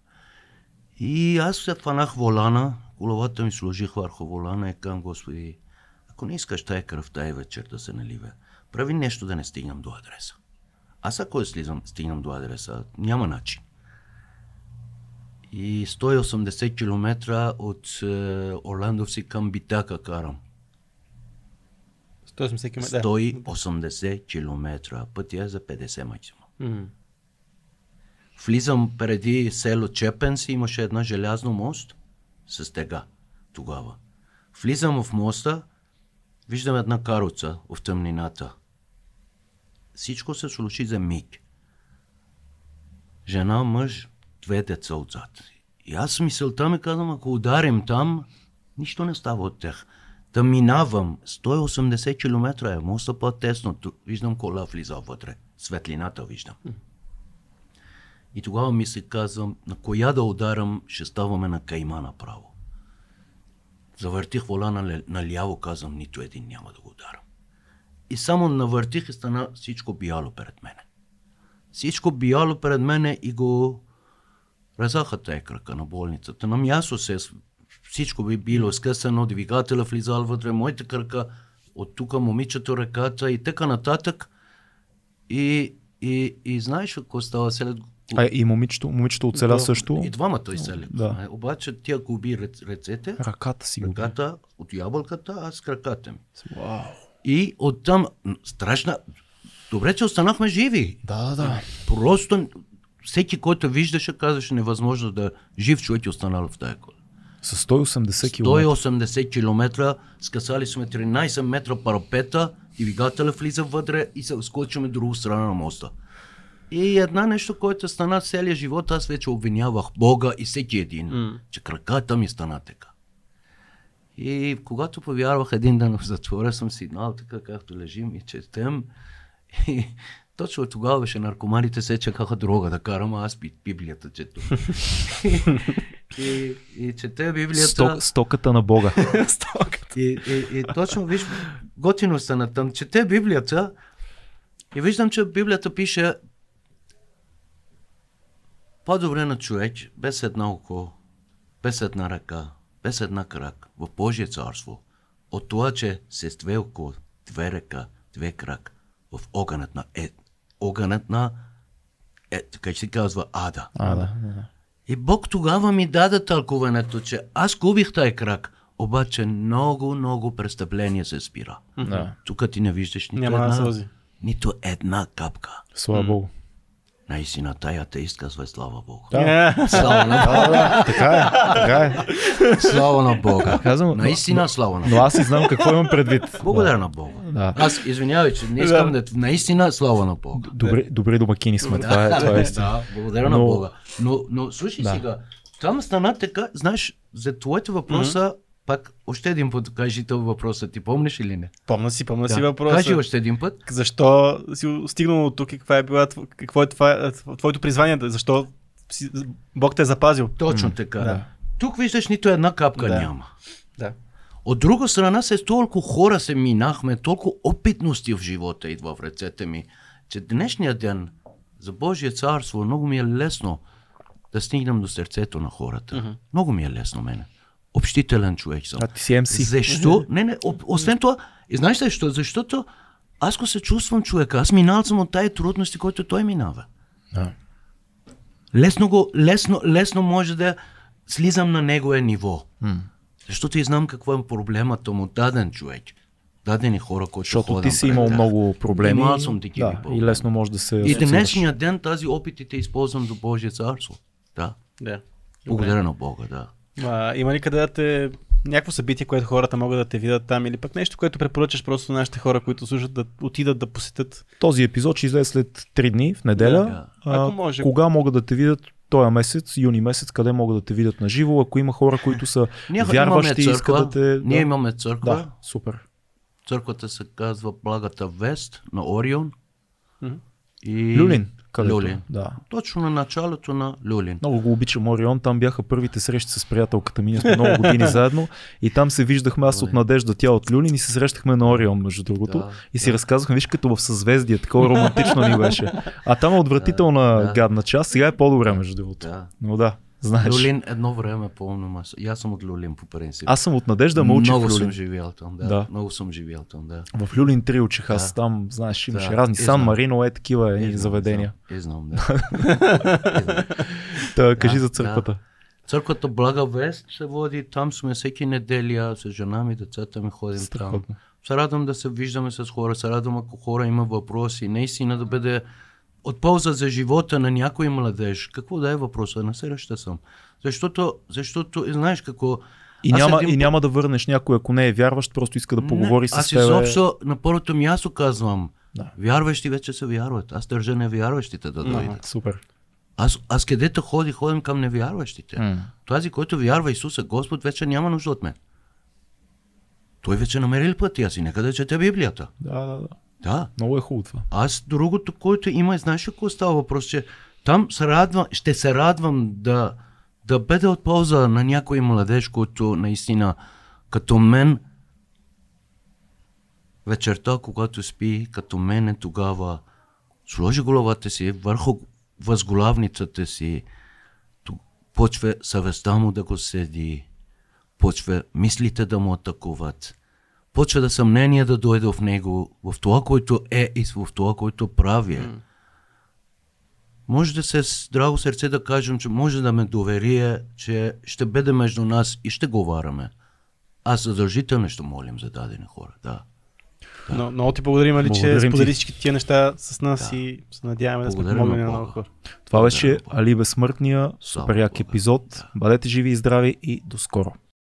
И аз фанах волана, головата ми сложих върху волана и към Господи, ако не искаш тая кръв тая вечер да се наливе, прави нещо да не стигнам до адреса. Аз ако я слизам, стигнам до адреса, няма начин. И 180 км от е, Орландовци към Битака карам. 180 км. Да. 180 км. Пътя е за 50 максимум. М. Влизам преди село Чепенс, имаше една желязно мост с тега тогава. Влизам в моста, виждам една каруца в тъмнината. Всичко се случи за миг. Жена, мъж, две деца отзад. И аз мисълта ми казвам, ако ударим там, нищо не става от тях. Да минавам 180 км е, моста по-тесно. Виждам кола влиза вътре. Светлината виждам. И тогава ми се казвам, на коя да ударам, ще ставаме на кайма направо. Завъртих вола на, наляво, казвам, нито един няма да го ударам. И само навъртих и стана всичко бяло пред мене. Всичко бяло пред мене и го резаха тая крака на болницата. На място се всичко би било скъсано, двигателя влизал вътре, моите крака, от тук момичето ръката и така нататък. И, и, и знаеш какво става след А и момичето, момичето оцеля също. и двамата изцели. Да. Обаче тя губи ръц, ръцете, Ръката си ръката от ябълката, аз краката ми. Вау. И оттам, страшна... Добре, че останахме живи. Да, да. Просто всеки, който виждаше, казваше невъзможно да жив човек е останал в тази кола. С 180 км. 180 км, скъсали сме 13 метра парапета, двигателя влиза вътре и се скочиме друга страна на моста. И една нещо, което стана целия живот, аз вече обвинявах Бога и всеки един, mm. че краката ми стана така. И когато повярвах един ден в затвора, съм сигнал така, както лежим и четем. И точно тогава беше наркоманите се чакаха дрога да карам, а аз би- Библията чето. <laughs> и, и чете Библията. Сток, стоката на Бога. <laughs> И, и, и точно виж, готино стана там. Чете Библията и виждам, че Библията пише По-добре на човек без едно око, без една ръка, без една крак в Божие царство, от това, че с две око, две ръка, две крак в огънът на е, огънът на е, как се казва, ада. А, да. да. И Бог тогава ми даде тълкуването, че аз губих taj крак, обаче много, много престъпление се спира. да. Тук ти не виждаш нито Няма една, нито една капка. Слава Богу. Наистина, тая атеист казва слава Богу. Е, Слава на Бога. Така е, така е. Слава на Бога. Казвам, Наистина слава на Но Бога. аз и знам какво имам предвид. Благодаря на Бога. Да. Аз извинявай, че не искам да... Наистина слава на Бога. Добре, добре домакини сме, това е, това е истина. Да, благодаря на Но- Бога. Но, но слушай Да. сега, там стана така, знаеш, за твоите въпроса, пак още един път кажи този въпроса, ти помниш или не? Помня си, помня си Да. въпроса. Кажи още един път. Защо си стигнал от тук и каква е била, какво е това, твоето призвание? Защо си, Бог те е запазил? Точно така. да. Тук виждаш нито една капка Да. няма. Да. От друга страна, с толкова хора се минахме, толкова опитности в живота идва в ръцете ми, че днешния ден за Божие царство много ми е лесно да стигнем до сърцето на хората. Много ми е лесно мене. Общителен човек съм. А ти си MC. Защо? Не, не, освен това, и знаеш ли защо? Защото аз го се чувствам човека. Аз минал съм от тая трудности, които той минава. Да. Лесно, го, лесно, лесно може да слизам на неговия ниво. Защото и знам какво е проблемът му даден човек. Дадени хора, които Защото ти си имал много проблеми. Имал съм такива да, проблеми. и лесно може да се И днешния ден тази опитите използвам до Божие царство. Да. Да. Благодаря на Бога, да. А, има ли къде да те някакво събитие, което хората могат да те видят там или пък нещо, което препоръчаш просто на нашите хора, които слушат да отидат да посетят? Този епизод ще излезе след 3 дни, в неделя. Да. А, Ако може. Кога могат да те видят този месец, юни месец, къде могат да те видят на живо, ако има хора, които са <laughs> Ние вярващи и искат да те... Ние да. имаме църква. Да, супер. Църквата се казва Благата Вест на Орион. Мгм. И... Люлин. Където, Люлин. Да. Точно на началото на Люлин. Много го обичам Орион, там бяха първите срещи с приятелката ми, ние много години <laughs> заедно и там се виждахме аз от Надежда, тя от Люлин и се срещахме на Орион, между другото. Да, и си разказахме, виж като в съзвездие, такова романтично ни беше. А там е отвратителна Да, да. гадна част, сега е по-добре, между другото. Да. Но да, знаеш. Люлин едно време помня. Аз, и аз съм от Люлин по принцип. Аз съм от Надежда, учих Много в съм Люлин. живял там, да. Да. Много съм живял там, да. В Люлин 3 учих аз Да. там, знаеш, имаше Да, разни Сан. Марино, е такива И и знам, заведения. И знам, да. <laughs> Та, кажи Да, за църквата. Църквата Блага Вест се води, там сме всеки неделя, с жена ми, децата ми ходим там. Страхотно. Се радвам да се виждаме с хора, се радвам ако хора има въпроси, наистина да бъде от полза за живота на някой младеж. Какво да е въпроса? На среща съм. Защото, защото знаеш какво... И аз няма, един и няма да върнеш някой, ако не е вярващ, просто иска да поговори не, с аз теб. изобщо на първото място казвам, Да. вярващи вече се вярват. Аз държа невярващите да дойдат. Супер. Аз, аз където ходи, ходим към невярващите. М. Този, който вярва Исуса Господ, вече няма нужда от мен. Той вече намерил пътя си, нека да чете Библията. Да, да, да. Да. Много е хубаво това. Аз другото, което има, знаеш какво става въпрос, че там се радвам, ще се радвам да, да бъде от полза на някой младеж, който наистина като мен вечерта, когато спи, като мене тогава сложи главата си върху възглавницата си, почва съвестта му да го седи, почва мислите да му атакуват, почва да съмнение да дойде в него, в това, което е и в това, което прави. Може да се с драго сърце да кажем, че може да ме доверие, че ще бъде между нас и ще говораме. Аз задължително ще молим за дадени хора, да. Но, много ти благодарим, Али, че Благодарим сподели всички тия неща с нас Да. и се надяваме да сме Благодарим помогнали на много хора. Това беше. Али Безсмъртния, супер як епизод. Да. Бъдете живи и здрави и до скоро.